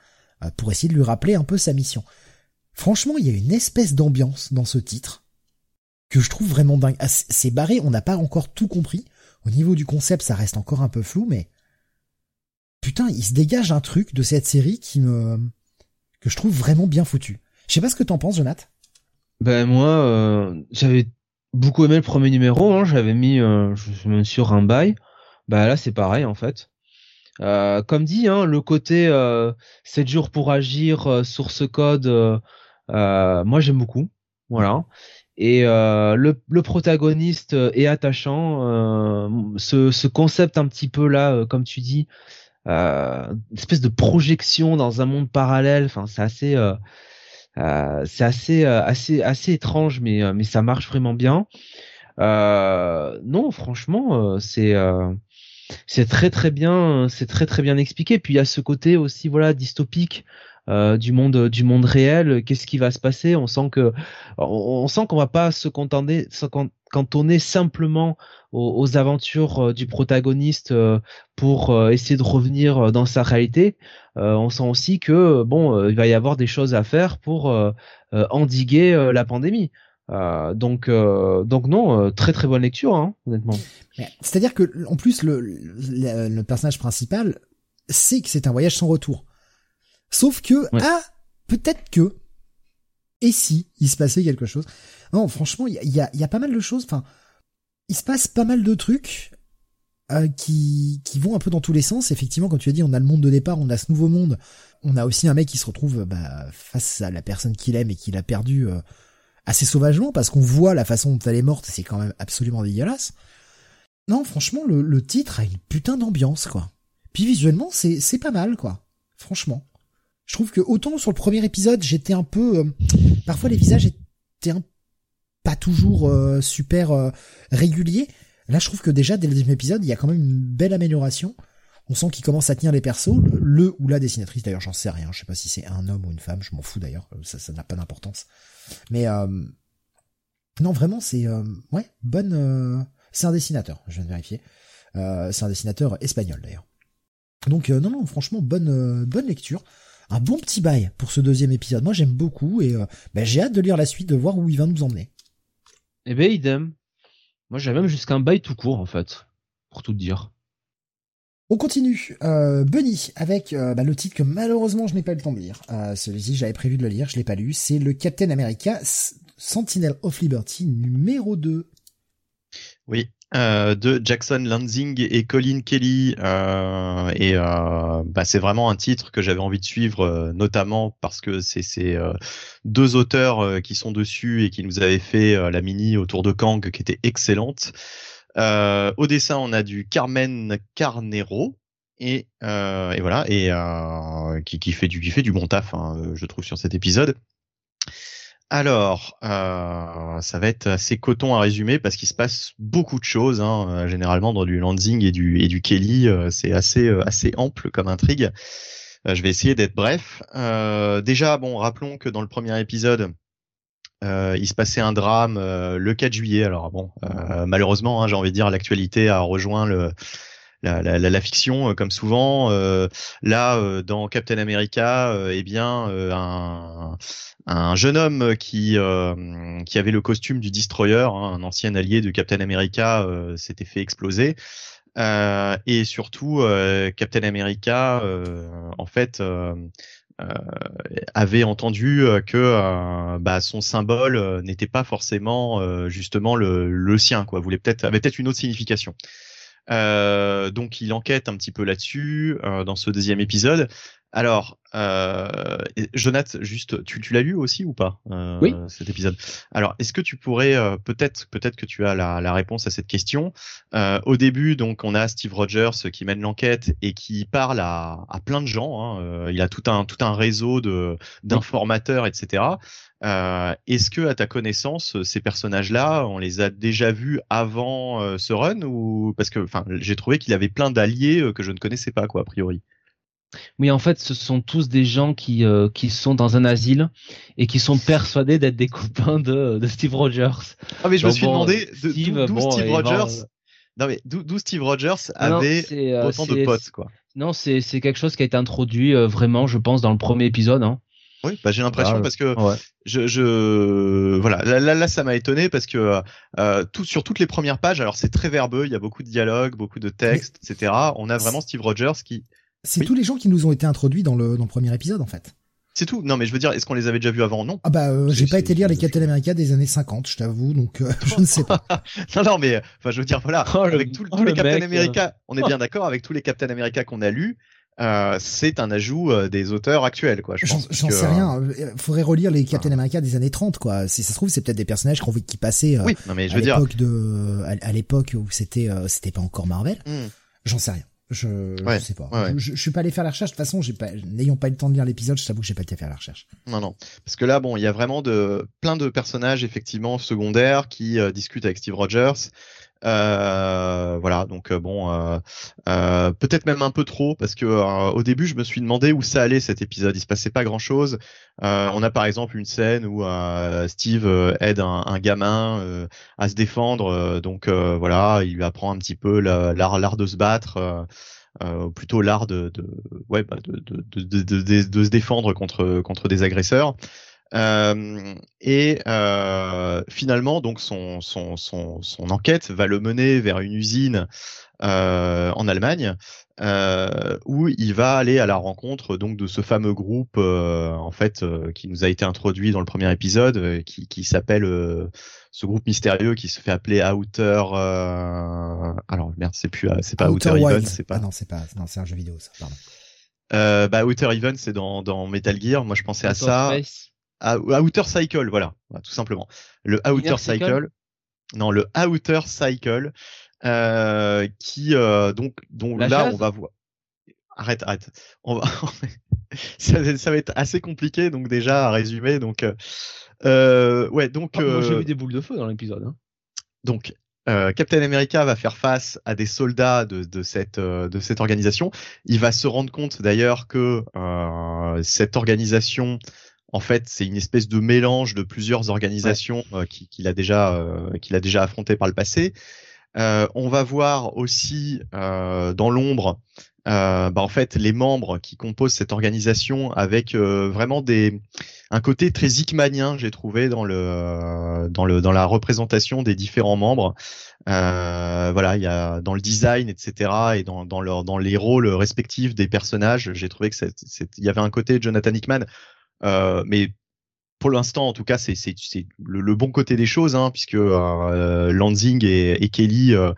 euh, pour essayer de lui rappeler un peu sa mission. Franchement il y a une espèce d'ambiance dans ce titre que je trouve vraiment dingue. Ah, c'est barré, on n'a pas encore tout compris. Au niveau du concept, ça reste encore un peu flou, mais putain, il se dégage un truc de cette série qui me que je trouve vraiment bien foutu. Je sais pas ce que t'en penses, Jonathan. Ben moi, euh, j'avais beaucoup aimé le premier numéro. Hein, j'avais mis euh, je sur un bail. Bah là, c'est pareil en fait. Euh, comme dit, hein, le côté 7 jours pour agir, source code, moi j'aime beaucoup. Voilà. Et euh, le, le, protagoniste euh, est attachant. Euh, ce, ce, concept un petit peu là, euh, comme tu dis, une espèce de projection dans un monde parallèle. Enfin, c'est assez, c'est assez, assez, assez étrange, mais mais ça marche vraiment bien. non, franchement, c'est c'est très très bien, c'est très très bien expliqué. Puis il y a ce côté aussi voilà dystopique euh, du monde du monde réel. Qu'est-ce qui va se passer? On sent que on, sent qu'on va pas se contenter cantonner simplement aux, aventures euh, du protagoniste euh, pour essayer de revenir dans sa réalité. on sent aussi que bon, il va y avoir des choses à faire pour endiguer la pandémie. donc, donc non, très très bonne lecture, hein, honnêtement. C'est-à-dire que en plus le, le personnage principal sait que c'est un voyage sans retour. Sauf que, ah, peut-être que, et si il se passait quelque chose. Non, franchement, il y a, y a, pas mal de choses. Enfin, il se passe pas mal de trucs euh, qui, qui vont un peu dans tous les sens. Effectivement, quand tu as dit, on a le monde de départ, on a ce nouveau monde. On a aussi un mec qui se retrouve bah, face à la personne qu'il aime et qu'il a perdu euh, assez sauvagement parce qu'on voit la façon dont elle est morte. C'est quand même absolument dégueulasse. Non, franchement, le, le titre a une putain d'ambiance, quoi. Puis visuellement, c'est, c'est pas mal, quoi. Franchement. Je trouve que autant sur le premier épisode, j'étais un peu, euh, parfois les visages étaient pas toujours euh, super euh, réguliers. Là, je trouve que déjà dès le deuxième épisode, il y a quand même une belle amélioration. On sent qu'il commence à tenir les persos. Le, ou la dessinatrice, d'ailleurs, j'en sais rien. Je sais pas si c'est un homme ou une femme. Je m'en fous d'ailleurs. Ça, ça n'a pas d'importance. Mais non, vraiment, c'est ouais, bonne. c'est un dessinateur. Je viens de vérifier. c'est un dessinateur espagnol d'ailleurs. Donc non, non, franchement, bonne, bonne lecture un bon petit bail pour ce deuxième épisode. Moi, j'aime beaucoup et euh, ben, j'ai hâte de lire la suite, de voir où il va nous emmener. Eh ben, idem. Moi, j'ai même jusqu'à un bail tout court, en fait, pour tout dire. On continue. Euh, Bunny, avec euh, bah, le titre que malheureusement je n'ai pas eu le temps de lire. Euh, Celui-ci, j'avais prévu de le lire, je l'ai pas lu. C'est le Captain America Sentinel of Liberty numéro 2. Oui, euh, de Jackson Lansing et Colin Kelly euh, et euh, bah, c'est vraiment un titre que j'avais envie de suivre notamment parce que c'est ces deux auteurs qui sont dessus et qui nous avaient fait la mini autour de Kang qui était excellente. au dessin on a du Carmen Carnero et, et voilà et qui, qui, fait du qui fait du bon taf hein, je trouve sur cet épisode. Alors, euh, ça va être assez coton à résumer parce qu'il se passe beaucoup de choses. Hein, euh, généralement dans du Lansing et du Kelly, euh, c'est assez assez ample comme intrigue. je vais essayer d'être bref. déjà, bon, rappelons que dans le premier épisode, il se passait un drame le 4 juillet. Alors bon, malheureusement, hein, j'ai envie de dire, l'actualité a rejoint le la, fiction, euh, comme souvent. Euh, là, euh, dans Captain America, eh bien, un, un, jeune homme qui qui avait le costume du Destroyer, hein, un ancien allié de Captain America, s'était fait exploser. et surtout, Captain America, en fait, avait entendu que bah, son symbole n'était pas forcément justement le, le sien, quoi. Voulait peut-être avait peut-être une autre signification. Euh, donc il enquête un petit peu là-dessus euh, dans ce deuxième épisode. Alors, euh, Jonathan, juste, tu, tu l'as lu aussi ou pas euh, Oui. Cet épisode? Alors, est-ce que tu pourrais euh, peut-être, peut-être que tu as la, la, réponse à cette question. Euh, au début, donc, on a Steve Rogers qui mène l'enquête et qui parle à, à plein de gens. Hein. il a tout un tout un réseau de d'informateurs, etc. est-ce que, à ta connaissance, ces personnages-là, on les a déjà vus avant ce run ou parce que, enfin, j'ai trouvé qu'il avait plein d'alliés que je ne connaissais pas, quoi, a priori. Oui, en fait, ce sont tous des gens qui euh, qui sont dans un asile et qui sont persuadés d'être des copains de, de Steve Rogers. Ah mais je me suis demandé d'où Steve, Rogers. Non mais d'où Steve Rogers avait euh, autant de potes quoi. Non, c'est quelque chose qui a été introduit euh, vraiment, je pense, dans le premier épisode. Hein. Oui, bah j'ai l'impression parce que je, je voilà là, là, ça m'a étonné parce que euh, tout sur toutes les premières pages, alors c'est très verbeux, il y a beaucoup de dialogues, beaucoup de textes, etc. On a vraiment Steve Rogers qui c'est tous les gens qui nous ont été introduits dans le, dans le premier épisode, en fait. C'est tout. Non, mais je veux dire, est-ce qu'on les avait déjà vus avant? Non. Ah bah, euh, j'ai pas été lire les Captain America des années 50, je t'avoue, donc euh, je ne sais pas. non, non, mais enfin, je veux dire, voilà, oh, avec tous oh, les Captain America, on est bien d'accord avec tous les Captain America qu'on a lus. Euh, c'est un ajout euh, des auteurs actuels, quoi. J'en sais rien. Faudrait relire les Captain America des années 30, quoi. Si ça se trouve, c'est peut-être des personnages qui, qui passaient oui, non, mais je à l'époque de, à, l'époque où c'était, c'était pas encore Marvel. Hmm. J'en sais rien. Je, je sais pas. Je, je, suis pas allé faire la recherche. De toute façon, j'ai pas, n'ayant pas eu le temps de lire l'épisode, je t'avoue que j'ai pas été faire la recherche. Non, non. Parce que là, bon, il y a vraiment de, plein de personnages, effectivement, secondaires qui euh, discutent avec Steve Rogers. Euh, voilà, donc euh, bon, euh, peut-être même un peu trop parce que au début je me suis demandé où ça allait cet épisode. Il se passait pas grand-chose. on a par exemple une scène où Steve aide un, un gamin à se défendre, donc voilà, il lui apprend un petit peu l'art l'art de se battre. Euh, plutôt l'art de, de ouais bah de, de, de, se défendre contre contre des agresseurs et euh, finalement, donc son, son, son, son, enquête va le mener vers une usine euh, en Allemagne euh, où il va aller à la rencontre donc de ce fameux groupe euh, en fait euh, qui nous a été introduit dans le premier épisode, qui, qui s'appelle ce groupe mystérieux qui se fait appeler Outer. alors merde, c'est plus c'est pas Outer, Outer Even, c'est pas. Ah non, c'est pas non, c'est un jeu vidéo ça. Pardon. Euh, bah Outer Even c'est dans, dans Metal Gear. Moi je pensais à ça. Outer Cycle, voilà, tout simplement. Le Outer Cycle? Non, le Outer Cycle, euh, qui euh, donc, donc là on va voir. Arrête, arrête. On va... ça, va être assez compliqué donc déjà à résumer. Donc, euh, euh ouais, donc. Ah, moi j'ai vu des boules de feu dans l'épisode. Hein. Donc, euh, Captain America va faire face à des soldats de, de cette de cette organisation. Il va se rendre compte d'ailleurs que euh, cette organisation en fait, c'est une espèce de mélange de plusieurs organisations euh, qu'il a déjà euh, qu'il a déjà affronté par le passé. Euh, on va voir aussi dans l'ombre, bah, en fait, les membres qui composent cette organisation avec vraiment des un côté très hickmanien, j'ai trouvé dans le dans le dans la représentation des différents membres. voilà, il y a dans le design, etc. et dans dans leur dans les rôles respectifs des personnages, j'ai trouvé que il y avait un côté Jonathan Hickman mais pour l'instant, en tout cas, c'est le, le, bon côté des choses, hein, puisque euh, Lansing et, et Kelly, euh,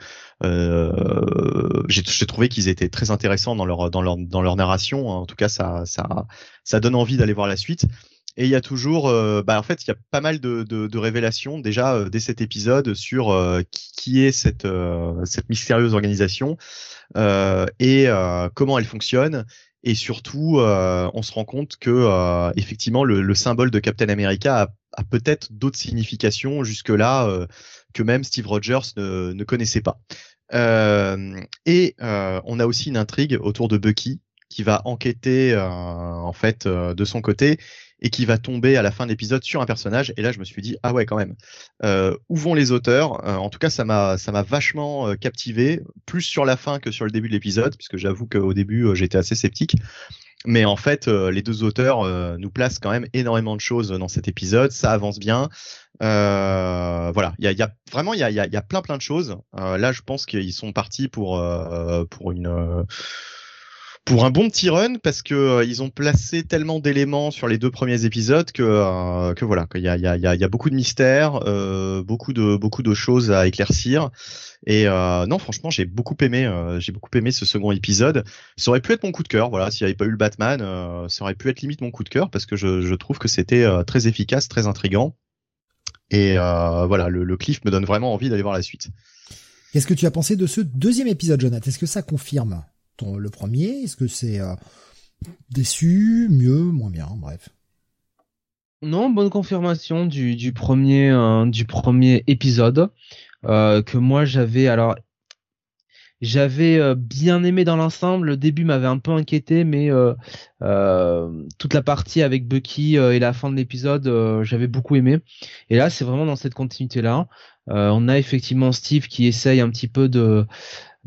euh, j'ai trouvé qu'ils étaient très intéressants dans leur dans leur dans leur narration. En tout cas, ça ça ça donne envie d'aller voir la suite. Et il y a toujours, euh, bah en fait, il y a pas mal de, de, de révélations déjà euh, dès cet épisode sur euh, qui, qui, est cette cette mystérieuse organisation et comment elle fonctionne et surtout, euh, on se rend compte que euh, effectivement, le, le, symbole de Captain America a, a peut-être d'autres significations jusque-là euh, que même Steve Rogers ne, ne connaissait pas. et on a aussi une intrigue autour de Bucky qui va enquêter en fait de son côté et qui va tomber à la fin de l'épisode sur un personnage. Et là, je me suis dit ah ouais quand même. Euh, où vont les auteurs? Euh, En tout cas, ça m'a ça m'a vachement euh, captivé, plus sur la fin que sur le début de l'épisode, puisque j'avoue qu'au début j'étais assez sceptique. Mais en fait, les deux auteurs nous placent quand même énormément de choses dans cet épisode. Ça avance bien. voilà, il y a, y a, vraiment il y a, y a, plein plein de choses. là, je pense qu'ils sont partis pour pour une pour un bon petit run parce que euh, ils ont placé tellement d'éléments sur les deux premiers épisodes que euh, que voilà qu'il y a il y a, y a beaucoup de mystères, euh, beaucoup de beaucoup de choses à éclaircir et non franchement j'ai beaucoup aimé j'ai beaucoup aimé ce second épisode. Ça aurait pu être mon coup de cœur voilà s'il n'y avait pas eu le Batman ça aurait pu être limite mon coup de cœur parce que je, je trouve que c'était très efficace très intrigant et voilà le, le cliff me donne vraiment envie d'aller voir la suite. Qu'est-ce que tu as pensé de ce deuxième épisode, Jonathan? Est-ce que ça confirme? Le premier Est-ce que c'est euh, déçu, mieux, moins bien, bref Non, bonne confirmation du, premier euh, du premier épisode euh, que moi j'avais alors j'avais bien aimé dans l'ensemble. Le début m'avait un peu inquiété, mais toute la partie avec Bucky et la fin de l'épisode, j'avais beaucoup aimé. Et là, c'est vraiment dans cette continuité-là. on a effectivement Steve qui essaye un petit peu de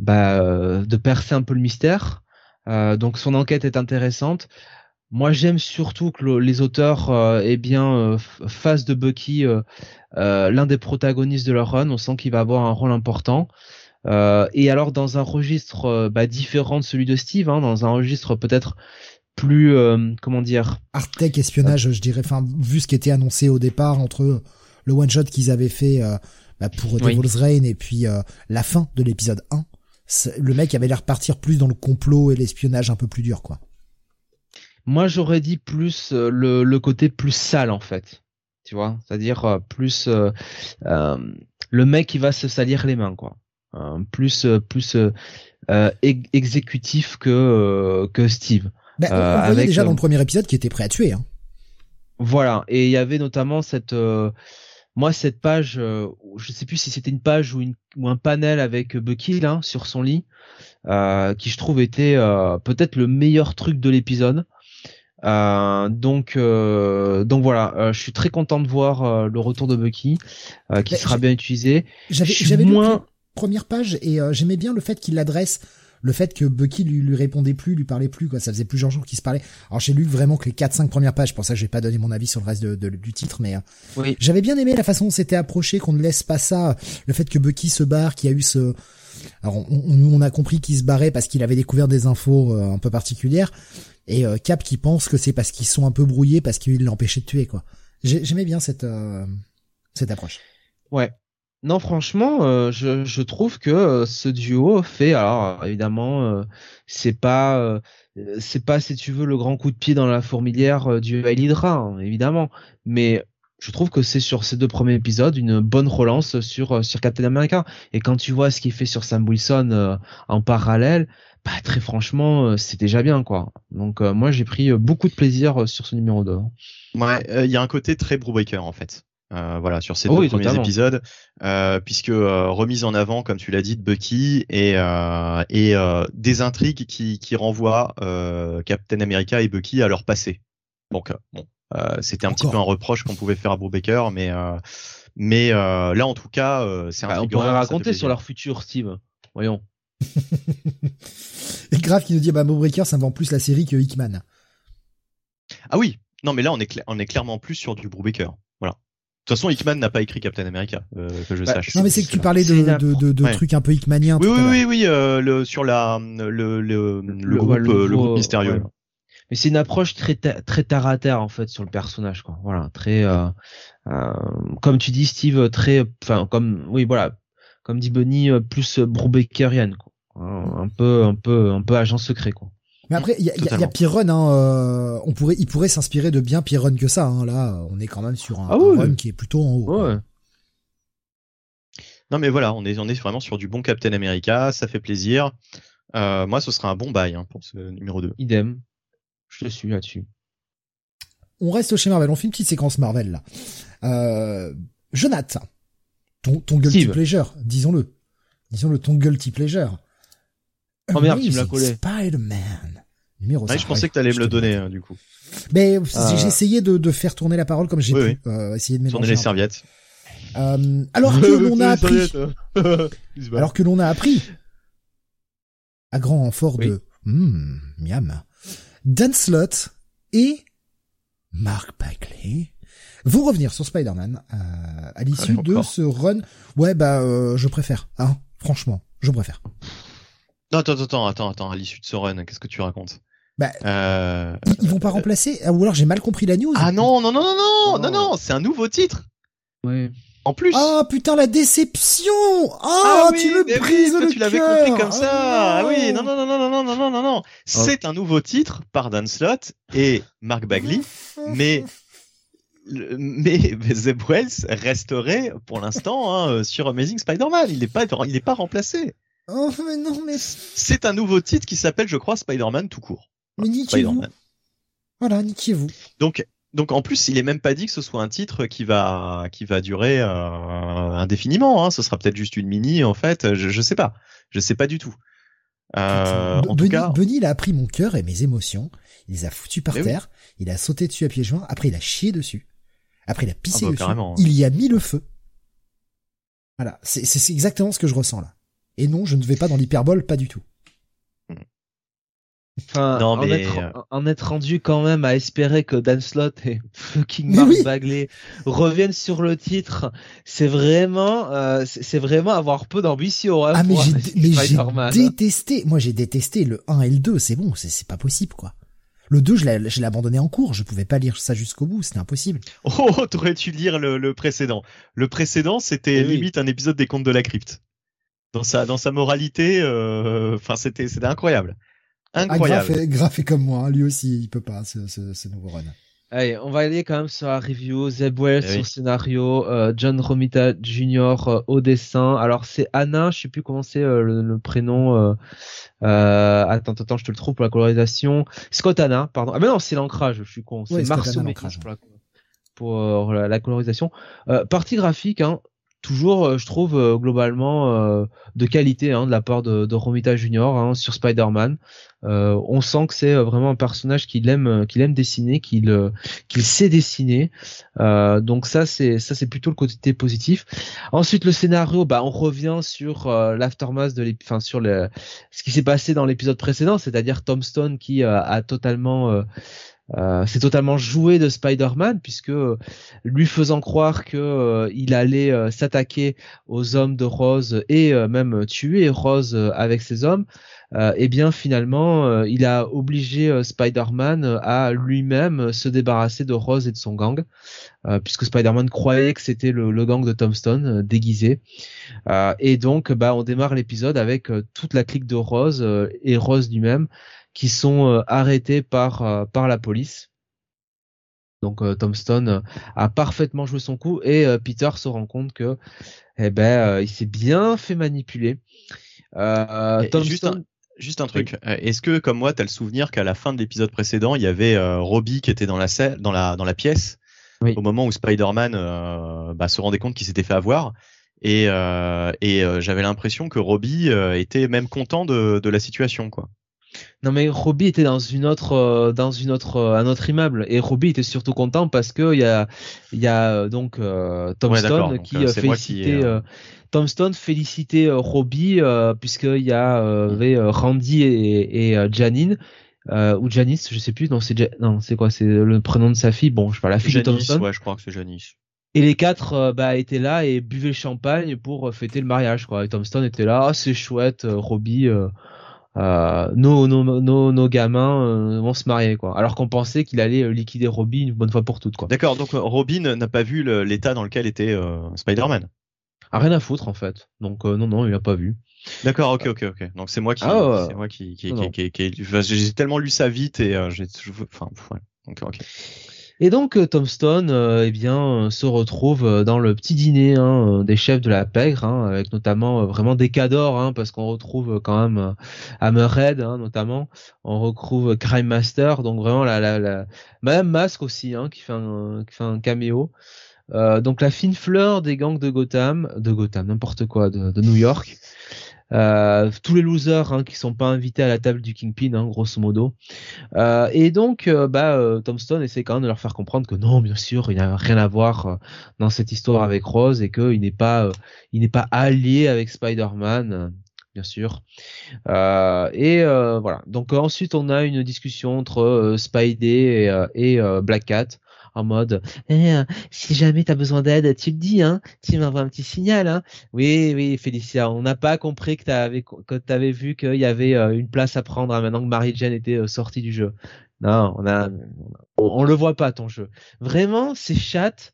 bah, euh, de percer un peu le mystère. Euh, donc son enquête est intéressante. Moi, j'aime surtout que les auteurs euh, eh bien euh, fassent de Bucky l'un des protagonistes de leur run. On sent qu'il va avoir un rôle important. et alors dans un registre bah, différent de celui de Steve, hein, dans un registre peut-être plus comment dire art tech espionnage, je dirais. Enfin, vu ce qui était annoncé au départ entre le one shot qu'ils avaient fait bah, pour Devil's Reign et puis la fin de l'épisode 1 le mec avait l'air partir plus dans le complot et l'espionnage un peu plus dur, quoi. Moi, j'aurais dit plus euh, le, côté plus sale, en fait. Tu vois, c'est-à-dire euh, plus euh, le mec qui va se salir les mains, quoi. plus plus exécutif que que Steve. Ben, on, voyait déjà dans le premier épisode qui était prêt à tuer. Hein. Voilà, et il y avait notamment cette moi, cette page, euh, je sais plus si c'était une page ou, une, ou un panel avec Bucky là sur son lit, euh, qui je trouve était euh, peut-être le meilleur truc de l'épisode. donc, donc voilà, je suis très content de voir le retour de Bucky, qui sera bien utilisé. J'avais moins première page et j'aimais bien le fait qu'il l'adresse le fait que Bucky lui, lui répondait plus, lui parlait plus, quoi, ça faisait plusieurs jours qu'il se parlait. Alors j'ai lu vraiment que les 4-5 premières pages, pour ça j'ai pas donné mon avis sur le reste de, du titre, mais euh, j'avais bien aimé la façon dont c'était approché, qu'on ne laisse pas ça, le fait que Bucky se barre, qu'il y a eu ce... Alors on, on, a compris qu'il se barrait parce qu'il avait découvert des infos euh, un peu particulières, et euh, Cap qui pense que c'est parce qu'ils sont un peu brouillés, parce qu'il l'empêchait de tuer, quoi. J'aimais bien cette, cette approche. Ouais, non, franchement, euh, je, trouve que euh, ce duo fait, alors évidemment, euh, c'est pas, c'est pas si tu veux le grand coup de pied dans la fourmilière du Hydra, hein, évidemment, mais je trouve que c'est sur ces deux premiers épisodes une bonne relance sur sur Captain America. Et quand tu vois ce qu'il fait sur Sam Wilson en parallèle, bah très franchement, c'est déjà bien quoi. Donc moi j'ai pris beaucoup de plaisir sur ce numéro 2. Ouais, il y a un côté très Brubaker en fait. Euh, voilà sur ces oh deux premiers épisodes euh, puisque euh, remise en avant comme tu l'as dit de Bucky et et des intrigues qui qui renvoient Captain America et Bucky à leur passé. Donc bon c'était un petit peu un reproche qu'on pouvait faire à Brubaker mais mais là en tout cas c'est bah, on pourrait raconter sur leur futur Steve. Voyons. Et grave qui nous dit bah Brubaker ça vend plus la série que Hickman. Ah oui! Non mais là on est on est clairement plus sur du Brubaker toute façon, Hickman n'a pas écrit Captain America, euh, que je bah, sache. Non, mais c'est que tu parlais de, de, de, trucs un peu Hickmaniens. Oui, oui, oui, oui, euh, le, sur la, le, le, le, groupe, le groupe mystérieux. mais c'est une approche très très terre à terre en fait sur le personnage quoi. Voilà, très euh, euh, comme tu dis Steve, très enfin comme oui voilà, comme dit Bunny, euh, plus Brubekerian quoi. Un peu un peu un peu agent secret quoi. Mais après, il y a, y, y a Pirun, hein, euh, on pourrait, il pourrait s'inspirer de bien Pirun que ça. Hein. Là, on est quand même sur un, ah run qui est plutôt en haut. Ouais. Non mais voilà, on est, on est vraiment sur du bon Captain America, ça fait plaisir. Euh, moi, ce sera un bon bail hein, pour ce numéro 2. Idem. Je te suis là-dessus. On reste chez Marvel, on fait une petite séquence Marvel là. Euh, Jonathan, ton, ton guilty pleasure, disons-le. Disons-le, ton guilty pleasure. Oh merde, tu me l'as collé. Spider-Man. Numéro ah, je pensais que t'allais me le donner, hein, du coup. Mais euh, j'ai essayé de, de, faire tourner la parole comme j'ai pu. Euh, essayer de mélanger. Tourner les serviettes. Euh, alors que l'on a appris, alors que l'on a appris, à grand renfort de, hmm, miam, Dan Slott et Mark Bagley vont revenir sur Spider-Man euh, à l'issue de ce run. Ouais, bah, euh, je préfère, hein, franchement, je préfère. Non, attends, attends, attends, attends, à l'issue de ce run, qu'est-ce que tu racontes? Bah, euh... ils, vont pas remplacer Ou alors j'ai mal compris la news Ah non, non, non, non, non, non, non, c'est un nouveau titre. Oui. En plus. Ah putain la déception Ah, ah tu me brises le Tu l'avais compris comme ça. Ah, oui, non non non non non non non non non. C'est un nouveau titre par Dan Slott et Mark Bagley, mais mais Zeb Wells resterait pour l'instant hein, sur Amazing Spider-Man. Il n'est pas il n'est pas remplacé. Oh mais non mais. C'est un nouveau titre qui s'appelle je crois Spider-Man tout court. Mais niquez-vous. Voilà, niquez-vous. Donc donc en plus, il est même pas dit que ce soit un titre qui va qui va durer euh, indéfiniment. Hein. Ce sera peut-être juste une mini en fait. Je, je sais pas. Je sais pas du tout. Euh, en tout cas... Benny, il a appris mon cœur et mes émotions. Il les a foutus par terre. Il a sauté dessus à pieds joints. Après, il a chié dessus. Après, il a pissé ah bah, dessus. Hein. Il y a mis le feu. Voilà, c'est exactement ce que je ressens là. Et non, je ne vais pas dans l'hyperbole, pas du tout. Enfin, non, en, être, euh, en, être, rendu quand même à espérer que Dan Slott et fucking Mark Bagley reviennent sur le titre, c'est vraiment, euh, c'est vraiment avoir peu d'ambition. Hein, ah mais j'ai détesté, moi j'ai détesté le 1 et le 2, c'est bon, c'est pas possible quoi. Le 2, je l'ai abandonné en cours, je pouvais pas lire ça jusqu'au bout, c'était impossible. Oh, t'aurais dû lire le, le, précédent? Le précédent, c'était limite un épisode des Contes de la Crypte. Dans sa, dans sa moralité, euh, enfin, c'était, c'était incroyable. Incroyable. Ah, Graf, est, comme moi, hein. lui aussi, il peut pas, ce, ce, ce nouveau run. Allez, on va aller quand même sur la review. Zeb Wells eh scénario, euh, John Romita Jr. Euh, au dessin. Alors c'est Anna, je sais plus comment c'est euh, le, prénom. attends, attends, je te le trouve pour la colorisation. Scott Anna, pardon. Ah mais non, c'est l'ancrage, je suis con. C'est Marceau pour, la, la, colorisation. partie graphique, hein, toujours, je trouve globalement euh, de qualité hein, de la part de, de Romita Junior hein, sur Spider-Man. On sent que c'est vraiment un personnage qu'il aime, qu'il aime dessiner, qu'il qu'il sait dessiner. donc ça c'est ça c'est plutôt le côté positif. Ensuite le scénario, bah on revient sur l'aftermath de enfin sur le ce qui s'est passé dans l'épisode précédent, c'est-à-dire Tom Stone qui a totalement euh, c'est totalement joué de Spider-Man puisque euh, lui faisant croire que euh, il allait s'attaquer aux hommes de Rose et même tuer Rose avec ses hommes, eh bien finalement il a obligé Spider-Man à lui-même se débarrasser de Rose et de son gang puisque Spider-Man croyait que c'était le, gang de Tombstone déguisé. Et donc bah on démarre l'épisode avec toute la clique de Rose et Rose lui-même qui sont euh, arrêtés par euh, par la police. Donc euh, Tom Stone a parfaitement joué son coup et Peter se rend compte que eh ben il s'est bien fait manipuler. Tom juste, un, juste un truc. Est-ce que comme moi tu as le souvenir qu'à la fin de l'épisode précédent il y avait Robbie qui était dans la dans la dans la pièce? Au moment où Spider-Man bah, se rendait compte qu'il s'était fait avoir et, et j'avais l'impression que Robbie était même content de, de la situation quoi. Non mais Robbie était dans une autre euh, dans une autre euh, un autre immeuble. Et Robbie était surtout content parce que il y a il y a euh, donc euh, Tom Stone qui félicitait Tom Stone félicitait Robbie puisqu'il y a avait Randy et, et Janine. Ou Janice, je sais plus. Non c'est non c'est quoi? C'est le prénom de sa fille. Bon je pas la fille de Tom Stone. ouais je crois que c'est Janice. Et les quatre bah, étaient là et buvaient le champagne pour fêter le mariage quoi. Et Tom Stone était là. Ah, c'est chouette Robbie euh, nos, nos, nos, nos, gamins euh, vont se marier quoi. Alors qu'on pensait qu'il allait euh, liquider Robin une bonne fois pour toutes quoi. D'accord, donc Robin n'a pas vu l'état dans lequel était Spider-Man. Ah, rien à foutre en fait. Donc non non, il a pas vu. D'accord, ok ok ok. Donc c'est moi qui ah, c'est moi qui qui, qui, qui, j'ai tellement lu ça vite et j'ai enfin ouais. Donc ok. Et donc euh, Tombstone, euh, eh bien, euh, se retrouve dans le petit dîner hein, des chefs de la pègre, hein, avec notamment vraiment des cadors, hein, parce qu'on retrouve quand même Hammerhead, hein, notamment. On retrouve Crime Master, donc vraiment la, la, la... Madame Mask aussi, qui fait un, qui fait un caméo. donc la fine fleur des gangs de Gotham, de Gotham, n'importe quoi, de New York. Euh, tous les losers hein, qui sont pas invités à la table du Kingpin, hein, grosso modo. Euh, et donc, euh, bah, euh, Tombstone essaie quand même de leur faire comprendre que non, bien sûr, il n'y a rien à voir euh, dans cette histoire avec Rose et qu'il n'est pas, il n'est pas allié avec Spider-Man bien sûr. Et voilà. Donc ensuite, on a une discussion entre Spidey et Black Cat en mode eh, si jamais t'as besoin d'aide, tu le dis, hein, tu m'envoies un petit signal. Hein. Oui, oui, Félicia, on n'a pas compris que t'avais que t'avais vu qu'il y avait euh, une place à prendre hein, maintenant que Marie Jane était euh, sortie du jeu. Non, on a, on, le voit pas ton jeu. Vraiment, ces chats,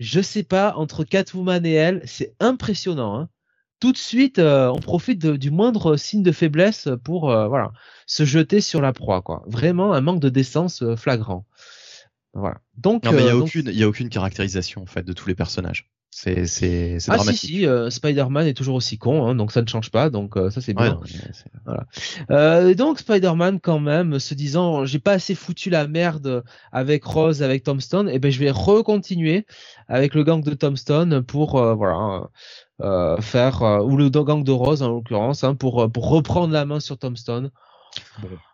je sais pas entre Catwoman et elle, c'est impressionnant. Hein. Tout de suite, euh, on profite du moindre signe de faiblesse pour voilà se jeter sur la proie quoi. Vraiment un manque de décence flagrant. Voilà. Donc, il n'y a, euh, aucune, y a aucune caractérisation en fait de tous les personnages. C'est c'est ah, dramatique. si si, euh, Spider-Man est toujours aussi con, hein, donc ça ne change pas, donc euh, ça c'est bien. voilà. Euh, donc Spider-Man quand même se disant j'ai pas assez foutu la merde avec Rose, avec Tombstone, et eh ben je vais recontinuer avec le gang de Tombstone pour voilà faire ou le gang de Rose en l'occurrence hein, pour pour reprendre la main sur Tombstone.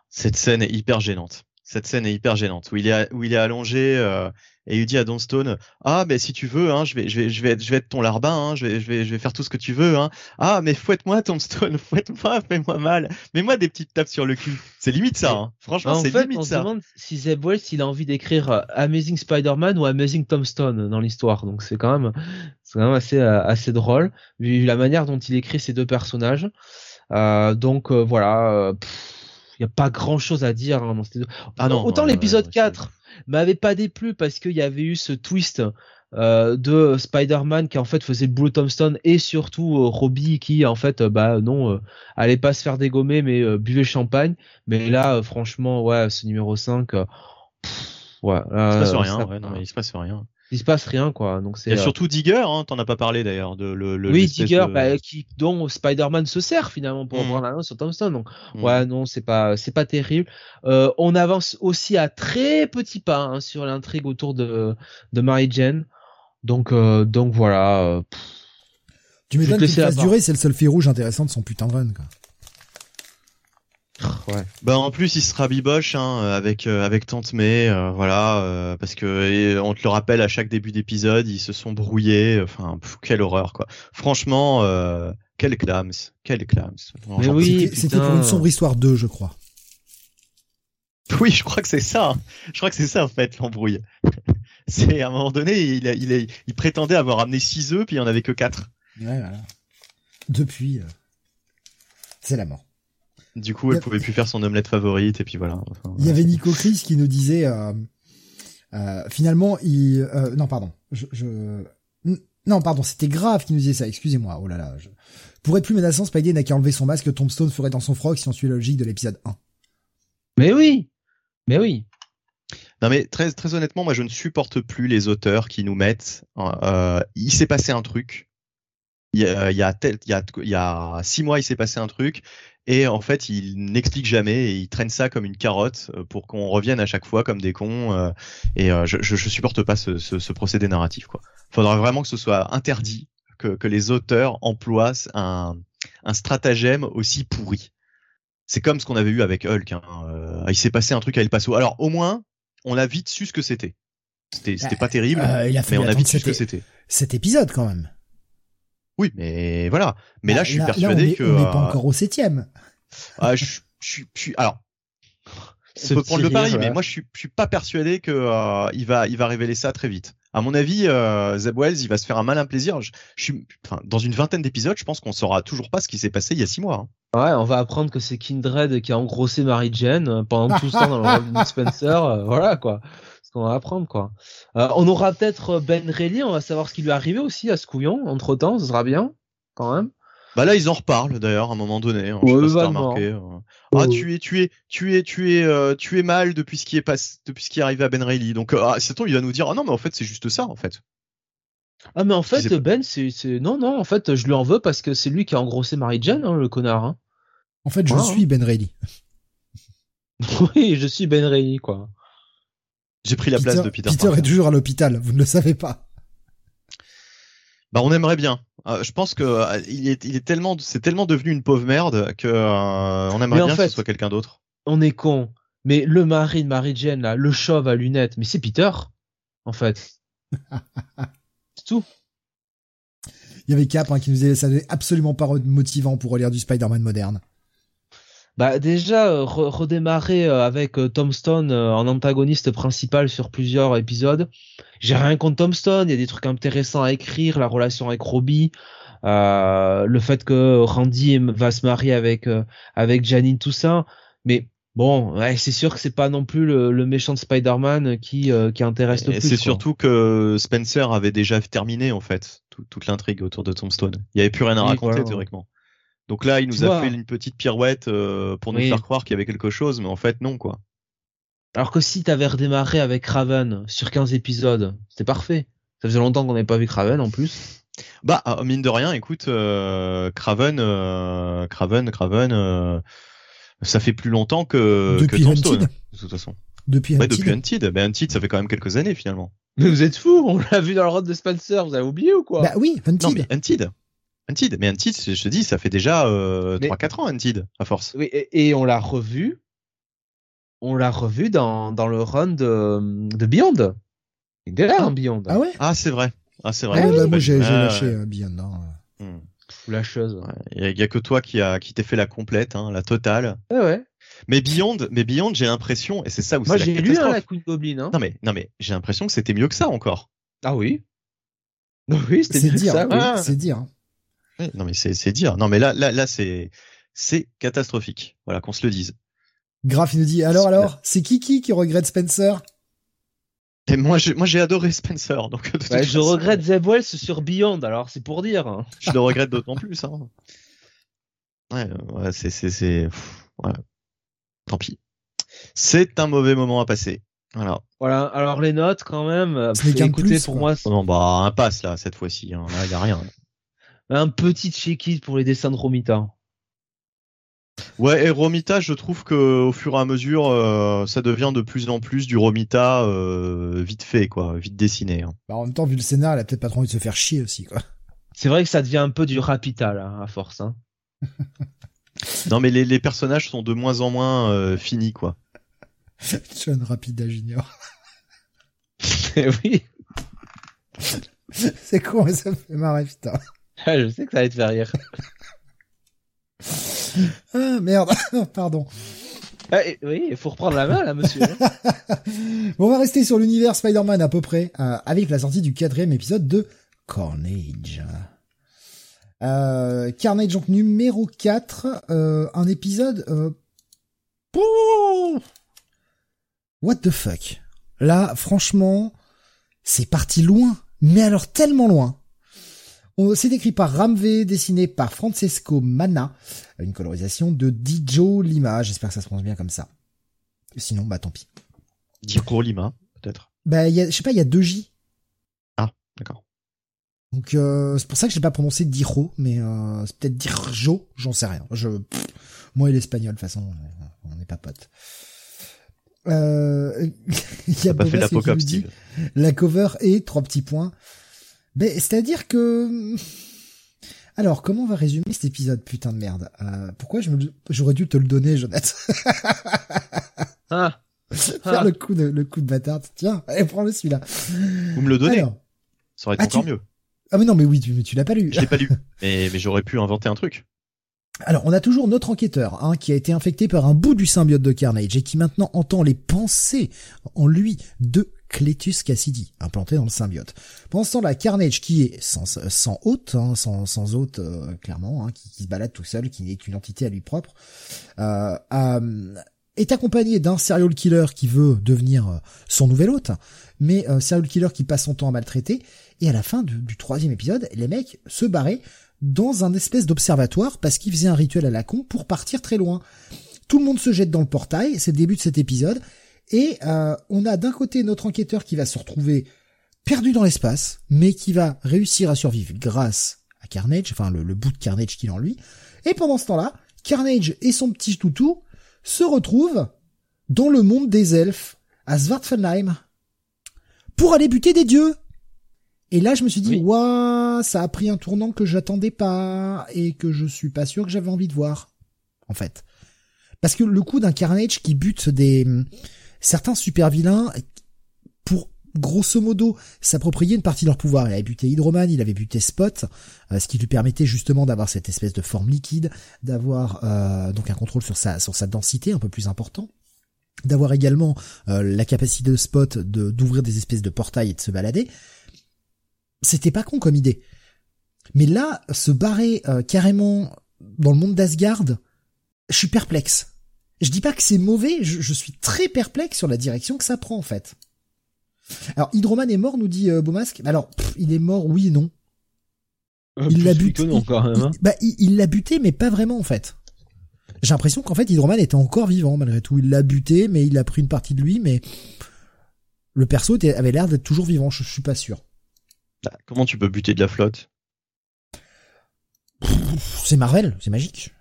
Cette scène est hyper gênante cette scène est hyper gênante où il est où il est allongé euh, et il dit à Dawnstone ah mais si tu veux hein je vais je vais je vais être, je vais être ton larbin hein, je vais je vais je vais faire tout ce que tu veux hein. Ah mais fouette-moi Dawnstone fouette-moi fais-moi mal. Mets-moi des petites tapes sur le cul c'est limite ça hein. franchement c'est limite on ça. se demande si Zeb Wells il a envie d'écrire euh, Amazing Spider-Man ou Amazing Tombstone dans l'histoire. Donc c'est quand même c'est quand même assez euh, assez drôle vu la manière dont il écrit ces deux personnages. Euh, donc voilà il n'y a pas grand chose à dire. Hein, ah non, autant l'épisode 4 m'avait pas déplu parce qu'il y avait eu ce twist euh, de Spider-Man qui en fait faisait le boulot Tombstone et surtout euh, Robbie qui en fait euh, bah non allait pas se faire dégommer mais buvait champagne mais là franchement ouais ce numéro 5 ouais il se passe rien ouais, non, il se passe rien il se passe rien quoi. Donc c'est. Il y a surtout Digger, hein, t'en as pas parlé d'ailleurs de le. le oui, Digger, bah, qui dont Spider-Man se sert finalement pour mmh. prendre la main sur Thompson. Donc mmh. ouais, non, c'est pas c'est pas terrible. Euh, on avance aussi à très petits pas hein, sur l'intrigue autour de de Mary Jane. Donc euh, donc voilà. Euh, tu m'étonnes qu'il fasse durer, c'est le seul fil rouge intéressant de son putain de run quoi. Ouais. Bah en plus il sera biboche hein, avec euh, avec Tante May, euh, voilà, euh, parce que on te le rappelle à chaque début d'épisode, ils se sont brouillés, enfin quelle horreur quoi. Franchement, quel clams, quel clams. Mais oui, c'était pour une sombre histoire 2 je crois. Oui, je crois que c'est ça. Hein. Je crois que c'est ça en fait l'embrouille. c'est à un moment donné, il, il, il, prétendait avoir amené 6 œufs puis il y en avait que 4. Ouais, voilà. Depuis, c'est la mort. Du coup, elle pouvait plus faire son omelette favorite et puis voilà. il y avait Nico Chris qui nous disait euh, euh, finalement, il euh, non pardon, je, je... non pardon, c'était grave qui nous disait ça. Excusez-moi. Oh là là. Je... Pour être plus menaçant, Spidey n'a qu'à enlever son masque. Tombstone ferait dans son froc si on suit la logique de l'épisode 1. Mais oui, mais oui. Non mais très très honnêtement, moi je ne supporte plus les auteurs qui nous mettent. Euh, il s'est passé un truc. Il y a, il y a, tel, il y a, il y a six mois, il s'est passé un truc. Et en fait, il n'explique jamais et il traîne ça comme une carotte euh, pour qu'on revienne à chaque fois comme des cons. Euh, et euh, je, je, supporte pas ce, ce, ce, procédé narratif. Quoi. Faudrait vraiment que ce soit interdit, que, que les auteurs emploient un, un stratagème aussi pourri. C'est comme ce qu'on avait eu avec Hulk. Hein. il s'est passé un truc à El Paso. Alors au moins, on a vite su ce que c'était. C'était, c'était pas terrible, mais on a vite su ce que c'était. Cet épisode quand même. Oui, mais voilà. Mais là, bah, je suis persuadé que. On n'est pas euh, encore au septième. Ah, je, je, je, alors. On peut prendre le pari, mais moi je suis, je suis pas persuadé que euh, il va, il va révéler ça très vite. À mon avis, euh, Zeb Wells, il va se faire un malin plaisir. Je, je suis, enfin, dans une vingtaine d'épisodes, je pense qu'on saura toujours pas ce qui s'est passé il y a six mois. hein. Ouais, on va apprendre que c'est Kindred qui a engrossé Mary Jane euh, pendant tout ce temps dans le rôle de Spencer. euh, voilà quoi. Qu'on va apprendre quoi. Euh, on aura peut-être Ben Reilly, on va savoir ce qui lui est arrivé aussi à ce couillon. Entre temps, ce sera bien quand même. Bah là, ils en reparlent d'ailleurs à un moment donné. hein. Je sais Ouais, pas si t'as vaguement. remarqué. euh. Ah, Ouais. tu es, tu es, tu es, tu es, euh, tu es mal depuis ce qui est passé, depuis ce qui est arrivé à Ben Reilly. Donc, euh, ah, c'est il va nous dire, ah non, mais en fait, c'est juste ça, en fait. Ah mais en fait. Ben c'est c'est non non en fait je lui en veux parce que c'est lui qui a engrossé Mary Jane hein, le connard. Hein. En fait, je Voilà, suis Ben Reilly. oui je suis Ben Reilly quoi. J'ai pris la place de Peter. Peter Parker. est toujours à l'hôpital, vous ne le savez pas. Bah, on aimerait bien. Euh, je pense que euh, il est, il est tellement, c'est tellement devenu une pauvre merde que euh, on aimerait bien fait- que ce soit quelqu'un d'autre. On est con. Mais le mari de Mary Jane là, le chauve à lunettes, mais c'est Peter en fait. c'est tout. Il y avait Cap hein, qui nous disait ça n'est absolument pas motivant pour relire du Spider-Man moderne. Bah déjà euh, re- redémarrer euh, avec euh, Tom Stone en antagoniste principal sur plusieurs épisodes. J'ai rien contre Tom Stone, il y a des trucs intéressants à écrire, la relation avec Robbie, euh, le fait que Randy va se marier avec euh, avec Janine tout ça, mais bon, ouais, c'est sûr que c'est pas non plus le, le méchant de Spider-Man qui euh, qui intéresse le Et plus. c'est surtout que Spencer avait déjà terminé en fait tout- toute l'intrigue autour de Tombstone. Il y avait plus rien à Oui, raconter voilà. théoriquement. Donc là, il nous Tu a vois. fait une petite pirouette euh, pour nous Oui. faire croire qu'il y avait quelque chose, mais en fait non quoi. Alors que si t'avais redémarré avec Raven sur 15 épisodes, c'était parfait. Ça faisait longtemps qu'on n'avait pas vu Craven en plus. Bah euh, mine de rien, écoute, euh, Craven, euh, Craven, Craven, euh, ça fait plus longtemps que Depuis que de toute façon. Depuis Ouais, Hunted. depuis Hunted. Mais Hunted, ça fait quand même quelques années finalement. Mais vous êtes fous, on l'a vu dans le rôle de Spencer, vous avez oublié ou quoi? Bah oui, Hunted. Non mais Hunted, Hunted, mais Hunted, je te dis, ça fait déjà euh, Mais- 3-4 ans Hunted à force. Oui, et, et on l'a revu. On l'a revu dans, dans le run de, de Beyond. Il est là, hein, Beyond. Ah ouais? Ah c'est vrai, ah c'est Ah vrai. ouais, bah, moi Ah, j'ai j'ai ouais. lâché euh, Beyond. hein. Hmm. La chose. Ouais, Il y, a- il y a que toi qui a qui t'ait fait la complète, hein, la totale. Ouais, ouais. Mais Beyond, mais Beyond, j'ai l'impression, et c'est ça où Moi, c'est la j'ai lu hein, catastrophe. la Queen Goblin. Hein. Non mais non mais j'ai l'impression que c'était mieux que ça encore. Ah oui Oui, c'était mieux que dire, ça. oui. Ah. c'est dire. Ouais, Non mais c'est c'est dire. Non mais là là là c'est c'est catastrophique. Voilà qu'on se le dise. Graf il nous dit alors alors, c'est Kiki qui regrette Spencer? Et moi j'ai moi j'ai adoré Spencer donc de toute Ouais, je façon, regrette Zeb Wells sur Beyond, alors c'est pour dire. hein. Je le regrette d'autant plus. Hein. Ouais, euh, ouais c'est c'est c'est voilà. Tant pis. C'est un mauvais moment à passer. Voilà. Voilà, alors les notes quand même. euh, Ce n'est qu'un écoutez, plus, pour quoi. moi, Oh non bah un pass là cette fois-ci. Hein. Là il y a rien. Un petit check-it pour les dessins de Romita. Ouais, et Romita, je trouve que au fur et à mesure, euh, ça devient de plus en plus du Romita euh, vite fait, quoi, vite dessiné. hein. Bah, en même temps, vu le scénar, elle a peut-être pas trop envie de se faire chier aussi, quoi. C'est vrai que ça devient un peu du Rapita, là, à force. Hein. Non, mais les, les personnages sont de moins en moins euh, finis, quoi. John Rapida Junior. oui, c'est con, mais ça me fait marrer, putain. Je sais que ça va te faire rire. Ah, merde. Pardon. Ah, et- oui, il faut reprendre la main, là, monsieur. hein. Bon, on va rester sur l'univers Spider-Man à peu près, euh, avec la sortie du quatrième épisode de Carnage. Euh, Carnage, donc numéro 4, euh, un épisode... Euh... What the fuck? Là, franchement, c'est parti loin, mais alors tellement loin. On- C'est écrit par Ramvé, dessiné par Francesco Mana, une colorisation de Dijo Lima, j'espère que ça se prononce bien comme ça. Sinon, bah tant pis. Dirko Lima, peut-être. Bah, y a, je sais pas, il y a deux J. D'accord. Donc euh, c'est pour ça que je l'ai pas prononcé Diro, mais euh, c'est peut-être Dirjo, j'en sais rien. Je, pff, moi et l'espagnol, de toute façon, on- n'est pas potes. Euh, il y a pas fait l'apocalypse, dit. La cover est trois petits points. Ben, c'est-à-dire que... Alors, comment on va résumer cet épisode, putain de merde? Euh, Pourquoi je me... j'aurais dû te le donner, Jonathan? Ah, Faire Ah. le coup de le coup de bâtard. Tiens, allez, prends-le celui-là. Vous me le donnez, Alors, ça aurait été Ah, tu- encore mieux. ah mais non, mais oui, tu, mais tu l'as pas lu. Je l'ai pas lu, mais, mais j'aurais pu inventer un truc. Alors, on a toujours notre enquêteur, hein, qui a été infecté par un bout du symbiote de Carnage et qui maintenant entend les pensées en lui de Cletus Cassidy, implanté dans le symbiote. Pendant ce temps-là, Carnage, qui est sans, sans hôte, hein, sans, sans hôte euh, clairement, hein, qui, qui, se balade tout seul, qui est une entité à lui propre, euh, est accompagné d'un serial killer qui veut devenir euh, son nouvel hôte, mais euh, serial killer qui passe son temps à maltraiter. Et à la fin du, du troisième épisode, les mecs se barraient dans un espèce d'observatoire parce qu'ils faisaient un rituel à la con pour partir très loin. Tout le monde se jette dans le portail, c'est le début de cet épisode, et euh, on a d'un côté notre enquêteur qui va se retrouver perdu dans l'espace, mais qui va réussir à survivre grâce à Carnage, enfin le, bout de Carnage qu'il a en lui. Et pendant ce temps-là, Carnage et son petit toutou se retrouvent dans le monde des elfes, à Svartfenheim, pour aller buter des dieux. Et là, je me suis dit, waouh, ça a pris un tournant que j'attendais pas et que je suis pas sûr que j'avais envie de voir, en fait. Parce que le coup d'un Carnage qui bute des certains super vilains pour grosso modo s'approprier une partie de leur pouvoir. Il avait buté Hydroman, il avait buté Spot, euh, ce qui lui permettait justement d'avoir cette espèce de forme liquide, d'avoir euh, donc un contrôle sur sa sur sa densité un peu plus important, d'avoir également euh, la capacité de Spot de d'ouvrir des espèces de portails et de se balader. C'était pas con comme idée. Mais là, se barrer carrément dans le monde d'Asgard, je suis perplexe. Je dis pas que c'est mauvais, je, suis très perplexe sur la direction que ça prend en fait. Alors Hydroman est mort, nous dit euh, Beaumasque. Alors il est mort, oui et non. Euh, il l'a buté. Hein. bah, il l'a buté, mais pas vraiment en fait. J'ai l'impression qu'en fait Hydroman était encore vivant malgré tout. Il l'a buté, mais il a pris une partie de lui, mais le perso avait l'air d'être toujours vivant. Je, suis pas sûr. Bah, comment tu peux buter de la flotte? C'est Marvel, c'est magique.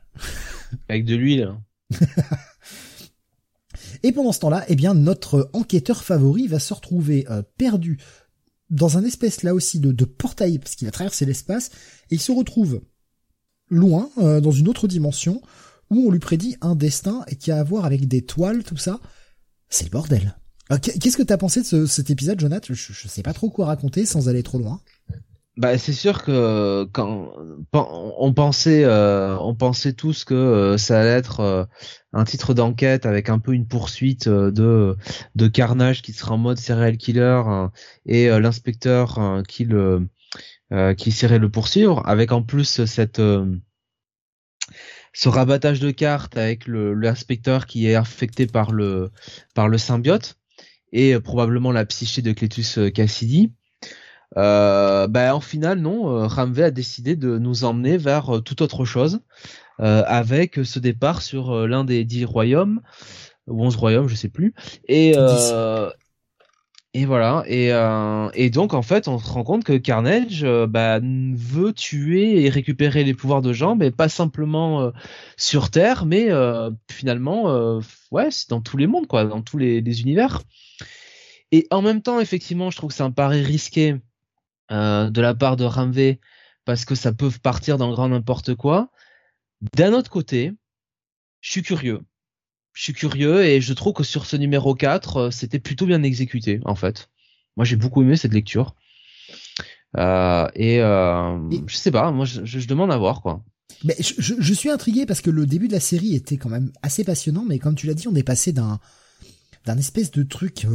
Avec de l'huile. Et pendant ce temps-là, eh bien, notre enquêteur favori va se retrouver euh, perdu dans un espèce là aussi de, portail, parce qu'il a traversé l'espace, et il se retrouve loin, euh, dans une autre dimension, où on lui prédit un destin et qui a à voir avec des toiles, tout ça. C'est le bordel. Euh, qu'est-ce que t'as pensé de cet épisode, Jonathan? Je, je sais pas trop quoi raconter sans aller trop loin. Bah, c'est sûr que quand on pensait, euh, on pensait tous que euh, ça allait être euh, un titre d'enquête avec un peu une poursuite de de Carnage qui sera en mode serial killer hein, et l'inspecteur hein, qui le qui essaierait de le poursuivre, avec en plus cette ce rabattage de cartes avec l'inspecteur qui est affecté par le par le symbiote et probablement la psyché de Cletus Cassidy. Euh, bah, en final, non. Euh, Ramvé a décidé de nous emmener vers euh, toute autre chose, euh, avec ce départ sur l'un des dix royaumes ou onze royaumes, je sais plus. Et et voilà. Et, et donc en fait, on se rend compte que Carnage bah, veut tuer et récupérer les pouvoirs de Jean, mais pas simplement sur Terre, mais finalement, ouais, c'est dans tous les mondes, quoi, dans tous les, les univers. Et en même temps, effectivement, je trouve que c'est un pari risqué euh, de la part de Ramvé parce que ça peut partir dans le grand n'importe quoi. D'un autre côté, je suis curieux. Je suis curieux et je trouve que sur ce numéro 4, euh, c'était plutôt bien exécuté en fait. Moi j'ai beaucoup aimé cette lecture. Euh, et, je sais pas, moi je, demande à voir quoi. Mais je, suis intrigué parce que le début de la série était quand même assez passionnant, mais comme tu l'as dit, on est passé d'un d'un espèce de truc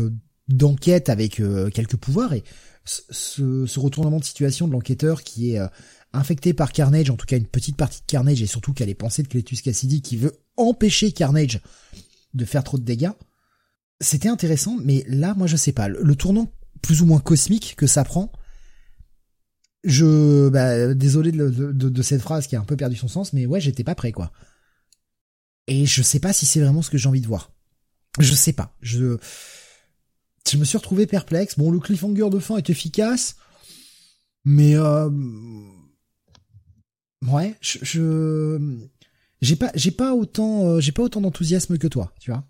d'enquête avec quelques pouvoirs et ce, ce, retournement de situation de l'enquêteur qui est euh, infecté par Carnage, en tout cas une petite partie de Carnage, et surtout qu'elle est pensée de Cletus Cassidy qui veut empêcher Carnage de faire trop de dégâts. C'était intéressant, mais là, moi, je sais pas. Le, tournant plus ou moins cosmique que ça prend, je, bah, désolé de, de, de, cette phrase qui a un peu perdu son sens, mais ouais, j'étais pas prêt, quoi. Et je sais pas si c'est vraiment ce que j'ai envie de voir. Je sais pas. Je, je me suis retrouvé perplexe. Bon, le cliffhanger de fin est efficace, mais euh... ouais, je j'ai pas j'ai pas autant euh, j'ai pas autant d'enthousiasme que toi, tu vois.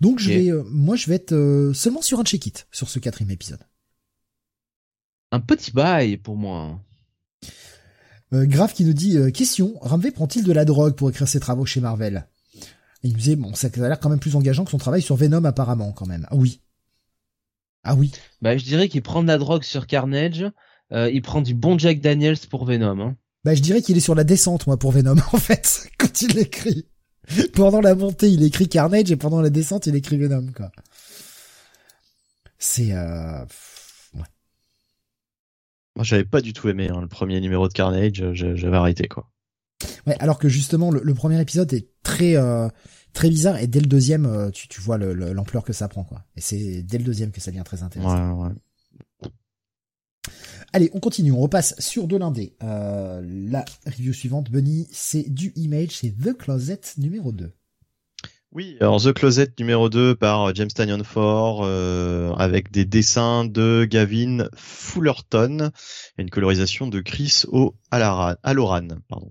Donc je vais euh, moi je vais être seulement sur un check it sur ce quatrième épisode. Un petit bail pour moi. Grave qui nous dit question Ramvé prend-il de la drogue pour écrire ses travaux chez Marvel? Il me disait, bon, ça a l'air quand même plus engageant que son travail sur Venom apparemment quand même. Ah oui. Ah oui. Bah je dirais qu'il prend de la drogue sur Carnage, euh, il prend du bon Jack Daniels pour Venom. Hein. Bah je dirais qu'il est sur la descente moi pour Venom en fait, quand il l'écrit. pendant la montée il écrit Carnage et pendant la descente il écrit Venom quoi. C'est euh... Moi, j'avais pas du tout aimé hein, le premier numéro de Carnage. J'avais arrêté quoi. Ouais, alors que justement le, premier épisode est très euh, très bizarre et dès le deuxième, euh, tu, tu vois l'ampleur que ça prend quoi. Et c'est dès le deuxième que ça devient très intéressant. Ouais, ouais. Allez, on continue, on repasse sur de l'indé. Euh, la review suivante, Bunny, c'est du Image, c'est The Closet numéro 2. Oui, alors The Closet numéro 2 par James Tanyon Ford euh, avec des dessins de Gavin Fullerton et une colorisation de Chris O'Halloran. Pardon.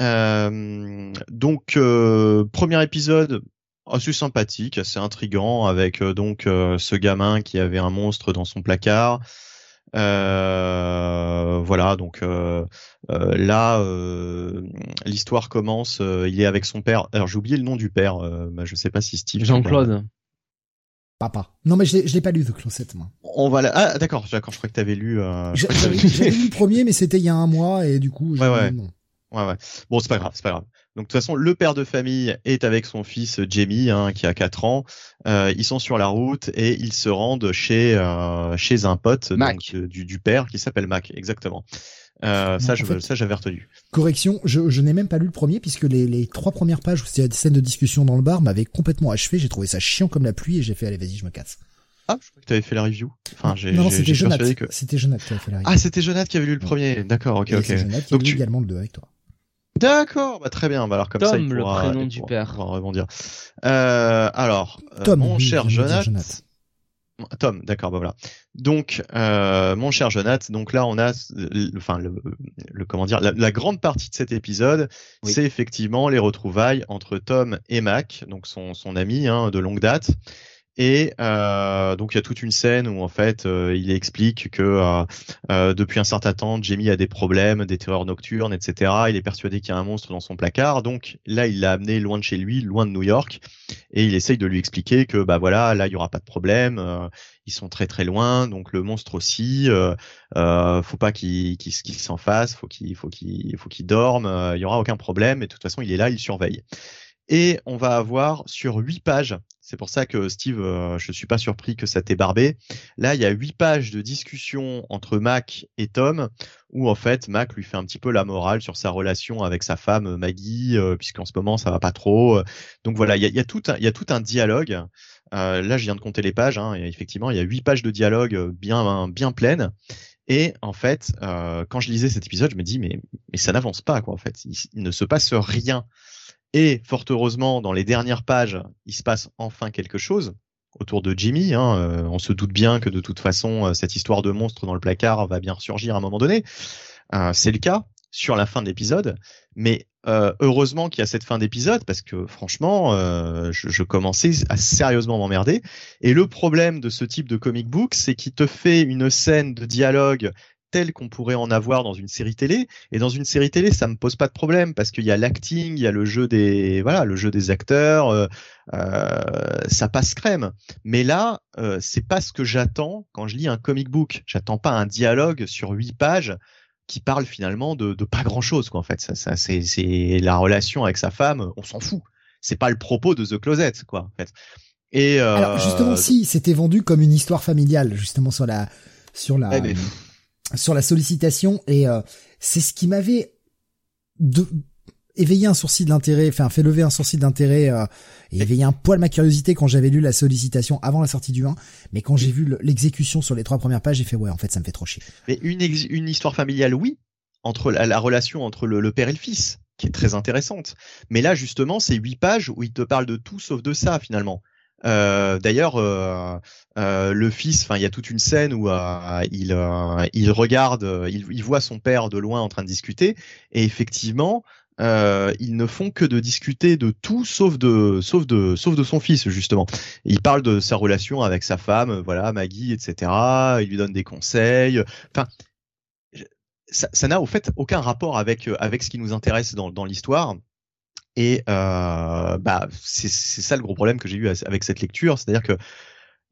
Euh, donc euh, premier épisode assez sympathique, assez intrigant avec euh, donc euh, ce gamin qui avait un monstre dans son placard euh, voilà, donc euh, euh, là, l'histoire commence. il est avec son père. Alors j'ai oublié le nom du père. Bah, je sais pas si Steve. Jean-Claude. Papa. Non mais je l'ai pas lu The Closet moi. On va Ah d'accord, d'accord. Je crois que tu avais lu. J'avais lu le premier, mais c'était il y a un mois et du coup. Ouais ouais. Ouais ouais. Bon c'est pas grave, c'est pas grave. Donc de toute façon, le père de famille est avec son fils Jamie, hein, qui a 4 ans. Euh, ils sont sur la route et ils se rendent chez euh, chez un pote donc, euh, du, du, père qui s'appelle Mac, exactement. Euh, ça, je, ça, j'avais retenu. Correction, je, je n'ai même pas lu le premier puisque les, les trois premières pages où c'était des scènes de discussion dans le bar m'avaient complètement achevé. J'ai trouvé ça chiant comme la pluie et j'ai fait allez vas-y je me casse. Ah, je crois que tu avais fait la review. Enfin, j'ai, non, non c'était Jonathan. Que... C'était Jonathan qui avait fait la review. Ah, c'était Jonathan qui avait lu le premier. D'accord, ok, ok. C'est Jonathan qui a lu tu... également le 2 avec toi. D'accord, bah très bien. Bah alors comme ça, il pourra, le prénom du père. rebondir. Euh, alors, euh, Tom, mon cher Jonathan. Tom, d'accord, bah voilà. Donc, euh, mon cher Jonathan, donc là, on a, enfin, le, le, comment dire, la, grande partie de cet épisode, c'est effectivement les retrouvailles entre Tom et Mac, donc son, son ami hein, de longue date. Et euh, donc il y a toute une scène où en fait euh, il explique que euh, depuis un certain temps Jamie a des problèmes, des terreurs nocturnes, etc. Il est persuadé qu'il y a un monstre dans son placard. Donc là il l'a amené loin de chez lui, loin de New York, et il essaye de lui expliquer que bah voilà là il y aura pas de problème. Ils sont très très loin, donc le monstre aussi. faut pas qu'il qu'il s'en fasse, faut qu'il faut qu'il faut qu'il dorme. il y aura aucun problème. Et de toute façon il est là, il surveille. Et on va avoir sur huit pages c'est pour ça que Steve, euh, je suis pas surpris que ça t'ait barbé. Là, il y a huit pages de discussion entre Mac et Tom, où en fait Mac lui fait un petit peu la morale sur sa relation avec sa femme Maggie, euh, puisqu'en ce moment ça va pas trop. Donc voilà, il y a, tout, un, dialogue. Euh, là, je viens de compter les pages. Hein, et effectivement, il y a huit pages de dialogue bien, pleines. Et en fait, euh, quand je lisais cet épisode, je me dis mais, mais ça n'avance pas quoi. En fait, il ne se passe rien. Et fort heureusement, dans les dernières pages, il se passe enfin quelque chose autour de Jimmy. Hein. Euh, on se doute bien que de toute façon, euh, cette histoire de monstre dans le placard va bien ressurgir à un moment donné. Euh, c'est le cas sur la fin de l'épisode, mais heureusement qu'il y a cette fin d'épisode parce que franchement, je, je, commençais à sérieusement m'emmerder. Et le problème de ce type de comic book, c'est qu'il te fait une scène de dialogue tel qu'on pourrait en avoir dans une série télé. Et dans une série télé, ça me pose pas de problème parce qu'il y a l'acting, il y a le jeu des voilà, le jeu des acteurs, euh, euh, ça passe crème. Mais là, euh, c'est pas ce que j'attends quand je lis un comic book. J'attends pas un dialogue sur huit pages qui parle finalement de, de pas grand chose quoi. En fait, ça, ça c'est, la relation avec sa femme, on s'en fout. C'est pas le propos de The Closet quoi. En fait. Et euh, Alors justement, si c'était vendu comme une histoire familiale, justement sur la sur la. Eh ben, sur la sollicitation et euh, c'est ce qui m'avait éveillé un sourcil d'intérêt, enfin fait lever un sourcil d'intérêt euh, et éveillé un poil ma curiosité quand j'avais lu la sollicitation avant la sortie du 1, mais quand j'ai vu l'exécution sur les trois premières pages, j'ai fait ouais en fait ça me fait trop chier. Mais une, une histoire familiale oui, entre la, relation entre le, le, père et le fils qui est très intéressante. Mais là justement c'est huit pages où il te parle de tout sauf de ça finalement. Euh, D'ailleurs, euh, euh, le fils, enfin, il y a toute une scène où euh, il, euh, il regarde, il, il, voit son père de loin en train de discuter, et effectivement, ils ne font que de discuter de tout sauf de, sauf de, sauf de son fils justement. Il parle de sa relation avec sa femme, voilà, Maggie, etc. Il lui donne des conseils. Enfin, ça n'a au fait aucun rapport avec avec ce qui nous intéresse dans, dans l'histoire. Et euh, bah, c'est ça le gros problème que j'ai eu avec cette lecture, c'est-à-dire que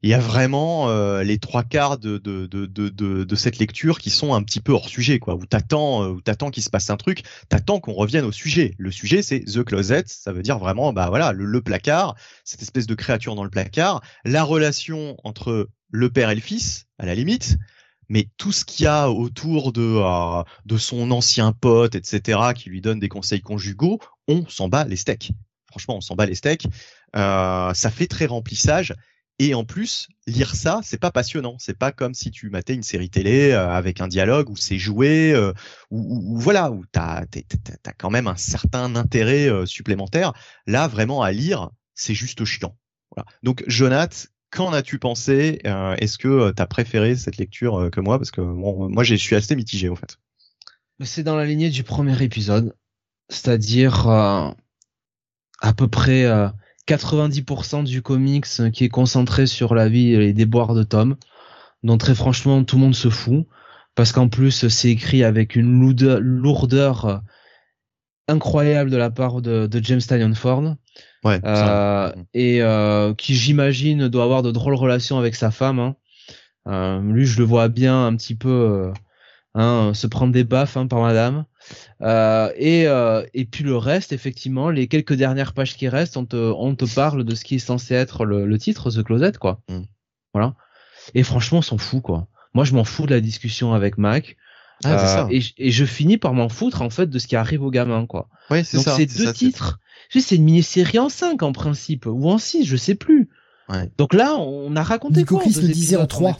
il y a vraiment euh, les trois quarts de, de, de, de, de cette lecture qui sont un petit peu hors sujet, quoi. Où t'attends, euh, où t'attends qu'il se passe un truc, t'attends qu'on revienne au sujet. Le sujet, c'est the closet, ça veut dire vraiment, bah voilà, le, le, placard, cette espèce de créature dans le placard, la relation entre le père et le fils, à la limite, mais tout ce qu'il y a autour de, euh, de son ancien pote, etc., qui lui donne des conseils conjugaux, on s'en bat les steaks. Franchement, on s'en bat les steaks. Euh, ça fait très remplissage. Et en plus, lire ça, c'est pas passionnant. C'est pas comme si tu matais une série télé euh, avec un dialogue où c'est joué, où, voilà, où t'as as, quand même un certain intérêt supplémentaire. Là, vraiment à lire, c'est juste chiant. Voilà. Donc, Jonath, qu'en as-tu pensé Est-ce que tu as préféré cette lecture que moi? Parce que moi, je suis assez mitigé en fait. C'est dans la lignée du premier épisode, c'est-à-dire à peu près 90% du comics qui est concentré sur la vie et les déboires de Tom, dont très franchement tout le monde se fout, parce qu'en plus c'est écrit avec une lourdeur, incroyable de la part de, James Tynion Ford, ouais, euh, et euh, qui j'imagine doit avoir de drôles relations avec sa femme. Hein. Euh, lui, je le vois bien un petit peu hein, se prendre des baffes hein, par madame. Et, et puis le reste, effectivement, les quelques dernières pages qui restent, on te, on te parle de ce qui est censé être le, le titre, The Closet, quoi. Mm. Voilà. Et franchement, on s'en fout, quoi. Moi, je m'en fous de la discussion avec Mac. Ah, euh, et, et, je finis par m'en foutre, en fait, de ce qui arrive aux gamins, quoi. Ouais, c'est Donc, ça. ces deux titres. C'est une mini-série en 5, en principe. Ou en 6, je sais plus. Ouais. Donc là, on a raconté quoi Chris le disait en 3.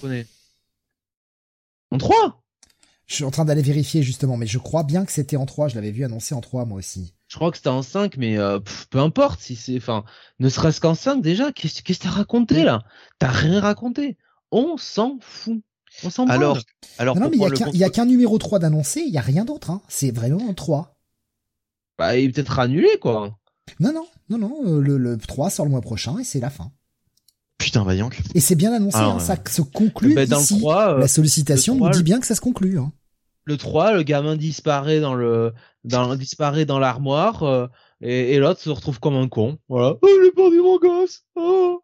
En 3 je suis en train d'aller vérifier justement, mais je crois bien que c'était en 3. Je l'avais vu annoncé en 3 moi aussi. Je crois que c'était en 5, mais euh, peu importe si c'est, enfin, ne serait-ce qu'en 5 déjà. Qu'est-ce que t'as raconté là? T'as rien raconté. On s'en fout. On s'en Alors, alors non, mais il y a qu'un numéro 3 d'annoncé. Il y a rien d'autre. Hein. C'est vraiment en 3. Bah, il est peut-être annulé quoi. Non, non, non, non. Euh, le, le 3 sort le mois prochain et c'est la fin. Putain, bah Et c'est bien annoncé, hein, ça se conclut bah, dans ici. Le 3, euh, la sollicitation nous dit bien que ça se conclut. Hein le 3, le gamin disparaît dans le dans disparaît dans l'armoire euh, et, l'autre se retrouve comme un con. Voilà. Oh, j'ai perdu mon gosse. Oh.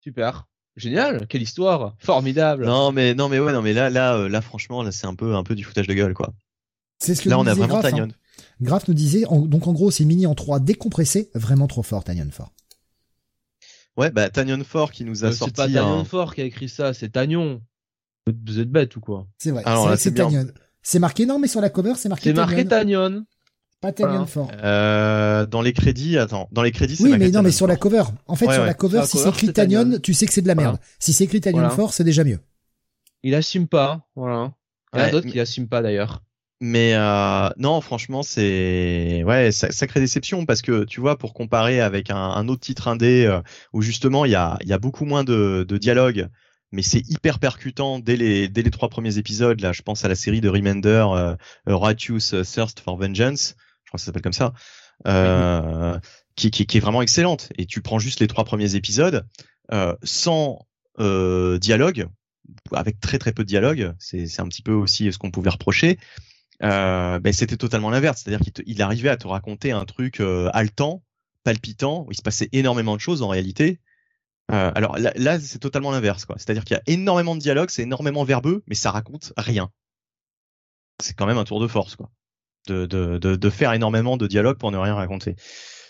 Super. Génial, quelle histoire, formidable. Non mais non mais ouais non mais là là là franchement là c'est un peu un peu du foutage de gueule quoi. C'est ce que là on a vraiment Graf, hein. Graf nous disait donc en gros c'est mini en 3 décompressé, vraiment trop fort Tanyon Fort. Ouais bah Tanyon Fort qui nous a euh, sorti. C'est pas Tanyon Fort qui a écrit ça, c'est Tagnon. Vous êtes bête ou quoi C'est vrai. c'est Tanyon. C'est marqué non, mais sur la cover, c'est marqué. C'est marqué Tanyon. Pas Tanyon fort. Euh, dans les crédits, attends, dans les crédits, c'est Oui, mais non, mais sur la cover. En fait, sur la cover, si c'est écrit Tanyon, tu sais que c'est de la merde. Si c'est écrit Tanyon fort, c'est déjà mieux. Il assume pas, voilà. Il y en a d'autres qui assument pas d'ailleurs. Mais euh, non, franchement, c'est ouais, sacrée déception parce que tu vois, pour comparer avec un, un autre titre indé euh, où justement il y a, y a beaucoup moins de, de dialogue, mais c'est hyper percutant dès les dès les trois premiers épisodes. Là, je pense à la série de Remender, euh, Righteous Thirst for Vengeance, je crois que ça s'appelle comme ça, euh, qui, qui, qui, est vraiment excellente. Et tu prends juste les trois premiers épisodes euh, sans euh, dialogue, avec très très peu de dialogue. C'est c'est un petit peu aussi ce qu'on pouvait reprocher. Euh, ben c'était totalement l'inverse, c'est-à-dire qu'il il arrivait à te raconter un truc euh, haletant, palpitant, où il se passait énormément de choses en réalité, euh, alors là, c'est totalement l'inverse, quoi. C'est-à-dire qu'il y a énormément de dialogue, c'est énormément verbeux, mais ça raconte rien. C'est quand même un tour de force, quoi. De, de, de, de faire énormément de dialogue pour ne rien raconter.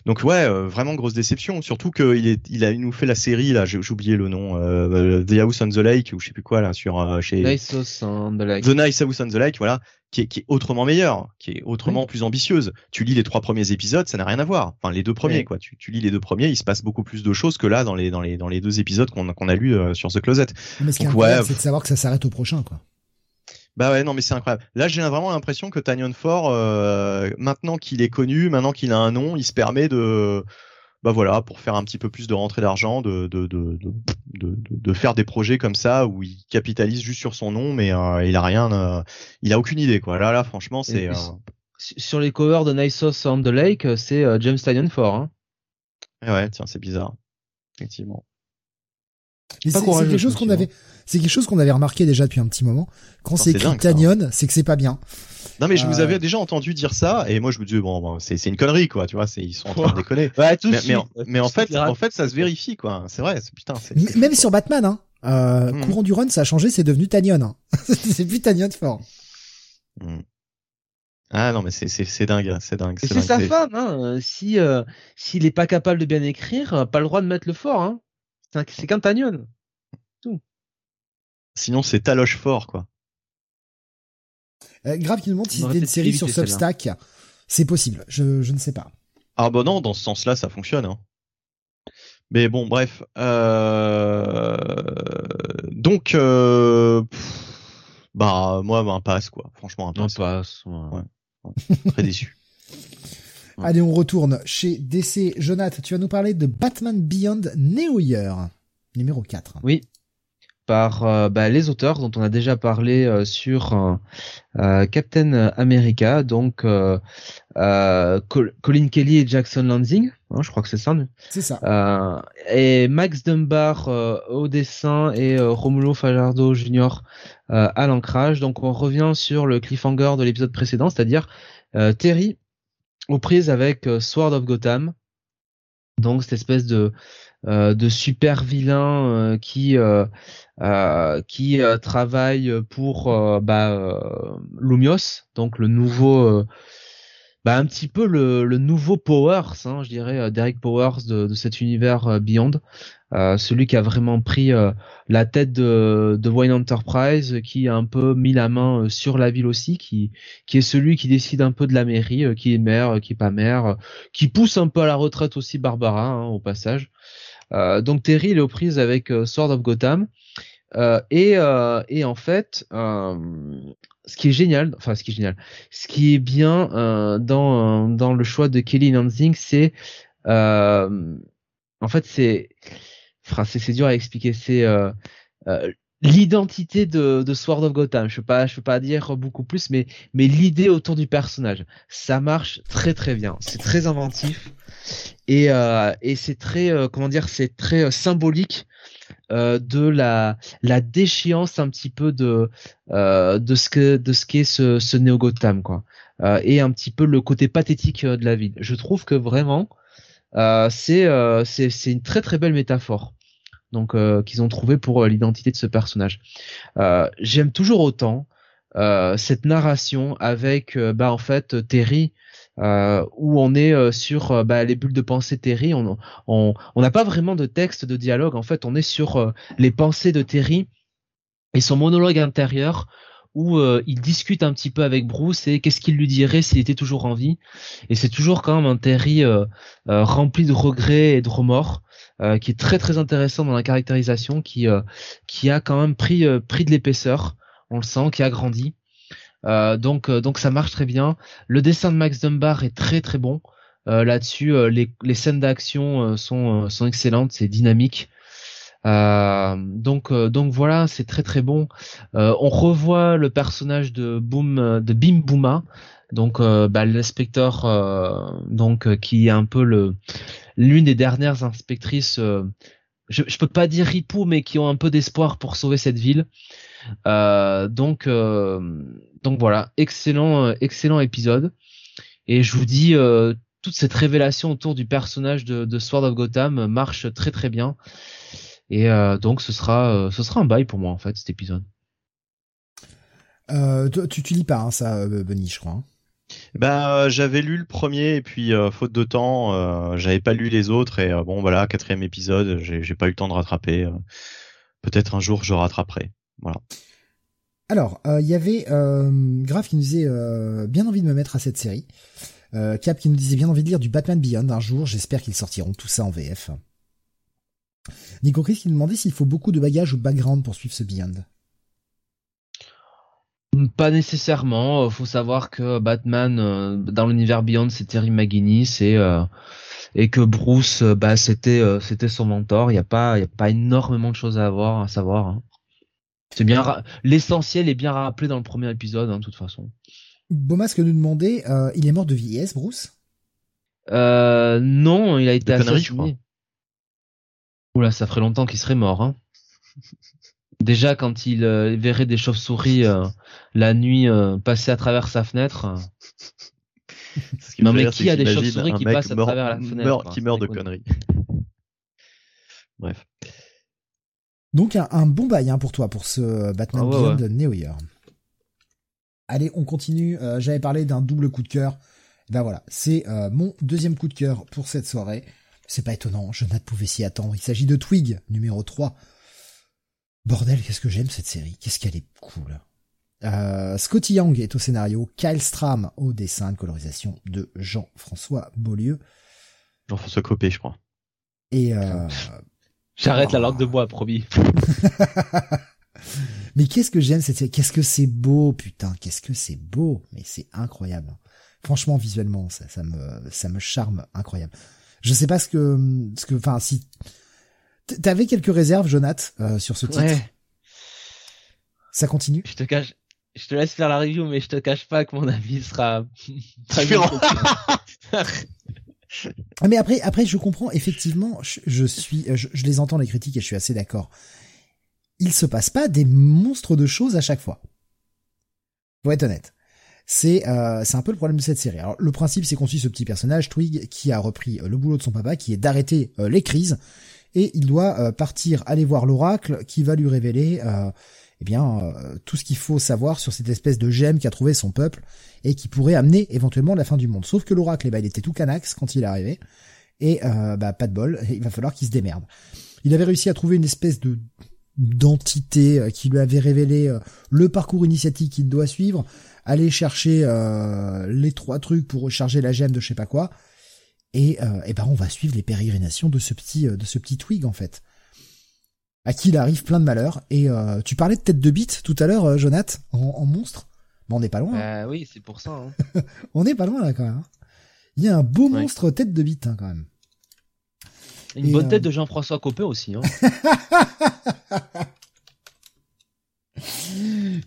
Donc ouais, euh, vraiment grosse déception. Surtout qu'il est, il a nous fait la série là, j'ai oublié le nom, euh, The House on the Lake ou je sais plus quoi là sur euh, chez. Nice House on the Lake. The Nice House on the Lake, voilà, qui est, qui est autrement meilleur, qui est autrement plus ambitieuse. Tu lis les trois premiers épisodes, ça n'a rien à voir. Enfin les deux premiers quoi. Tu, tu lis les deux premiers, il se passe beaucoup plus de choses que là dans les dans les dans les deux épisodes qu'on qu'on a lu sur The Closet. Mais ce qui est incroyable, c'est de savoir que ça s'arrête au prochain quoi. Bah ouais, non, mais c'est incroyable. Là, j'ai vraiment l'impression que Tanyon Ford, euh, maintenant qu'il est connu, maintenant qu'il a un nom, il se permet de, bah voilà, pour faire un petit peu plus de rentrée d'argent, de de, de, de, de, faire des projets comme ça où il capitalise juste sur son nom, mais euh, il a rien, euh, il a aucune idée quoi. Là, là, franchement, c'est. Sur les covers de Nice Sauce on the Lake, c'est James Tanyon Ford. Hein. Ouais, tiens, c'est bizarre, effectivement. C'est quelque chose qu'on avait, c'est quelque chose qu'on avait remarqué déjà depuis un petit moment. Quand c'est écrit Tanyon, c'est que c'est pas bien. Non mais je vous euh. avais déjà entendu dire ça et moi je me disais bon, c'est c'est une connerie quoi tu vois c'est ils sont en train de déconner. Ouais, tout mais, mais, en, mais en fait en fait ça se vérifie quoi c'est vrai putain même sur Batman hein euh, hmm. courant du run ça a changé c'est devenu Tanyon hein. c'est plus Tanyon fort. Hmm. Ah non mais c'est dingue c'est dingue. C'est sa femme hein si euh, s'il est pas capable de bien écrire pas le droit de mettre le fort hein c'est qu'un Tanyon. Sinon, c'est taloche fort, quoi. Euh, Grave qui nous demande si c'était une série sur Substack. C'est possible, je, je ne sais pas. Ah bah non, dans ce sens-là, ça fonctionne. Hein. Mais bon, bref. Euh... Donc, euh... bah moi, un passe quoi. Franchement, un passe. Un passe. Ouais. Très déçu. Allez, on retourne chez DC. Jonathan, tu vas nous parler de Batman Beyond New Year, numéro 4. Oui, par euh, bah, les auteurs dont on a déjà parlé euh, sur euh, Captain America, donc Colin Kelly et Jackson Lansing, hein, je crois que c'est ça. C'est ça. et Max Dunbar au dessin et Romulo Fajardo Jr. à l'ancrage. Donc on revient sur le cliffhanger de l'épisode précédent, c'est-à-dire Terry aux prises avec Sword of Gotham. Donc cette espèce de de super vilains euh, qui euh, qui travaillent pour bah, Lumios, donc le nouveau bah, un petit peu le, le nouveau Powers, hein, je dirais, Derek Powers de, de cet univers Beyond, euh, celui qui a vraiment pris la tête de, de Wayne Enterprise, qui a un peu mis la main sur la ville aussi, qui, qui est celui qui décide un peu de la mairie, qui est maire, qui est pas maire, qui pousse un peu à la retraite aussi Barbara, hein, au passage. Euh, donc Terry il est aux prises avec euh, Sword of Gotham. Euh, et, et en fait, ce qui est génial, enfin ce qui est génial, ce qui est bien dans dans le choix de Kelly Lansing, c'est en fait c'est, c'est dur à expliquer, c'est l'identité de, de Sword of Gotham. Je peux pas, je peux pas dire beaucoup plus, mais mais l'idée autour du personnage, ça marche très très bien. C'est très inventif. Et, euh, et c'est très euh, comment dire c'est très euh, symbolique euh, de la la déchéance un petit peu de euh, de ce que de ce qu'est ce, ce néo Gotham quoi et un petit peu le côté pathétique de la ville. Je trouve que vraiment c'est c'est c'est une très très belle métaphore donc qu'ils ont trouvé pour l'identité de ce personnage j'aime toujours autant cette narration avec bah en fait Terry euh, où on est euh, sur euh, bah, les bulles de pensée Terry. On on n'a pas vraiment de texte de dialogue. En fait, on est sur les pensées de Terry et son monologue intérieur où il discute un petit peu avec Bruce et qu'est-ce qu'il lui dirait s'il était toujours en vie. Et c'est toujours quand même un Terry rempli de regrets et de remords. Qui est très très intéressant dans la caractérisation, qui qui a quand même pris pris de l'épaisseur, on le sent, qui a grandi. Euh, donc euh, donc ça marche très bien. Le dessin de Max Dunbar est très très bon. Euh, là-dessus, les, les scènes d'action sont sont excellentes, c'est dynamique. donc donc voilà, c'est très très bon. on revoit le personnage de Boom de Bim Booma, donc bah, l'inspecteur donc qui est un peu le l'une des dernières inspectrices. je, je peux pas dire ripou, mais qui ont un peu d'espoir pour sauver cette ville. donc donc voilà, excellent, euh, excellent épisode. Et je vous dis, euh, toute cette révélation autour du personnage de, Sword of Gotham marche très très bien. Et euh, donc ce sera, ce sera un bail pour moi en fait cet épisode. tu, tu lis pas hein, ça, Benny, je crois. Hein. Bah, j'avais lu le premier et puis faute de temps, j'avais pas lu les autres et bon voilà quatrième épisode, j'ai pas eu le temps de rattraper. Peut-être un jour je rattraperai. Voilà. Alors, il euh, y avait euh, Graf qui nous disait euh, bien envie de me mettre à cette série. Cap qui nous disait bien envie de lire du Batman Beyond un jour. J'espère qu'ils sortiront tout ça en VF. Nico Chris qui nous demandait s'il faut beaucoup de bagages ou background pour suivre ce Beyond. Pas nécessairement. Faut savoir que Batman dans l'univers Beyond c'est Terry McGuinness et et que Bruce bah c'était c'était son mentor. Il y a pas y a pas énormément de choses à avoir à savoir. Hein. C'est bien, l'essentiel est bien rappelé dans le premier épisode, hein, de toute façon. Bomas que nous demandait, euh, il est mort de vieillesse, Bruce? Euh, non, il a été assassiné. Oula, ça ferait longtemps qu'il serait mort. Hein. Déjà, quand il euh, verrait des chauves-souris euh, la nuit passer à travers sa fenêtre. non mais qui a des chauves-souris qui passent à travers la fenêtre Qui meurt de conneries. Bref. Donc un, bon bail hein, pour toi pour ce Batman ah Beyond New Year. Allez, on continue. Euh, j'avais parlé d'un double coup de cœur. Ben voilà, c'est euh, mon deuxième coup de cœur pour cette soirée. C'est pas étonnant, je ne pouvais s'y attendre. Il s'agit de Twig, numéro 3. Bordel, qu'est-ce que j'aime cette série. Qu'est-ce qu'elle est cool. Euh, Scotty Young est au scénario, Kyle Stram au dessin de colorisation de Jean-François Beaulieu. Jean-François Copé, je crois. Et euh... J'arrête la langue de bois, promis. Mais qu'est-ce que j'aime cette série Qu'est-ce que c'est beau, putain Qu'est-ce que c'est beau Mais c'est incroyable. Franchement, visuellement, ça, ça me, ça me charme incroyable. Je sais pas ce que, ce que, enfin, si t'avais quelques réserves, Jonath, euh, sur ce titre? Ouais. Ça continue? Je te cache, je te laisse faire la review, mais je te cache pas que mon avis sera différent. mais après, après, je comprends effectivement. Je, suis, je, les entends les critiques et je suis assez d'accord. Il se passe pas des monstres de choses à chaque fois. Faut être honnête. C'est euh, c'est un peu le problème de cette série. Alors le principe c'est qu'on suit ce petit personnage Twig qui a repris euh, le boulot de son papa, qui est d'arrêter euh, les crises et il doit euh, partir aller voir l'oracle qui va lui révéler eh bien euh, tout ce qu'il faut savoir sur cette espèce de gemme qu'a trouvé son peuple et qui pourrait amener éventuellement la fin du monde. Sauf que l'oracle, eh ben, il était tout canax quand il est arrivé et euh, bah pas de bol, il va falloir qu'il se démerde. Il avait réussi à trouver une espèce de d'entité euh, qui lui avait révélé le parcours initiatique qu'il doit suivre, aller chercher les trois trucs pour recharger la gemme de je sais pas quoi, et, et ben on va suivre les pérégrinations de ce petit de ce petit twig en fait à qui il arrive plein de malheurs. Et euh, tu parlais de tête de bite tout à l'heure, euh, Jonath, en, monstre. Bon, on n'est pas loin. Hein. oui, c'est pour ça. Hein. on n'est pas loin là quand même. Hein. Il y a un beau monstre tête de bite hein, quand même. Une bonne tête euh, de Jean-François Copé aussi. Hein.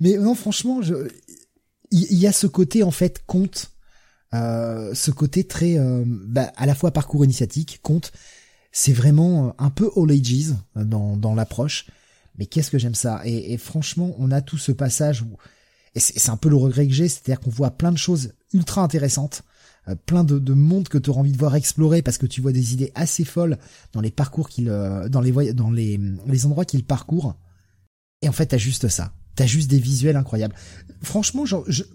Mais non, franchement, je... il y, a ce côté en fait conte, ce côté très bah, à la fois parcours initiatique, conte, c'est vraiment euh, un peu all ages euh, dans, dans l'approche. Mais qu'est-ce que j'aime ça? Et, franchement, on a tout ce passage où et c'est un peu le regret que j'ai, c'est-à-dire qu'on voit plein de choses ultra intéressantes, euh, plein de, de mondes que tu auras envie de voir explorer parce que tu vois des idées assez folles dans les parcours qu'il, dans les dans les, les endroits qu'il parcourt. Et en fait, t'as juste ça. T'as juste des visuels incroyables. Franchement,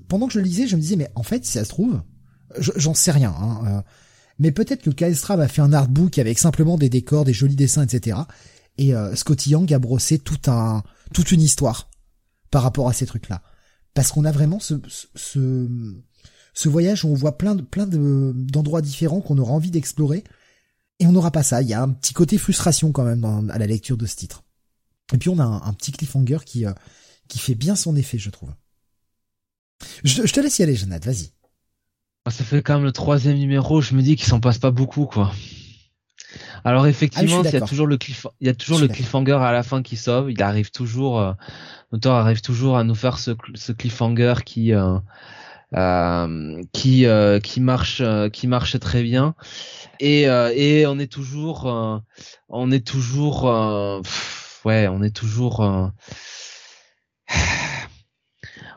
pendant que je lisais, je me disais, mais en fait, si ça se trouve, j'en sais rien. Hein, mais peut-être que Kaestra a fait un artbook avec simplement des décors, des jolis dessins, etc. Et euh, Scotty Young a brossé tout un, toute une histoire par rapport à ces trucs-là. Parce qu'on a vraiment ce, ce, ce voyage où on voit plein de, plein de, d'endroits différents qu'on aura envie d'explorer. Et on n'aura pas ça. Il y a un petit côté frustration quand même à la lecture de ce titre. Et puis on a un, petit cliffhanger qui, euh, qui fait bien son effet, je trouve. Je, te laisse y aller, Jonathan, vas-y. Ah, ça fait quand même le troisième numéro, je me dis qu'il s'en passe pas beaucoup, quoi. Alors effectivement, ah, il y a toujours le cliff, il y a toujours le cliffhanger à la fin qui sauve. Il arrive toujours, euh, l'auteur arrive toujours à nous faire ce, ce cliffhanger qui, euh, euh, qui, euh, qui marche, euh, qui marche très bien. Et, et on est toujours, on est toujours, ouais, on est toujours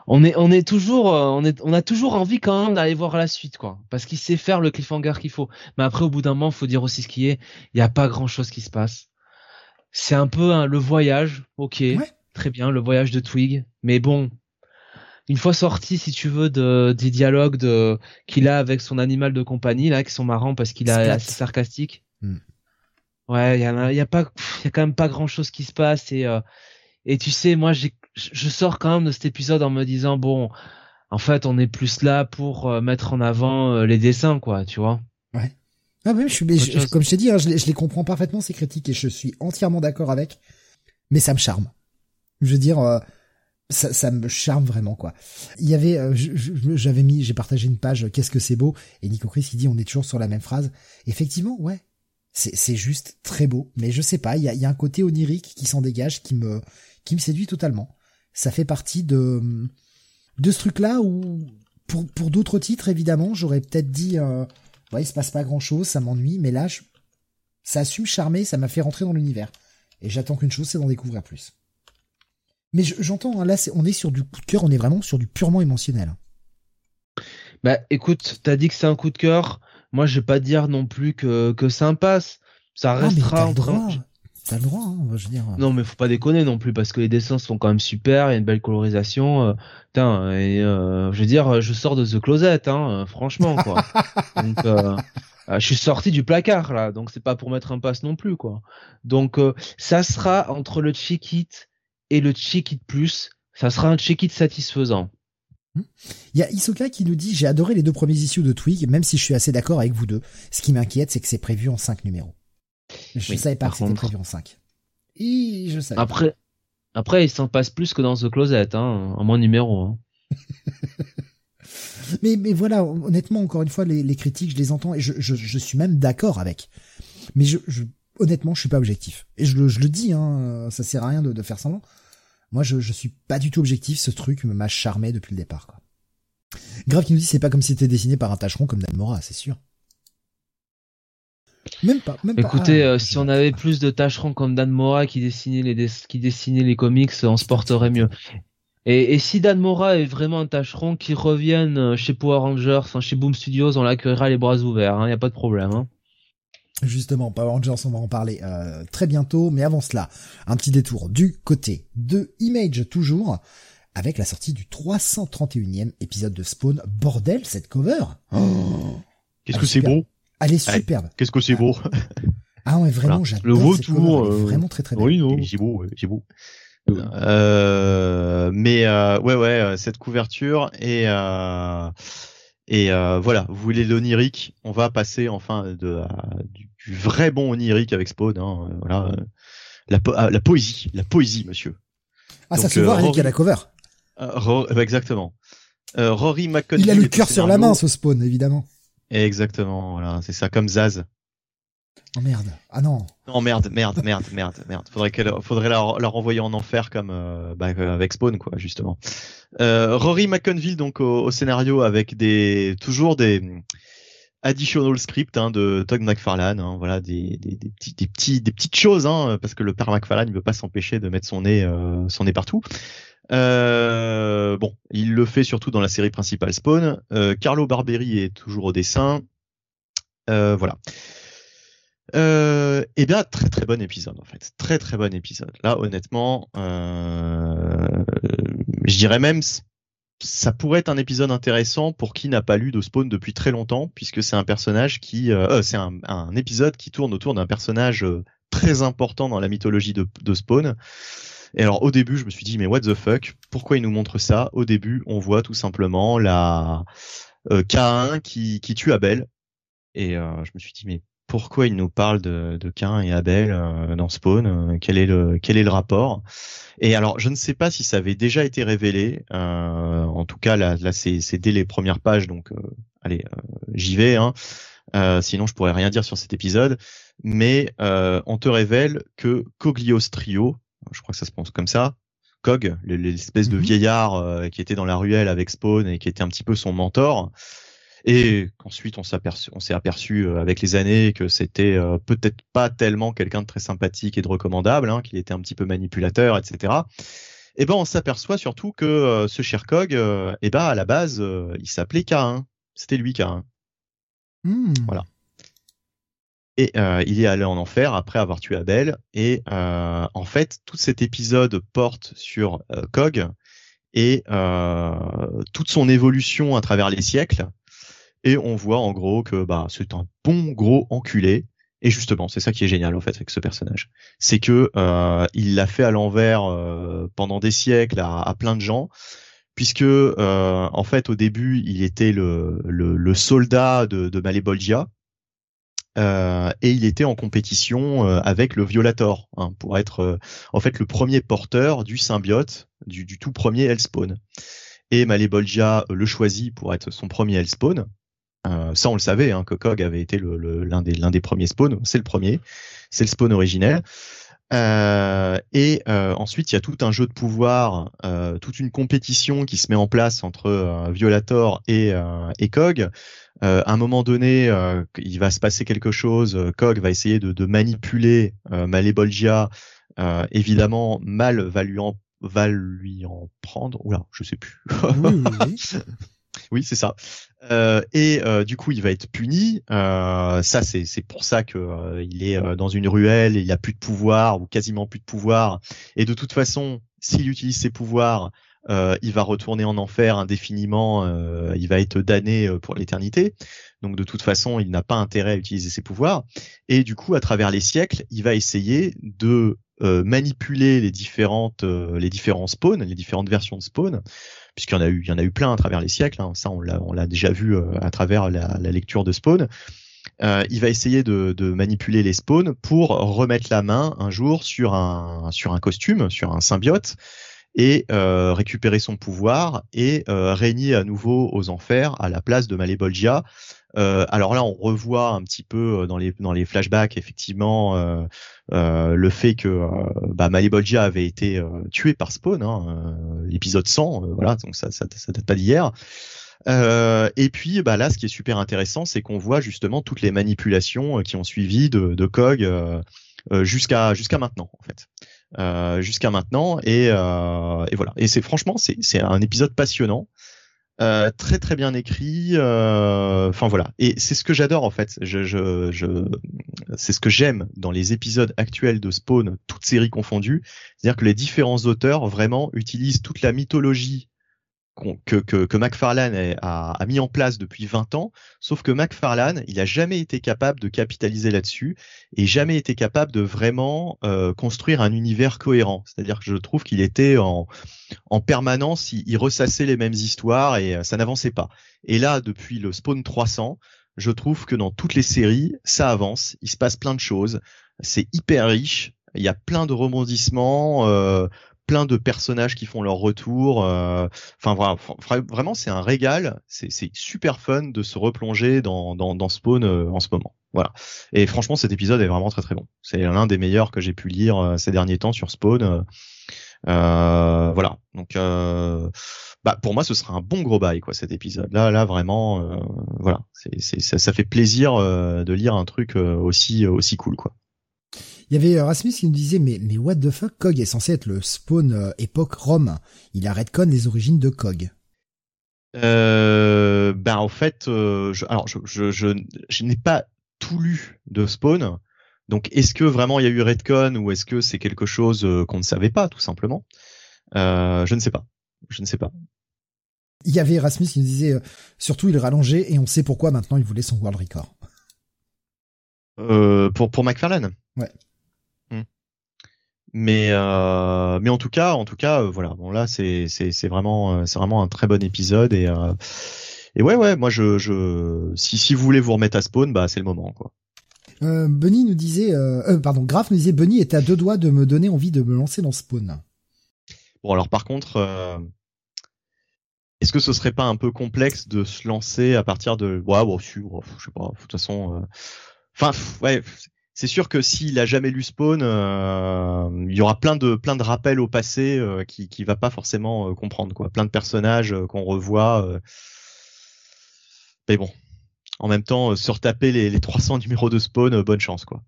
on est on est toujours euh, on est on a toujours envie quand même d'aller voir la suite quoi. Parce qu'il sait faire le cliffhanger qu'il faut. Mais après au bout d'un moment faut dire aussi ce qui est. Il y a pas grand chose qui se passe. C'est un peu le voyage. Ok. Très bien le voyage de Twig. Mais bon une fois sorti si tu veux de des dialogues de qu'il a avec son animal de compagnie là qui sont marrants parce qu'il est assez sarcastique. Hmm. ouais il y y a pas il y a quand même pas grand chose qui se passe et euh, et tu sais moi j'ai je sors quand même de cet épisode en me disant bon, en fait, on est plus là pour euh, mettre en avant euh, les dessins, quoi, tu vois. Ouais. Ah oui, je suis, comme je t'ai dit, hein, je, les, je, les, comprends parfaitement ces critiques et je suis entièrement d'accord avec. Mais ça me charme. Je veux dire, euh, ça, ça, me charme vraiment quoi. Il y avait, j'avais mis, j'ai partagé une page. Qu'est-ce que c'est beau? Et Nico Chris il dit, on est toujours sur la même phrase. Effectivement, ouais. C'est juste très beau, mais je sais pas, il y a, y a un côté onirique qui s'en dégage, qui me, qui me séduit totalement ça fait partie de de ce truc-là où pour pour d'autres titres évidemment j'aurais peut-être dit euh, ouais il se passe pas grand-chose, ça m'ennuie, mais là je, ça a su me charmer, ça m'a fait rentrer dans l'univers et j'attends qu'une chose, c'est d'en découvrir plus. Mais j'entends hein, là on est sur du coup de cœur, on est vraiment sur du purement émotionnel. Bah écoute, t'as dit que c'est un coup de cœur. Moi, je vais pas dire non plus que que ça passe. Ça ah, restera en droit. T'as le droit, hein, je veux dire. Non, mais faut pas déconner non plus parce que les dessins sont quand même super, il y a une belle colorisation. Euh, et euh, je veux dire, je sors de The Closet, hein, euh, franchement quoi. donc, je suis sorti du placard là, donc c'est pas pour mettre un passe non plus quoi. Donc ça sera entre le check it et le check-it plus, ça sera un check-it satisfaisant. Il y a Isoka qui nous dit j'ai adoré les deux premiers issues de Twig, même si je suis assez d'accord avec vous deux. Ce qui m'inquiète, c'est que c'est prévu en cinq numéros. Je ne savais pas que c'était prévu en 5. Et je savais après, après, il s'en passe plus que dans The Closet, hein, en moins numéro. Hein. mais, mais voilà, honnêtement, encore une fois, les, les critiques, je les entends et je, je, je suis même d'accord avec. Mais je, je, honnêtement, je suis pas objectif. Et je le, je le dis, hein, ça sert à rien de, de faire semblant. Moi, je, je suis pas du tout objectif. Ce truc m'a charmé depuis le départ. Quoi. Grave qui nous dit c'est pas comme si c'était dessiné par un tâcheron comme Dan Mora, c'est sûr. Même pas, même Écoutez, ah, euh, si on avait plus de tâcherons comme Dan Mora qui dessinait les qui dessinait les comics, on se porterait mieux. Et, et, si Dan Mora est vraiment un tâcheron, qui revienne euh, chez Power Rangers, enfin chez Boom Studios, on l'accueillera les bras ouverts, il hein, n'y a pas de problème. Hein. Justement, Power Rangers, on va en parler euh, très bientôt, mais avant cela, un petit détour du côté de Image toujours, avec la sortie du 331e épisode de Spawn. Bordel, cette cover oh Qu'est-ce que c'est beau Elle est superbe. Qu'est-ce que c'est beau. Ah ouais, vraiment, j'adore Le vautour, euh... vraiment très très beau. Oui, non, c'est beau, c'est beau. Euh, mais euh, ouais ouais euh, cette couverture et euh, et voilà. Vous voulez l'onirique? On va passer enfin de du, du, vrai bon onirique avec Spawn hein, voilà. La, ah, la poésie la poésie monsieur. Ah ça se voit avec la cover. Exactement. Rory McConnell il a le cœur sur la main ce Spawn évidemment exactement voilà c'est ça comme Zaz Oh merde. Ah non. Non merde, merde, merde, merde, merde. Faudrait qu'elle, faudrait la, la, renvoyer en enfer comme euh, bah, avec Spawn quoi justement. Euh, Rory McConville donc au, scénario avec des toujours des additional scripts hein, de Todd McFarlane. Hein, voilà des, des, des, petits, des petits des petites choses hein, parce que le père McFarlane ne veut pas s'empêcher de mettre son nez euh, son nez partout. Euh, bon, il le fait surtout dans la série principale Spawn. Euh, Carlo Barberi est toujours au dessin. Euh, voilà. Euh, eh bien, très très bon épisode en fait, très très bon épisode. Là, honnêtement, euh, je dirais même ça pourrait être un épisode intéressant pour qui n'a pas lu de Spawn depuis très longtemps, puisque c'est un personnage qui, euh, euh c'est un, épisode qui tourne autour d'un personnage très important dans la mythologie de, Spawn. Et alors au début, je me suis dit mais what the fuck, pourquoi il nous montre ça? Au début, on voit tout simplement la euh, K1 qui, tue Abel. Et je me suis dit mais pourquoi il nous parle de, de Cain et Abel euh, dans Spawn, euh, quel est le quel est le rapport? Et alors je ne sais pas si ça avait déjà été révélé. Euh, en tout cas là, là c'est, dès les premières pages, donc allez j'y vais. Hein. sinon je pourrais rien dire sur cet épisode. Mais on te révèle que Coglios Trio, je crois que ça se pense comme ça, Cog, l'espèce de mhm. vieillard qui était dans la ruelle avec Spawn et qui était un petit peu son mentor et qu'ensuite on s'est aperçu, euh, avec les années que c'était euh, peut-être pas tellement quelqu'un de très sympathique et de recommandable, hein, qu'il était un petit peu manipulateur, etc. Et eh ben on s'aperçoit surtout que euh, ce cher Cog, et eh ben à la base il s'appelait K1, c'était lui K1. Hmm. Voilà. Et il est allé en enfer après avoir tué Abel. Et en fait, tout cet épisode porte sur Cog et toute son évolution à travers les siècles et on voit en gros que bah c'est un bon gros enculé. Et justement, c'est ça qui est génial en fait avec ce personnage, c'est que euh, il l'a fait à l'envers euh, pendant des siècles à, plein de gens, puisque euh, en fait au début il était le, soldat de, de euh, et il était en compétition euh, avec le Violator hein, pour être euh, en fait le premier porteur du symbiote du, tout premier Hellspawn. Et Malebolgia le choisit pour être son premier Hellspawn. Ça, on le savait, hein, que Cog avait été l'un des, premiers spawns. C'est le premier, c'est le spawn originel. Et ensuite, il y a tout un jeu de pouvoir, toute une compétition qui se met en place entre Violator et, et Cog. À un moment donné, il va se passer quelque chose. Cog va essayer de, de manipuler Malebolgia. évidemment, Mal va lui en va lui en prendre. Oula, je sais plus. Oui, oui, oui c'est ça. Euh, et euh, du coup, il va être puni. Euh, ça, c'est c'est pour ça que euh, il est dans une ruelle et il a plus de pouvoir ou quasiment plus de pouvoir. Et de toute façon, s'il utilise ses pouvoirs, il va retourner en enfer indéfiniment. il va être damné pour l'éternité. Donc de toute façon, il n'a pas intérêt à utiliser ses pouvoirs. Et du coup, à travers les siècles, il va essayer de manipuler les différentes différents spawns, les différentes versions de spawn, puisqu'il y en a eu plein à travers les siècles. Hein. ça on l'a déjà vu à travers la, lecture de spawn. il va essayer de, manipuler les spawns pour remettre la main un jour sur un costume, sur un symbiote et euh, récupérer son pouvoir et euh, régner à nouveau aux enfers à la place de Malebolgia. Euh, alors là, on revoit un petit peu euh, dans les dans les flashbacks effectivement euh, le fait que bah, Malebolgia avait été tué par Spawn, hein, l'épisode 100, voilà, donc ça, ça, ça date pas d'hier. et puis bah là, ce qui est super intéressant, c'est qu'on voit justement toutes les manipulations qui ont suivi de, de Cog jusqu'à jusqu'à maintenant en fait. Euh, jusqu'à maintenant. Et, euh, et, voilà. Et c'est franchement c'est un épisode passionnant euh, très très bien écrit euh, enfin voilà. Et c'est ce que j'adore en fait. Je, je, je c'est ce que j'aime dans les épisodes actuels de Spawn toutes séries confondues. C'est-à-dire que les différents auteurs vraiment utilisent toute la mythologie que, que, que McFarlane a, a, mis en place depuis 20 ans, sauf que McFarlane, il a jamais été capable de capitaliser là-dessus et jamais été capable de vraiment euh, construire un univers cohérent. C'est-à-dire que je trouve qu'il était en, en permanence, il, il, ressassait les mêmes histoires et euh, ça n'avançait pas. Et là, depuis le Spawn 300, je trouve que dans toutes les séries, ça avance, il se passe plein de choses, c'est hyper riche, il y a plein de rebondissements, euh, plein de personnages qui font leur retour. Euh, enfin voilà, vraiment c'est un régal. C'est super fun de se replonger dans, dans, dans Spawn euh, en ce moment. Voilà. Et franchement, cet épisode est vraiment très très bon. C'est l'un des meilleurs que j'ai pu lire euh, ces derniers temps sur Spawn. voilà. Donc, bah pour moi, ce sera un bon gros bail quoi cet épisode. Là, là vraiment, voilà. C'est ça, ça fait plaisir de lire un truc aussi aussi cool quoi. Il y avait euh, Rasmus qui nous disait mais mais what the fuck Cog est censé être le spawn euh, époque Rome. Il a redcon les origines de Cog. Euh, ben en fait, euh, je, alors je, je, je, je n'ai pas tout lu de Spawn. Donc est-ce que vraiment il y a eu redcon ou est-ce que c'est quelque chose qu'on ne savait pas tout simplement? Euh, Je ne sais pas. Je ne sais pas. Il y avait Rasmus qui nous disait surtout il rallongeait et on sait pourquoi maintenant il voulait son world record. Euh, pour pour McFarlane? Ouais. Mais euh, mais en tout cas, en tout cas, euh, voilà. Bon là, c'est c'est c'est vraiment euh, c'est vraiment un très bon épisode et euh, et ouais ouais. Moi, je je si si vous voulez vous remettre à spawn, bah c'est le moment quoi. Euh, Bunny nous disait, euh, pardon, Graf nous disait, Bunny est à deux doigts de me donner envie de me lancer dans Spawn. Bon alors par contre, est-ce que ce serait pas un peu complexe de se lancer à partir de, ouais bon, je, je sais pas, de toute façon, enfin ouais, c'est sûr que s'il a jamais lu Spawn, euh, il y aura plein de plein de rappels au passé euh, qui qui va pas forcément euh, comprendre quoi, plein de personnages qu'on revoit. Mais bon, en même temps, se retaper les, les 300 numéros de Spawn, bonne chance quoi.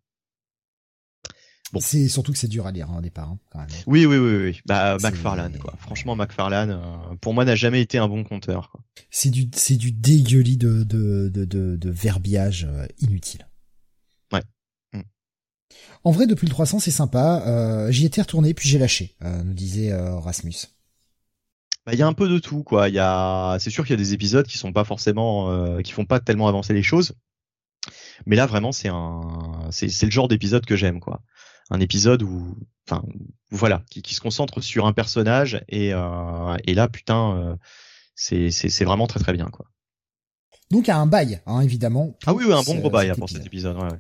Bon. C'est surtout que c'est dur à lire hein, au départ. Hein, quand même. Oui, oui, oui, oui. Bah, McFarlane, quoi. Franchement, McFarlane, pour moi, n'a jamais été un bon conteur. C'est du, c'est du dégueulis de, de, de, de, de verbiage inutile. En vrai, depuis le 300, c'est sympa. Euh, J'y étais retourné, puis j'ai lâché, euh, nous disait euh, Rasmus. Bah, il y a un peu de tout, quoi. Il a, c'est sûr qu'il y a des épisodes qui sont pas forcément, qui font pas tellement avancer les choses. Mais là, vraiment, c'est un, c'est, le genre d'épisode que j'aime, quoi. Un épisode où, enfin, voilà, qui, qui, se concentre sur un personnage et, et là, putain, c'est, vraiment très très bien, quoi. Donc, il y a un bail, hein, évidemment. Ah oui, oui, un bon gros bail hein, pour cet épisode. Ouais, ouais.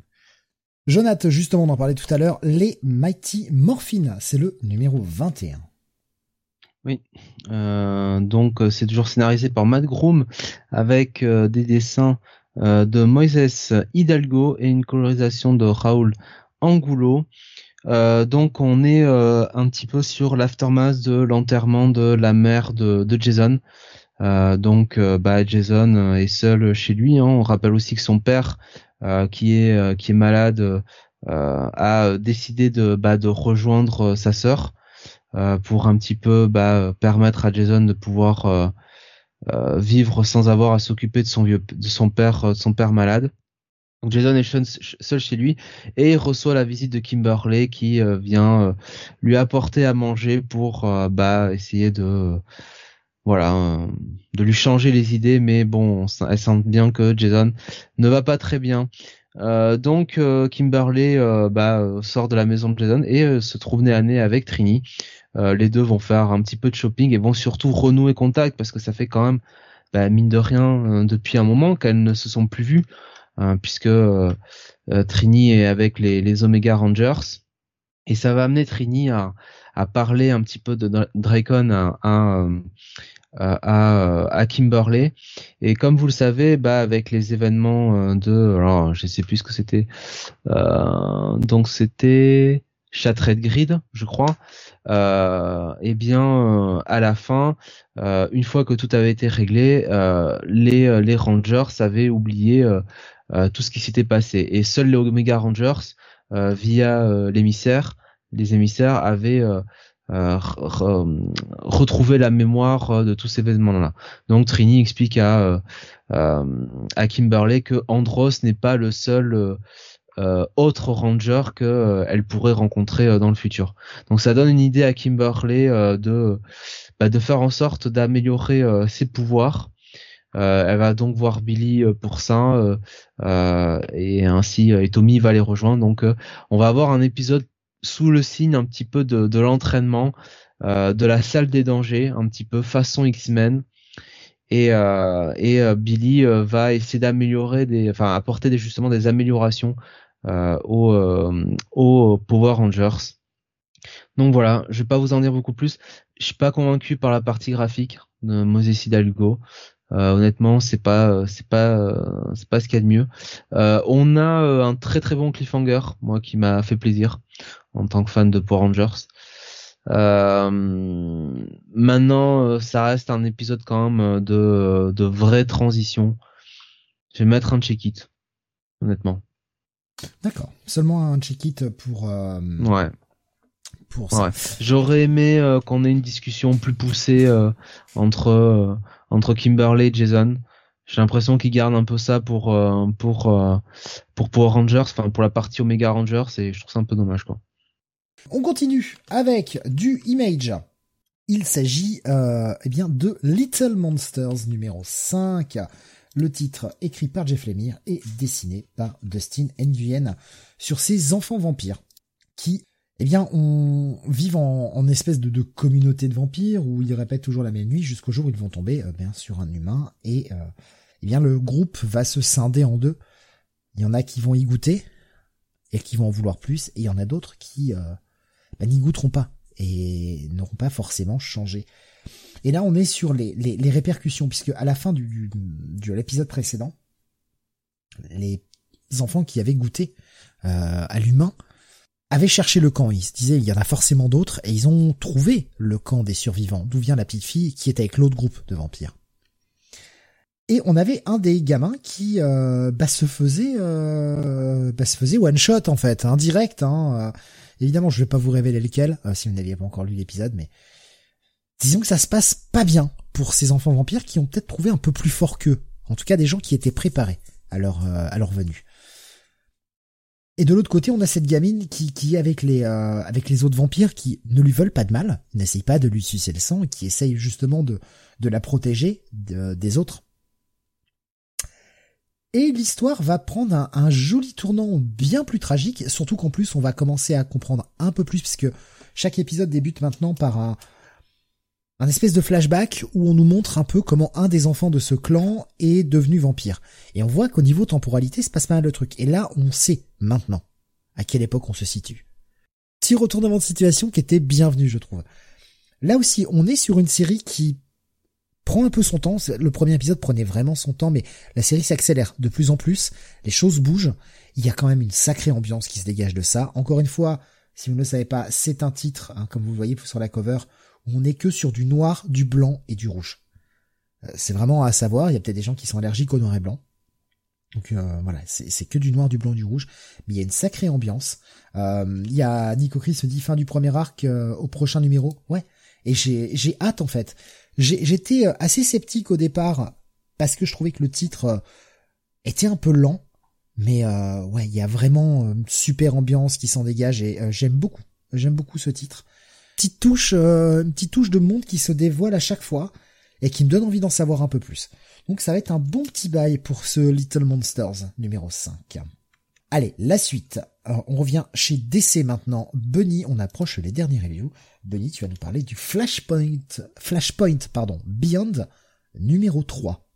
Jonathan, justement, on en parlait tout à l'heure, les Mighty Morphine, c'est le numéro 21. Oui, euh, donc euh, c'est toujours scénarisé par Matt Groom avec euh, des dessins de Moises Hidalgo et une colorisation de Raoul Angulo. Donc on est un petit peu sur l'aftermath de l'enterrement de la mère de, Jason. donc bah, Jason est seul chez lui. Hein. On rappelle aussi que son père qui est euh, qui est malade euh, a décidé de bah, de rejoindre sa sœur pour un petit peu bah, permettre à Jason de pouvoir vivre sans avoir à s'occuper de son vieux de son père de son père malade. Donc Jason est seul chez lui et reçoit la visite de Kimberly qui vient lui apporter à manger pour bah essayer de voilà, euh, de lui changer les idées, mais bon, elle sent bien que Jason ne va pas très bien. donc Kimberly bah, sort de la maison de Jason et se trouve nez à nez avec Trini. les deux vont faire un petit peu de shopping et vont surtout renouer contact parce que ça fait quand même bah, mine de rien depuis un moment qu'elles ne se sont plus vues hein, puisque Trini est avec les, les Omega Rangers et ça va amener Trini à, à parler un petit peu de Dracon à, à, à, Kimberley. Et comme vous le savez, bah, avec les événements euh, de, alors je sais plus ce que c'était, euh, donc c'était Shattered Grid, je crois. Euh, eh bien, euh, à la fin, euh, une fois que tout avait été réglé, les, les Rangers avaient oublié tout ce qui s'était passé. Et seuls les Omega Rangers euh, via euh, l'émissaire, les émissaires avaient euh, retrouvé la mémoire de tous ces événements-là. Donc Trini explique à à Kimberly que Andros n'est pas le seul autre ranger que elle pourrait rencontrer dans le futur. Donc ça donne une idée à Kimberly de bah, de faire en sorte d'améliorer ses pouvoirs euh, elle va donc voir Billy euh, pour ça euh, et ainsi et Tommy va les rejoindre. Donc on va avoir un épisode sous le signe un petit peu de, l'entraînement, de la salle des dangers, un petit peu façon X-Men. Et, et Billy va essayer d'améliorer des, enfin apporter des, justement des améliorations aux, aux Power Rangers. Donc voilà, je vais pas vous en dire beaucoup plus. Je suis pas convaincu par la partie graphique de Moses Hidalgo. Euh, honnêtement, c'est pas, euh, c'est pas, euh, c'est pas ce qu'il y a de mieux. on a un très très bon cliffhanger, moi qui m'a fait plaisir en tant que fan de Power Rangers. maintenant, ça reste un épisode quand même de, de vraie transition. Je vais mettre un check-it, honnêtement. D'accord. Seulement un check-it pour. Ouais. Pour ça. Ouais. J'aurais aimé qu'on ait une discussion plus poussée entre entre Kimberly et Jason. J'ai l'impression qu'ils gardent un peu ça pour euh, pour euh, pour Power Rangers, enfin pour la partie Omega Rangers, et je trouve ça un peu dommage quoi. On continue avec du Image. Il s'agit euh, eh bien de Little Monsters numéro 5. Le titre écrit par Jeff Lemire et dessiné par Dustin Nguyen sur ces enfants vampires qui eh bien, on vit en, espèce de, communauté de vampires où ils répètent toujours la même nuit jusqu'au jour où ils vont tomber euh, bien sur un humain et euh, eh bien le groupe va se scinder en deux. Il y en a qui vont y goûter et qui vont en vouloir plus, et il y en a d'autres qui bah, n'y goûteront pas et n'auront pas forcément changé. Et là, on est sur les, les, répercussions, puisque à la fin du, de l'épisode précédent, les enfants qui avaient goûté à l'humain avaient cherché le camp. Ils se disaient, il y en a forcément d'autres, et ils ont trouvé le camp des survivants, d'où vient la petite fille qui est avec l'autre groupe de vampires. Et on avait un des gamins qui euh, bah, se faisait euh, bah, se faisait one shot en fait, indirect. Hein, euh. Évidemment, je vais pas vous révéler lequel si vous n'aviez pas encore lu l'épisode, mais disons que ça se passe pas bien pour ces enfants vampires qui ont peut-être trouvé un peu plus fort qu'eux. En tout cas, des gens qui étaient préparés à leur à leur venue. Et de l'autre côté, on a cette gamine qui, qui avec les euh, avec les autres vampires qui ne lui veulent pas de mal, n'essayent pas de lui sucer le sang, qui essayent justement de de la protéger des autres. Et l'histoire va prendre un, joli tournant bien plus tragique, surtout qu'en plus on va commencer à comprendre un peu plus, puisque chaque épisode débute maintenant par un, un espèce de flashback où on nous montre un peu comment un des enfants de ce clan est devenu vampire. Et on voit qu'au niveau temporalité, se passe pas mal de trucs. Et là, on sait maintenant à quelle époque on se situe. Petit retournement de situation qui était bienvenu, je trouve. Là aussi, on est sur une série qui prend un peu son temps. Le premier épisode prenait vraiment son temps, mais la série s'accélère de plus en plus. Les choses bougent. Il y a quand même une sacrée ambiance qui se dégage de ça. Encore une fois, si vous ne le savez pas, c'est un titre, hein, comme vous voyez sur la cover, on n'est que sur du noir, du blanc et du rouge. Euh, c'est vraiment à savoir, il y a peut-être des gens qui sont allergiques au noir et blanc. Donc euh, voilà, c'est que du noir, du blanc, du rouge, mais il y a une sacrée ambiance. Euh, il y a Nico Chris se dit fin du premier arc au prochain numéro. Ouais, et j'ai hâte en fait. J'étais assez sceptique au départ parce que je trouvais que le titre était un peu lent, mais ouais, il y a vraiment une super ambiance qui s'en dégage et j'aime beaucoup. J'aime beaucoup ce titre petite touche, euh, une petite touche de monde qui se dévoile à chaque fois et qui me donne envie d'en savoir un peu plus. Donc ça va être un bon petit bail pour ce Little Monsters numéro 5. Allez, la suite. On revient chez DC maintenant. Bunny, on approche les derniers reviews. Bunny, tu vas nous parler du Flashpoint, Flashpoint, pardon, Beyond numéro 3.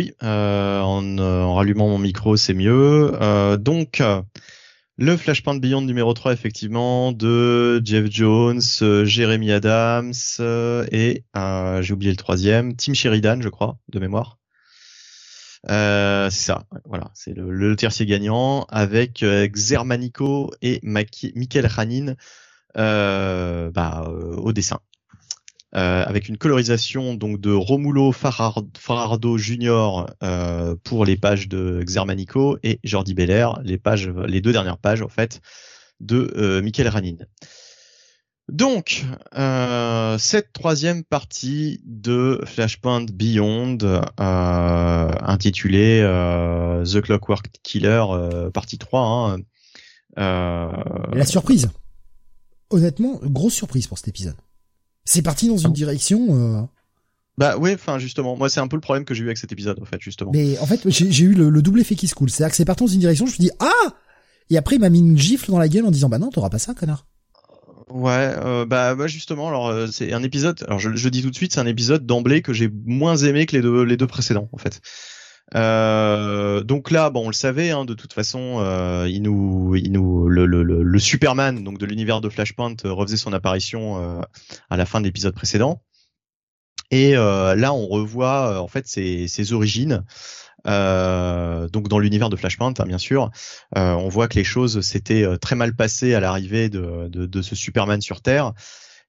Oui, euh, en, euh, en, rallumant mon micro, c'est mieux. Euh, donc, le Flashpoint Beyond numéro 3, effectivement, de Jeff Jones, Jeremy Adams et, j'ai oublié le troisième, Tim Sheridan, je crois, de mémoire. C'est ça, voilà, c'est le, le, tertier gagnant avec Xermanico et Michael Hanin bah, au dessin. Euh, avec une colorisation donc de Romulo Farardo. Euh, pour les pages de Xermanico et Jordi Belair, les deux dernières pages en fait de euh, Michael Ranin. Donc, euh, cette troisième partie de Flashpoint Beyond, euh, intitulée euh, The Clockwork Killer, partie 3. Hein, La surprise. Honnêtement, grosse surprise pour cet épisode. C'est parti dans une ah direction. Euh... Bah oui, enfin justement, moi c'est un peu le problème que j'ai eu avec cet épisode en fait justement. Mais en fait j'ai eu le, double effet qui se coule, c'est-à-dire que c'est parti dans une direction, je me dit ah et après il m'a mis une gifle dans la gueule en disant bah non t'auras pas ça connard. Ouais, euh, bah, bah, justement, alors euh, c'est un épisode. Alors je, je, dis tout de suite, c'est un épisode d'emblée que j'ai moins aimé que les deux les deux précédents en fait. Euh, donc là, bon, on le savait, hein, de toute façon, euh, il nous, il nous, le, le, le, Superman, donc de l'univers de Flashpoint, euh, refaisait son apparition à la fin de l'épisode précédent. Et là, on revoit en fait ses, ses origines. Donc dans l'univers de Flashpoint, hein, bien sûr, on voit que les choses s'étaient très mal passées à l'arrivée de, de, de, ce Superman sur Terre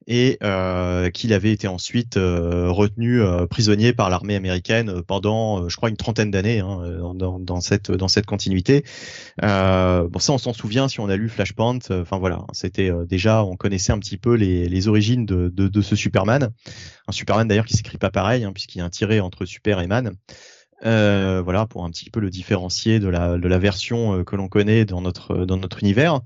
et euh, qu'il avait été ensuite euh, retenu euh, prisonnier par l'armée américaine pendant, je crois, une trentaine d'années hein, dans, dans, cette dans cette continuité. bon, ça, on s'en souvient si on a lu Flashpoint. Enfin voilà, c'était déjà, on connaissait un petit peu les, les origines de, de, de, ce Superman. Un Superman d'ailleurs qui s'écrit pas pareil, hein, puisqu'il y a un tiré entre Super et Man. Euh, voilà pour un petit peu le différencier de la, de la version que l'on connaît dans notre dans notre univers.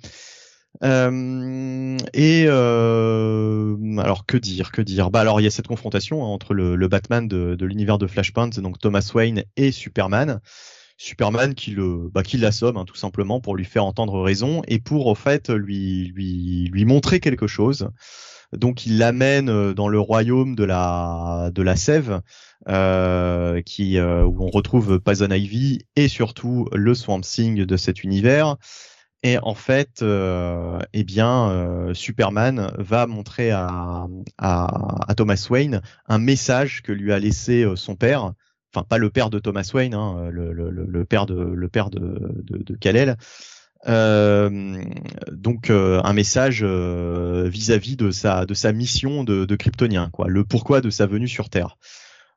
Euh, et euh, alors que dire, que dire? Bah alors il y a cette confrontation hein, entre le, le, Batman de, de l'univers de Flashpoint, donc Thomas Wayne et Superman. Superman qui le bah, qui l'assomme hein, tout simplement pour lui faire entendre raison et pour au fait lui lui lui montrer quelque chose. Donc il l'amène euh, dans le royaume de la de la sève euh, euh, où on retrouve Poison Ivy et surtout le Swamp Thing de cet univers. Et en fait, eh bien, Superman va montrer à, à, Thomas Wayne un message que lui a laissé son père, enfin pas le père de Thomas Wayne, hein, le, le, père de le père de, de Kal-El. Euh, donc un message vis-à-vis de sa de sa mission de, Kryptonien, quoi, le pourquoi de sa venue sur Terre.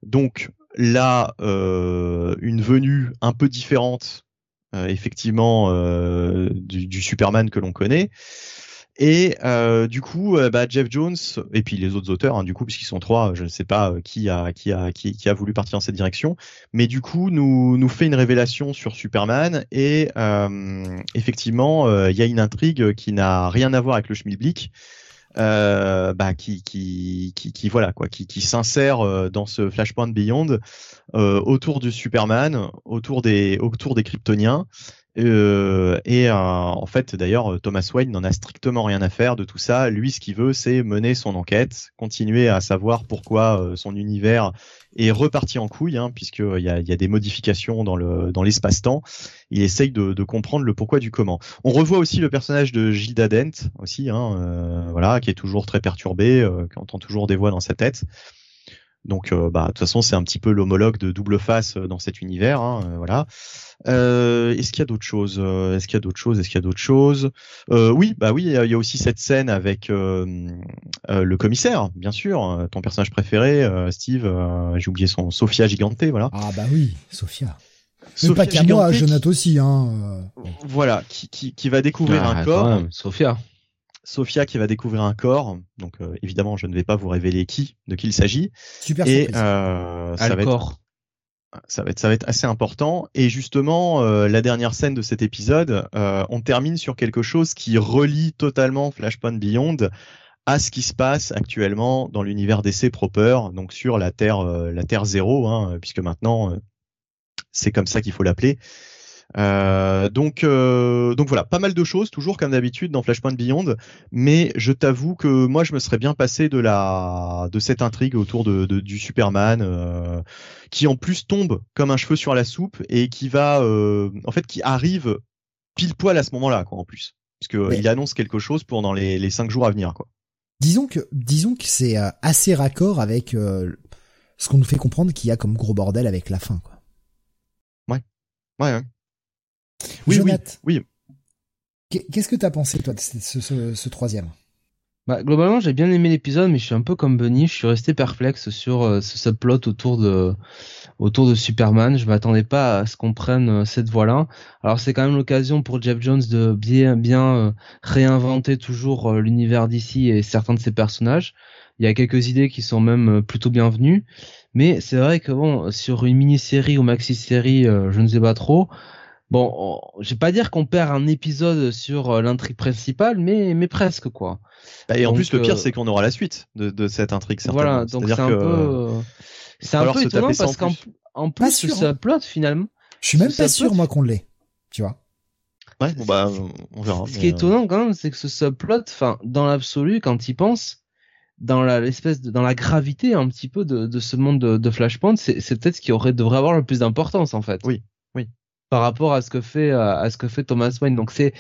Donc là, une venue un peu différente euh, effectivement euh, du, Superman que l'on connaît. Et euh, du coup, bah, Jeff Jones et puis les autres auteurs, hein, du coup, puisqu'ils sont trois, je ne sais pas qui a qui a qui, a voulu partir dans cette direction, mais du coup, nous nous fait une révélation sur Superman et effectivement, il y a une intrigue qui n'a rien à voir avec le Schmilblick. Euh, bah, qui, qui, qui, qui, voilà quoi, qui, qui s'insère dans ce Flashpoint Beyond euh, autour du Superman, autour des autour des Kryptoniens. Euh, et euh, en fait, d'ailleurs, Thomas Wayne n'en a strictement rien à faire de tout ça. Lui, ce qu'il veut, c'est mener son enquête, continuer à savoir pourquoi son univers est reparti en couille, hein, puisqu'il y a, y a des modifications dans le dans l'espace-temps. Il essaye de, de, comprendre le pourquoi du comment. On revoit aussi le personnage de Gilda Dent, aussi, hein, voilà, qui est toujours très perturbé, qui entend toujours des voix dans sa tête. Donc, euh, bah, de toute façon, c'est un petit peu l'homologue de double face euh, dans cet univers. Hein, euh, voilà. Est-ce qu'il y a d'autres choses Est-ce qu'il y a d'autres choses Est-ce qu'il y a d'autres choses? Oui, bah oui, il y a aussi cette scène avec le commissaire, bien sûr, ton personnage préféré, Steve. J'ai oublié son Sophia Giganté, voilà. Ah bah oui, Sophia. Mais pas qu'à moi, Jonathan aussi. Hein. Voilà, qui, qui, qui va découvrir ah, un corps. Sophia. Sophia qui va découvrir un corps. Donc euh, évidemment, je ne vais pas vous révéler qui, de qui il s'agit. Super et euh, ça va être ça va être ça va être assez important. Et justement, euh, la dernière scène de cet épisode, euh, on termine sur quelque chose qui relie totalement Flashpoint Beyond à ce qui se passe actuellement dans l'univers d'essai proper, donc sur la Terre la Terre zéro, hein, puisque maintenant c'est comme ça qu'il faut l'appeler. Euh, donc, euh, donc voilà, pas mal de choses, toujours comme d'habitude dans Flashpoint Beyond. Mais je t'avoue que moi, je me serais bien passé de la, de cette intrigue autour de, de du Superman, euh, qui en plus tombe comme un cheveu sur la soupe et qui va, euh, en fait, qui arrive pile poil à ce moment-là, quoi, en plus, puisque Ouais. il annonce quelque chose pour dans les, les cinq jours à venir, quoi. Disons que, disons que c'est euh, assez raccord avec euh, ce qu'on nous fait comprendre qu'il y a comme gros bordel avec la fin, quoi. Ouais, ouais. Oui, Jonathan, oui, qu'est- Qu'est-ce que t'as pensé, toi, de ce, ce- ce- ce troisième? Bah, globalement, j'ai bien aimé l'épisode, mais je suis un peu comme Bunny, je suis resté perplexe sur euh, ce subplot autour de autour de Superman. Je m'attendais pas à ce qu'on prenne euh, cette voie-là. Alors c'est quand même l'occasion pour Jeff Jones de bien bien euh, réinventer toujours euh, l'univers d'ici et certains de ses personnages. Il y a quelques idées qui sont même euh, plutôt bienvenues, mais c'est vrai que bon, sur une mini-série ou maxi-série, euh, je ne sais pas trop. Bon, on- je vais pas dire qu'on perd un épisode sur euh, l'intrigue principale, mais mais presque quoi. Bah, et en Donc, plus, le pire, euh, c'est qu'on aura la suite de, de cette intrigue. Voilà, donc c'est un que, peu, euh, c'est un peu étonnant parce en qu'en plus. en plus sûr, ce plot finalement, Je suis même pas sûr, moi, qu'on l'ait. Tu vois Ouais, bon, bah, on verra. ce mais, qui est euh, étonnant quand même, c'est que ce subplot, enfin, dans l'absolu, quand il pense, dans la l'espèce de, dans la gravité un petit peu de, de ce monde de, de Flashpoint, c'est c'est peut-être ce qui aurait devrait avoir le plus d'importance en fait. Oui. Par rapport à ce que fait euh, à ce que fait Thomas Wayne, donc c'est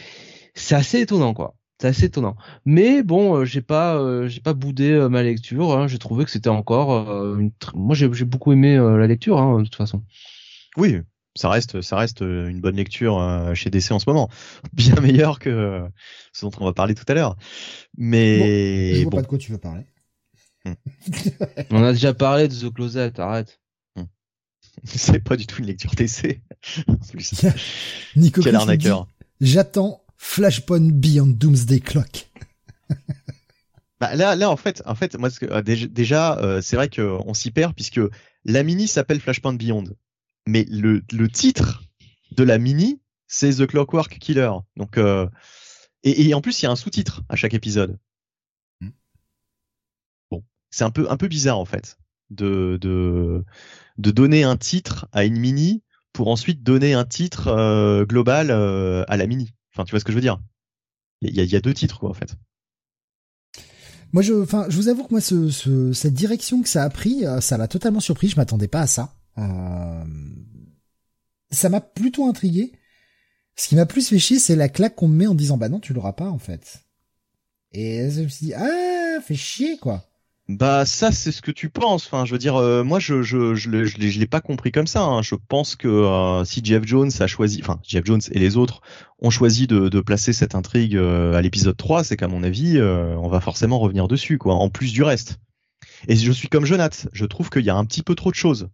c'est assez étonnant quoi. C'est assez étonnant. Mais bon, euh, j'ai pas euh, j'ai pas boudé euh, ma lecture. Hein. J'ai trouvé que c'était encore euh, une. tr- Moi, j'ai beaucoup aimé euh, la lecture hein, de toute façon. Oui, ça reste, ça reste une bonne lecture chez DC en ce moment. Bien meilleur que ce dont on va parler tout à l'heure. Je Mais vois bon, pas de quoi tu veux parler. On a déjà parlé de The Closet. Arrête. c'est pas du tout une lecture DC. En plus. Nico Quel arnaqueur. J'attends Flashpoint Beyond Doomsday Clock. Bah, là, là, en fait, en fait, moi, ce que, euh, déjà, déjà, euh, c'est vrai qu'on s'y perd puisque la mini s'appelle Flashpoint Beyond, mais le, le titre de la mini, c'est The Clockwork Killer. Donc, euh, et, et en plus, il y a un sous-titre à chaque épisode. Hmm. Bon, c'est un peu, un peu bizarre en fait de, de, de donner un titre à une mini pour ensuite donner un titre euh, global euh, à la mini. Enfin, tu vois ce que je veux dire? Il y a, deux titres quoi en fait. Moi, je, enfin, je vous avoue que moi, ce, ce- cette direction que ça a pris, euh, ça m'a totalement surpris. Je m'attendais pas à ça. Ça m'a plutôt intrigué. Ce qui m'a plus fait chier, c'est la claque qu'on me met en disant, bah non, tu l'auras pas, en fait. Et je me suis dit, ah, fait chier, quoi. Bah ça c'est ce que tu penses. Enfin je veux dire euh, moi je je je l'ai- je l'ai je l'ai pas compris comme ça. hein. Je pense que euh, si Jeff Jones a choisi, enfin Jeff Jones et les autres ont choisi de, de placer cette intrigue euh, à l'épisode 3, c'est qu'à mon avis euh, on va forcément revenir dessus quoi. En plus du reste. Et je suis comme Jonath, je trouve qu'il y a un petit peu trop de choses.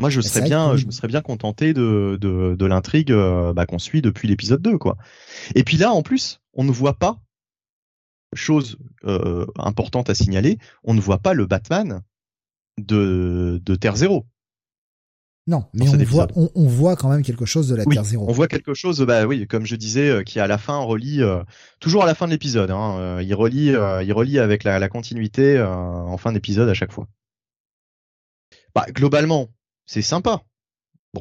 Moi je c'est serais bien, je me serais bien contenté de de, de l'intrigue euh, bah, qu'on suit depuis l'épisode 2 quoi. Et puis là en plus on ne voit pas chose euh, importante à signaler, on ne voit pas le Batman de, de Terre Zéro. Non, mais on voit, on, on voit quand même quelque chose de la Oui, Terre Zéro. On voit quelque chose, bah oui, comme je disais, euh, qui à la fin relie, euh, toujours à la fin de l'épisode, hein, euh, il relie, euh, il relie avec la, la continuité en fin d'épisode à chaque fois. Bah globalement, c'est sympa.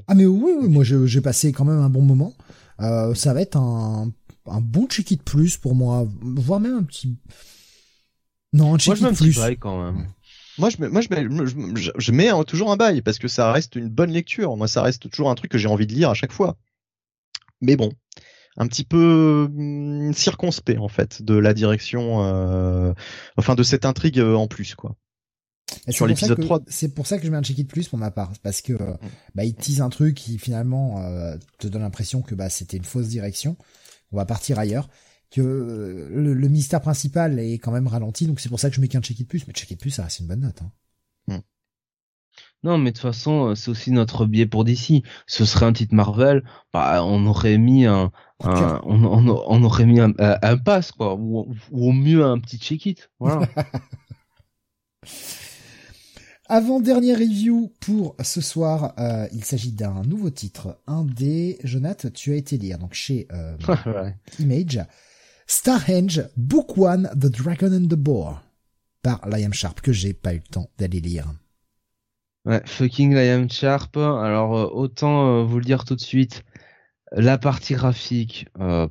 Ah mais oui, oui moi j'ai passé quand même un bon moment. Ça va être un, un bon check de plus pour moi, voire même un petit. Non, un Moi, check je mets un de petit plus. bail quand même. Moi, je mets, moi, je mets, je, je- je mets un- toujours un bail parce que ça reste une bonne lecture. Moi, ça reste toujours un truc que j'ai envie de lire à chaque fois. Mais bon, un petit peu hum, circonspect en fait de la direction, euh, enfin de cette intrigue euh, en plus quoi. Et Sur c'est pour ça l'épisode que- 3. C'est pour ça que je mets un check de plus pour ma part, parce que Mm. bah il tease un truc qui finalement euh, te donne l'impression que bah c'était une fausse direction. On va partir ailleurs. Que euh, le, le mystère principal est quand même ralenti, donc c'est pour ça que je mets qu'un check de plus. Mais check de plus, ça reste une bonne note. Hein. Non, mais de toute façon, euh, c'est aussi notre biais pour DC. Ce serait un titre Marvel, bah, on aurait mis un, on, on, on aurait mis un, un, un pass, quoi, ou, ou au mieux un petit check-it. Voilà. Avant dernière review pour ce soir, euh, il s'agit d'un nouveau titre, un des Jonath, tu as été lire donc chez euh, Ouais. Image, Starhenge Book One, The Dragon and the Boar par Liam Sharp que j'ai pas eu le temps d'aller lire. Ouais, fucking Liam Sharp. Alors euh, autant euh, vous le dire tout de suite, la partie graphique, euh,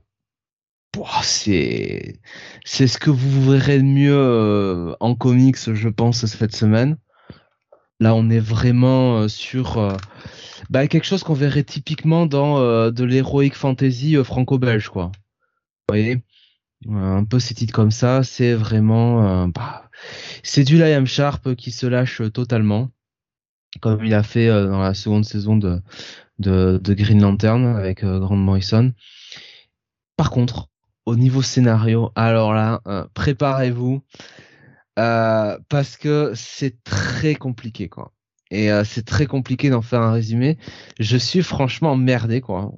c'est c'est ce que vous verrez de mieux en comics, je pense, cette semaine. Là, on est vraiment sur bah, quelque chose qu'on verrait typiquement dans de l'heroic fantasy franco-belge, quoi. Vous voyez, un peu ces titres comme ça, c'est vraiment, bah, c'est du Liam Sharp qui se lâche totalement comme il a fait euh, dans la seconde saison de, de, Green Lantern avec euh, Grant Morrison. Par contre, au niveau scénario, alors là, euh, parce que c'est très compliqué quoi. Et c'est très compliqué d'en faire un résumé. Je suis franchement emmerdé quoi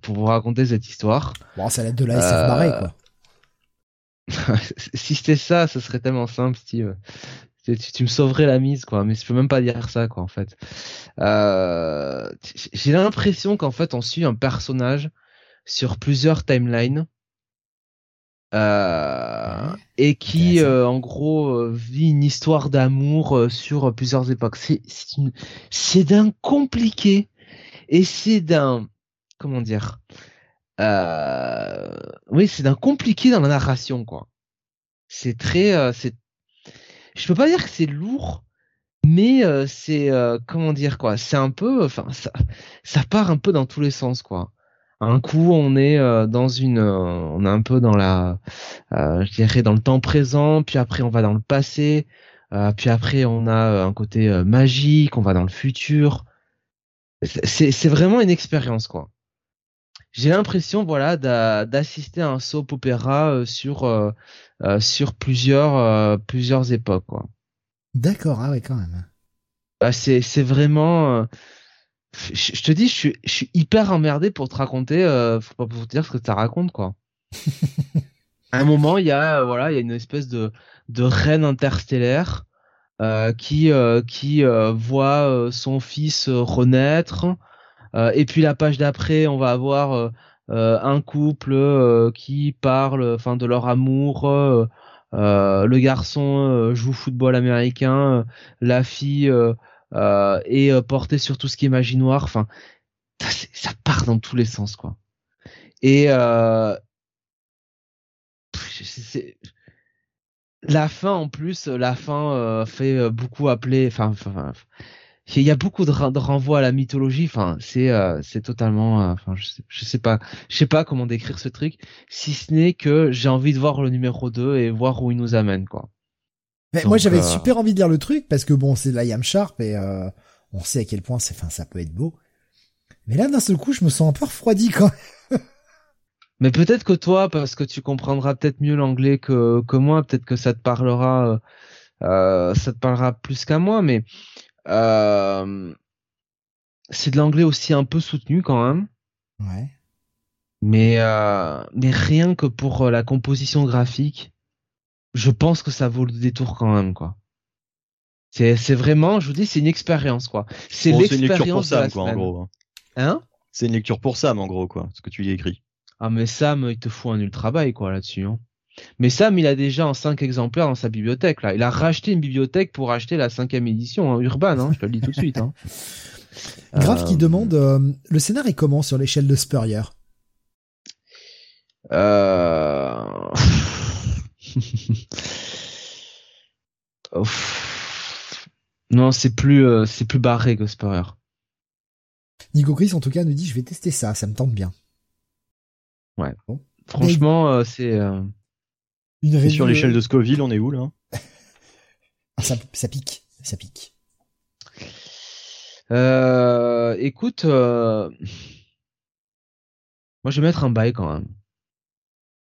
pour vous raconter cette histoire. Bon, ça l'aide de la SF barré quoi. si c'était ça, ce serait tellement simple, Steve tu, me sauverais la mise quoi mais je peux même pas dire ça quoi en fait euh, j'ai l'impression qu'en fait on suit un personnage sur plusieurs timelines euh, et qui euh, en gros vit une histoire d'amour sur plusieurs époques. C'est c'est d'un compliqué. Et c'est d'un comment dire oui c'est d'un compliqué dans la narration quoi. C'est très c'est je peux pas dire que c'est lourd, mais euh, c'est euh, comment dire quoi. C'est un peu enfin ça ça part un peu dans tous les sens quoi un coup on est euh, dans une on est un peu dans la je dirais dans le temps présent puis après on va dans le passé puis après on a un côté magique on va dans le futur c'est c'est vraiment une expérience quoi j'ai l'impression voilà d'assister à un soap opéra sur euh, sur plusieurs euh, plusieurs époques quoi. D'accord, ah ouais quand même. Bah, c'est c'est vraiment euh, je, te dis je suis je suis hyper emmerdé pour te raconter faut pas vous dire ce que ça raconte quoi. à un moment, il y a voilà, il y a une espèce de de reine interstellaire euh, qui qui voit son fils renaître. et puis la page d'après, on va avoir euh, un couple euh, qui parle enfin de leur amour euh, le garçon joue football américain la fille est portée sur tout ce qui est magie noire enfin ça, part dans tous les sens quoi et la fin en plus la fin fait beaucoup appeler enfin il y a beaucoup de, renvois à la mythologie. Enfin, c'est euh, c'est totalement. Euh, enfin, je, sais, je sais pas, je sais pas comment décrire ce truc, si ce n'est que j'ai envie de voir le numéro 2 et voir où il nous amène, quoi. Mais moi, j'avais euh, super envie de lire le truc parce que bon, c'est de la Yam Sharp et on sait à quel point c'est. Enfin, ça peut être beau. Mais là, d'un seul coup, je me sens un peu refroidi quand. Mais peut-être que toi, parce que tu comprendras peut-être mieux l'anglais que que moi, peut-être que ça te parlera. ça te parlera plus qu'à moi, mais euh, c'est de l'anglais aussi un peu soutenu quand même. Ouais. Mais euh, mais rien que pour euh, la composition graphique, je pense que ça vaut le détour quand même quoi. C'est c'est vraiment, je vous dis, c'est une expérience quoi. C'est l'expérience de la quoi, en gros. Hein. hein? C'est une lecture pour Sam en gros quoi, ce que tu y écris. Ah mais Sam, il te fout un ultra bail quoi là-dessus. Hein. Mais Sam, il a déjà en 5 exemplaires dans sa bibliothèque. Là, il a racheté une bibliothèque pour acheter la cinquième édition hein, Urban. Hein, je te le dis tout de suite. Hein. Grave qui euh, demande euh, le scénar est comment sur l'échelle de Spurrier? Euh... non, c'est plus euh, c'est plus barré que Spurrier. Nico Chris en tout cas nous dit je vais tester ça, ça me tente bien. Ouais. Bon. Franchement, c'est sur l'échelle de Scoville, on est où là? Ah, ça, ça, pique, ça pique. Euh, écoute, euh, moi je vais mettre un bail quand même.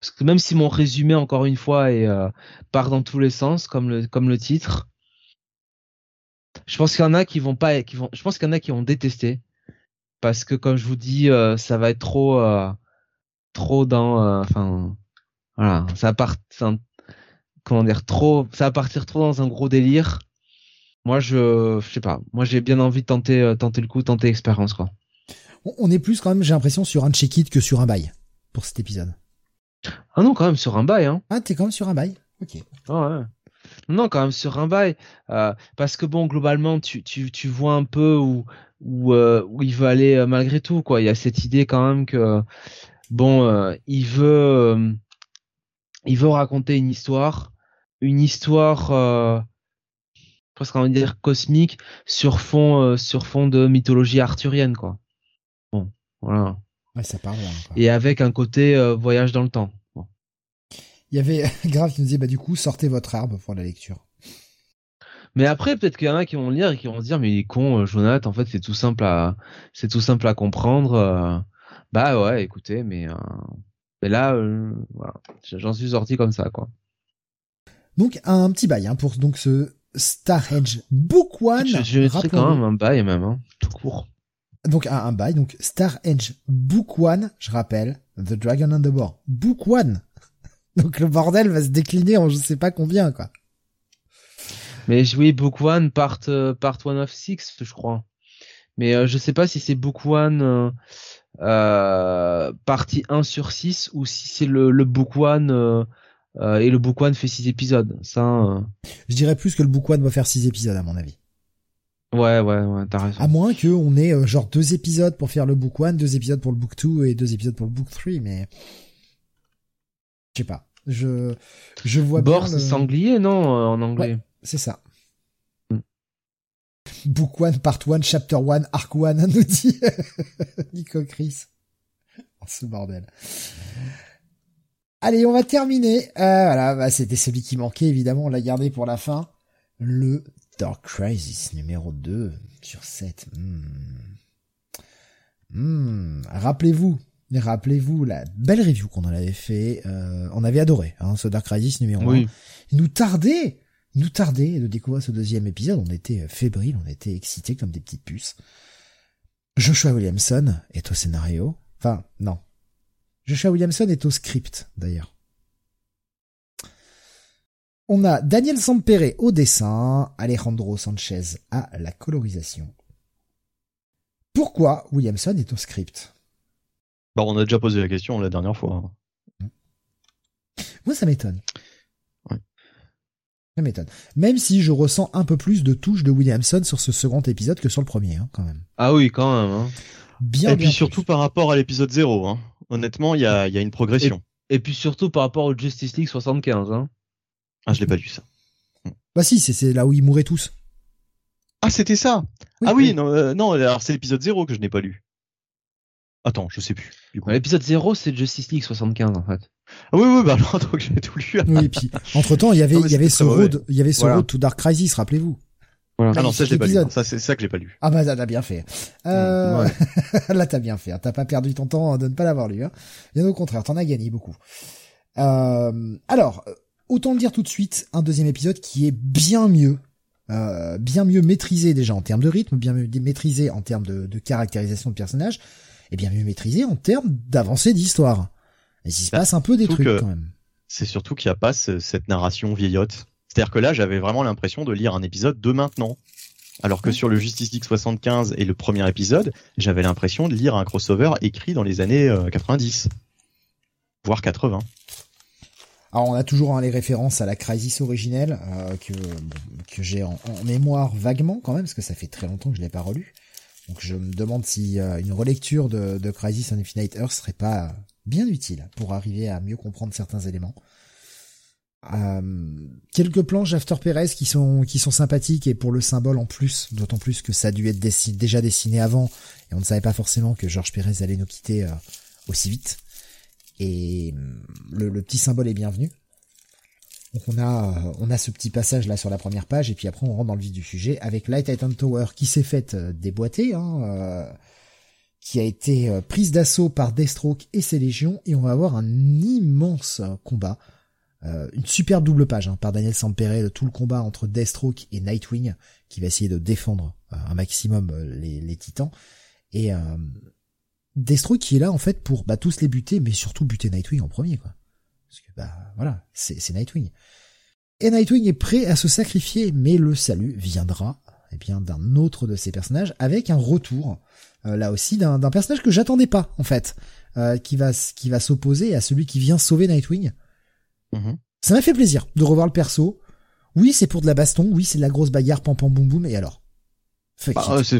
Parce que même si mon résumé encore une fois est, euh, part dans tous les sens, comme le, comme le titre, je pense qu'il y en a qui vont pas, qui vont, je pense qu'il y en a qui vont détester. Parce que comme je vous dis, euh, ça va être trop, trop dans, enfin, voilà, ça part, comment dire, trop, ça va partir trop dans un gros délire. Moi, je, je sais pas. Moi, j'ai bien envie de tenter, euh, tenter le coup, tenter l'expérience, quoi. On est plus quand même, j'ai l'impression, sur un check-it que sur un bail pour cet épisode. Ah non, quand même sur un bail, hein. Ah, t'es quand même sur un bail. Ok. Ah ouais. Non, quand même sur un bail, euh, parce que bon, globalement, tu, tu, tu vois un peu où où, euh, où il veut aller euh, malgré tout, quoi. Il y a cette idée quand même que bon, euh, il veut il veut raconter une histoire, une histoire euh, presque on va dire cosmique sur fond sur fond de mythologie arthurienne, quoi. Bon, voilà. Ouais, ça parle. Là, Et avec un côté voyage dans le temps. Il y avait Grave qui nous disait bah du coup sortez votre arbre pour la lecture. Mais après peut-être qu'il y en a qui vont lire et qui vont se dire mais il est con Jonathan en fait c'est tout simple à c'est tout simple à comprendre. Bah ouais écoutez mais, euh... mais là euh, voilà j'en suis sorti comme ça quoi. Donc un petit bail hein, pour donc ce Star Edge Book One. Je, je quand même un bail même hein, tout court. Donc un, un bail donc Star Edge Book One je rappelle The Dragon and the Boar Book One donc le bordel va se décliner en je sais pas combien, quoi. Mais oui, Book One, part, euh, part One of Six, je crois. Mais euh, je sais pas si c'est Book One euh, euh partie 1 sur 6 ou si c'est le, le Book One et le Book One fait 6 épisodes. Ça, Je dirais plus que le Book One va faire 6 épisodes à mon avis. Ouais, ouais, ouais, t'as raison. À moins que on ait genre deux épisodes pour faire le Book One, deux épisodes pour le Book 2 et deux épisodes pour le Book 3, mais je sais pas. Je, je vois Bors, bien. Le... sanglier, non, euh, en anglais? Ouais, c'est ça. Mm. Book 1, Part 1, Chapter 1, Arc 1, nous dit Nico Chris. Oh, ce bordel. Allez, on va terminer. Euh, voilà, bah, c'était celui qui manquait, évidemment, on l'a gardé pour la fin. Le Dark Crisis numéro 2 sur 7. Hmm. Hmm. Rappelez-vous, Rappelez-vous la belle review qu'on en avait fait. Euh, on avait adoré hein, ce Dark Crisis numéro oui. 1. Il nous tardait, il nous tardait de découvrir ce deuxième épisode. On était fébriles, on était excités comme des petites puces. Joshua Williamson est au scénario. Enfin, non. Joshua Williamson est au script, d'ailleurs. On a Daniel Sampere au dessin, Alejandro Sanchez à la colorisation. Pourquoi Williamson est au script? Bah, on a déjà posé la question la dernière fois. Moi, ça m'étonne. Ouais. Ça m'étonne. Même si je ressens un peu plus de touches de Williamson sur ce second épisode que sur le premier, hein, quand même. Ah oui, quand même. Hein. Bien, Et bien puis surtout plus. par rapport à l'épisode 0. Hein. Honnêtement, il y a, y a une progression. Et, et, puis surtout par rapport au Justice League 75. Hein. Ah, je l'ai pas lu ça. Bah si, c'est là où ils mouraient tous. Ah, c'était ça oui, Ah oui, oui. non, euh, non alors c'est l'épisode 0 que je n'ai pas lu. Attends, je sais plus. L'épisode 0, c'est Justice League 75 en fait. Ah oui, oui, bah non, donc j'ai tout lu. Oui, et puis entre temps, il y avait, il y avait ce road, il y avait ce Voilà. road to Dark Crisis, rappelez-vous. Voilà. Ah non, ça je l'ai pas lu. Ça c'est ça que j'ai pas lu. Ah bah t'as bien fait. Euh... Ouais. là t'as bien fait. hein. T'as pas perdu ton temps de ne pas l'avoir lu. Hein. Bien au contraire, t'en as gagné beaucoup. Euh... Alors, autant le dire tout de suite, un deuxième épisode qui est bien mieux, euh, bien mieux maîtrisé déjà en termes de rythme, bien mieux maîtrisé en termes de, de caractérisation de personnages, et bien mieux maîtrisé en termes d'avancée d'histoire. Et il se Bah, passe un peu des trucs quand même. C'est surtout qu'il n'y a pas ce- cette narration vieillotte. C'est-à-dire que là, j'avais vraiment l'impression de lire un épisode de maintenant. Alors que sur le Justice League 75 et le premier épisode, j'avais l'impression de lire un crossover écrit dans les années euh, 90. Voire 80. Alors on a toujours hein, les références à la Crisis originelle euh, que j'ai en, mémoire vaguement quand même parce que ça fait très longtemps que je l'ai pas relu. Donc je me demande si euh, une relecture de, de Crisis on Infinite Earth serait pas bien utile pour arriver à mieux comprendre certains éléments. Euh, quelques planches d'After Perez qui sont sympathiques et pour le symbole en plus, d'autant plus que ça a dû être dessi- déjà dessiné avant et on ne savait pas forcément que Georges Perez allait nous quitter aussi vite. Et hum, le, le petit symbole est bienvenu. Donc on a euh, on a ce petit passage là sur la première page et puis après on rentre dans le vif du sujet avec Light Titan Tower qui s'est faite euh, déboîter, hein, euh, qui a été euh, prise d'assaut par Deathstroke et ses légions et on va avoir un immense euh, combat, Euh, une superbe double page hein, par Daniel Sampere tout le combat entre Deathstroke et Nightwing qui va essayer de défendre euh, un maximum euh, les, les titans et Deathstroke qui est là en fait pour bah, tous les buter mais surtout buter Nightwing en premier quoi. Parce que bah voilà, c'est c'est Nightwing. Et Nightwing est prêt à se sacrifier, mais le salut viendra eh bien d'un autre de ses personnages avec un retour euh, là aussi d'un d'un personnage que j'attendais pas en fait, euh, qui va qui va s'opposer à celui qui vient sauver Nightwing. Mhm. Ça m'a fait plaisir de revoir le perso. Oui, c'est pour de la baston. Oui, c'est de la grosse bagarre, pam pam boum boum. Et alors? Bah, c'est,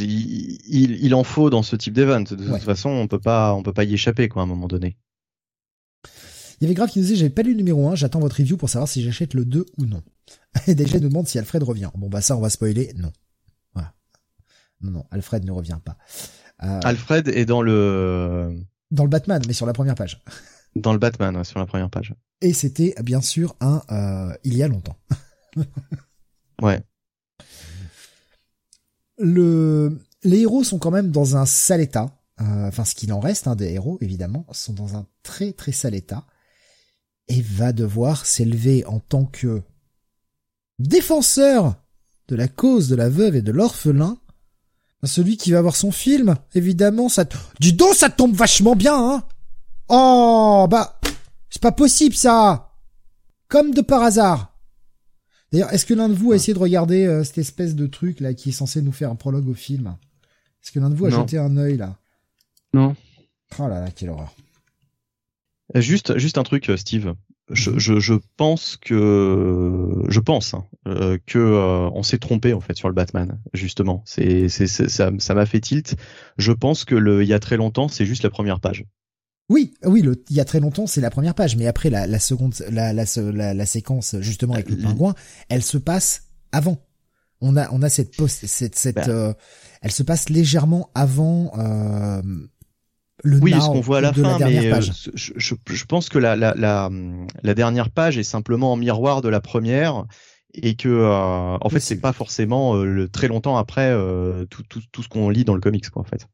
il, il, il, en faut dans ce type d'event. De toute façon, on peut pas, on peut pas y échapper, quoi, à un moment donné. Il y avait grave qui nous disait, j'avais pas lu le numéro 1, j'attends votre review pour savoir si j'achète le 2 ou non. Et déjà, nous demande si Alfred revient. Bon, bah, ça, on va spoiler. Non. Voilà. Non, non, Alfred ne revient pas. Euh... Alfred est dans le... Dans le Batman, mais sur la première page. Dans le Batman, sur la première page. Et c'était, bien sûr, un, euh, il y a longtemps. ouais le, les héros sont quand même dans un sale état. Euh, enfin, ce qu'il en reste hein, des héros, évidemment, sont dans un très très sale état. Et va devoir s'élever en tant que défenseur de la cause de la veuve et de l'orphelin. Celui qui va voir son film, évidemment, ça... Dis donc, ça tombe vachement bien, hein Oh, bah... C'est pas possible, ça Comme de par hasard D'ailleurs, est-ce que l'un de vous a essayé de regarder euh, cette espèce de truc là qui est censé nous faire un prologue au film? Est-ce que l'un de vous a jeté un œil là? Non. Oh là là, quelle horreur. Euh, juste, juste un truc, euh, Steve. Je, mhm. je, je pense que je pense hein, que on s'est trompé en fait sur le Batman justement. C'est, c'est, ça, ça m'a fait tilt. Je pense que le il y a très longtemps, c'est juste la première page. Oui, oui, le, il y a très longtemps, c'est la première page, mais après la, la seconde, la, la, la, séquence justement avec le pingouin, elle se passe avant. On a, on a cette post, cette, cette, bah. euh, elle se passe légèrement avant euh, le oui, ce qu'on voit à la fin, mais euh, je, je, je, pense que la, la, la, la, dernière page est simplement en miroir de la première et que euh, en fait c'est pas forcément le, très longtemps après tout, tout, tout ce qu'on lit dans le comics quoi en fait.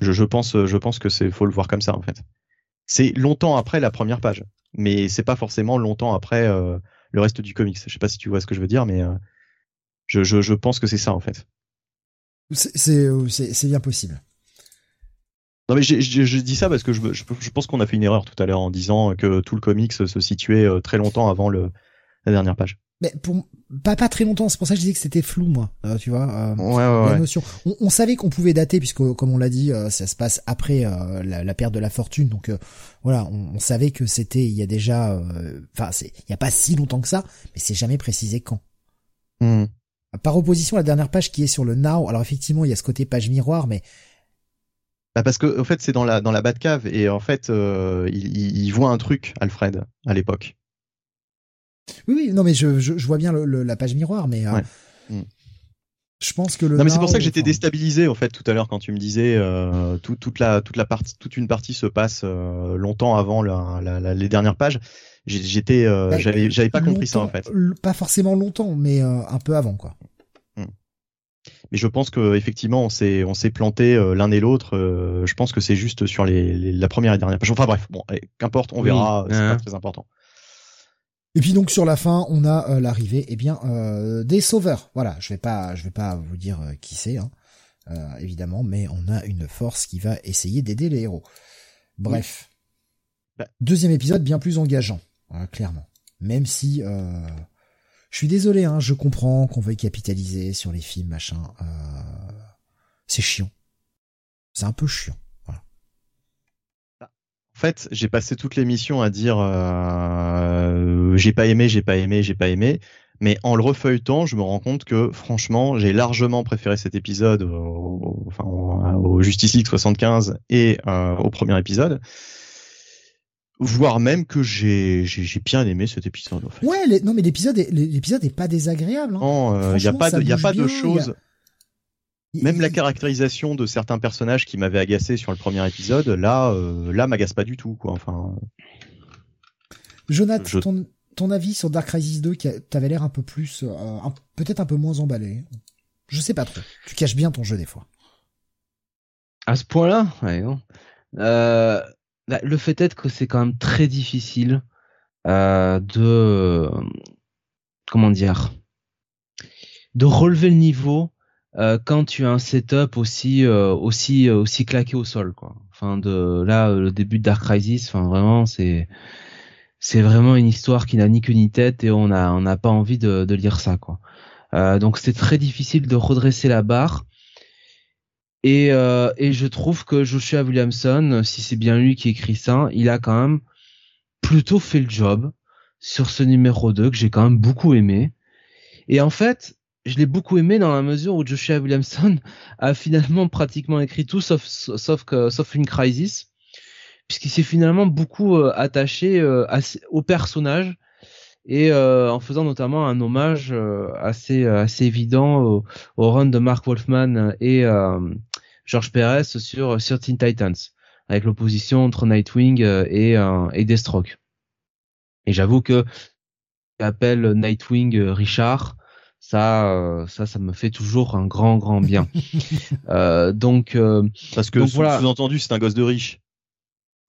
Je, je pense, je pense que c'est faut le voir comme ça en fait. C'est longtemps après la première page, mais c'est pas forcément longtemps après euh, le reste du comics. Je sais pas si tu vois ce que je veux dire, mais euh, je, je, je, pense que c'est ça en fait. C'est c'est bien possible. Non mais je, dis ça parce que je, je, pense qu'on a fait une erreur tout à l'heure en disant que tout le comics se situait euh, très longtemps avant le, la dernière page. Mais pour pas pas très longtemps, c'est pour ça que je disais que c'était flou moi, euh, tu vois. Euh, ouais, ouais, notion. On, on, savait qu'on pouvait dater puisque comme on l'a dit, euh, ça se passe après euh, la, la, perte de la fortune, donc voilà, on, on, savait que c'était il y a déjà, enfin c'est il y a pas si longtemps que ça, mais c'est jamais précisé quand. Hmm. Par opposition à la dernière page qui est sur le now, alors effectivement il y a ce côté page miroir, mais bah parce que en fait c'est dans la dans la Batcave et en fait il, il, il voit un truc Alfred à l'époque. Oui, oui, non, mais je, je, vois bien le, la page miroir, mais euh, mm. je pense que le. Non, mais c'est pour ça que j'étais déstabilisé en fait tout à l'heure quand tu me disais euh, tout, toute la toute la partie toute une partie se passe euh, longtemps avant la, la, les dernières pages. J'étais, euh, bah, j'avais j'avais pas compris ça en fait. Pas forcément longtemps, mais un peu avant quoi. Mm. Mais je pense que effectivement on s'est on s'est planté l'un et l'autre. je pense que c'est juste sur les, la première et dernière page. Enfin bref, bon, qu'importe, on verra. C'est pas très important. Et puis donc sur la fin, on a euh, l'arrivée, eh bien, euh, des sauveurs. Voilà, je vais pas, je vais pas vous dire euh, qui c'est, hein, évidemment, mais on a une force qui va essayer d'aider les héros. Bref, bah. deuxième épisode bien plus engageant, hein, clairement. Même si, je suis désolé, hein, je comprends qu'on veuille capitaliser sur les films, machin. c'est chiant. C'est un peu chiant. En fait, j'ai passé toute l'émission à dire euh, j'ai pas aimé, j'ai pas aimé, j'ai pas aimé. Mais en le refeuilletant, je me rends compte que franchement, j'ai largement préféré cet épisode au, enfin, au Justice League 75 et euh, au premier épisode. Voire même que j'ai j'ai bien aimé cet épisode. En fait. Ouais, non mais l'épisode l'épisode est pas désagréable. Hein. Non, il euh, a pas de, y a pas de choses. Même la caractérisation de certains personnages qui m'avaient agacé sur le premier épisode, là, euh, là, m'agace pas du tout, quoi. Enfin. Jonathan, ton, ton, avis sur Dark Crisis 2, qui t'avais l'air un peu plus, euh, peut-être un peu moins emballé. Je sais pas trop. Tu caches bien ton jeu des fois. À ce point-là, ouais, euh, bah, le fait est que c'est quand même très difficile euh, de, comment dire, de relever le niveau euh, quand tu as un setup aussi euh, aussi euh, aussi claqué au sol quoi. Enfin de là le début de Dark Crisis, enfin vraiment c'est c'est vraiment une histoire qui n'a ni queue ni tête et on a on n'a pas envie de, de lire ça quoi. donc c'est très difficile de redresser la barre. Et, et je trouve que Joshua Williamson, si c'est bien lui qui écrit ça, il a quand même plutôt fait le job. sur ce numéro 2 que j'ai quand même beaucoup aimé. Et en fait, je l'ai beaucoup aimé dans la mesure où Joshua Williamson a finalement pratiquement écrit tout sauf que sauf une crisis puisqu'il s'est finalement beaucoup euh, attaché euh, au personnage et euh, en faisant notamment un hommage assez évident au, au, run de Mark Wolfman et George Perez sur sur Teen Titans avec l'opposition entre Nightwing et et Deathstroke. Et j'avoue que appelle Nightwing Richard ça, euh, ça, ça me fait toujours un grand, grand bien. euh, donc, euh, parce que sous-entendu, c'est un gosse de riche.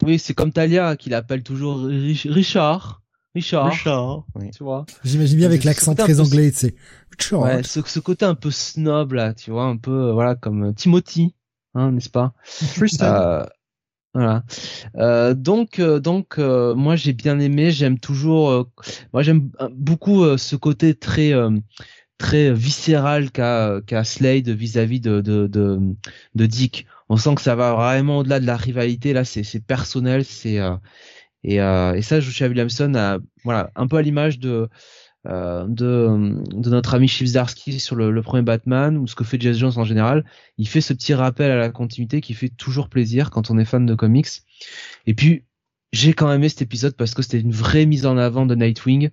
Oui, c'est comme Talia qui l'appelle toujours Richard. Richard. Richard. Tu vois. J'imagine bien avec l'accent très anglais, tu sais. Ouais, ce, ce, côté un peu snob là, tu vois, un peu euh, voilà comme Timothy, hein, n'est-ce pas? Tristan. Voilà. Euh, donc, donc, moi j'ai bien aimé. J'aime toujours. moi j'aime beaucoup ce côté très très viscéral qu'a Slade vis-à-vis de, de, de, Dick. On sent que ça va vraiment au-delà de la rivalité. Là, c'est personnel. C'est euh, et, euh, et ça, Joshua Williamson a voilà un peu à l'image de euh, de, de notre ami Chivsdarsky sur le, le, premier Batman ou ce que fait Jess Jones en général. Il fait ce petit rappel à la continuité qui fait toujours plaisir quand on est fan de comics. Et puis j'ai quand même aimé cet épisode parce que c'était une vraie mise en avant de Nightwing.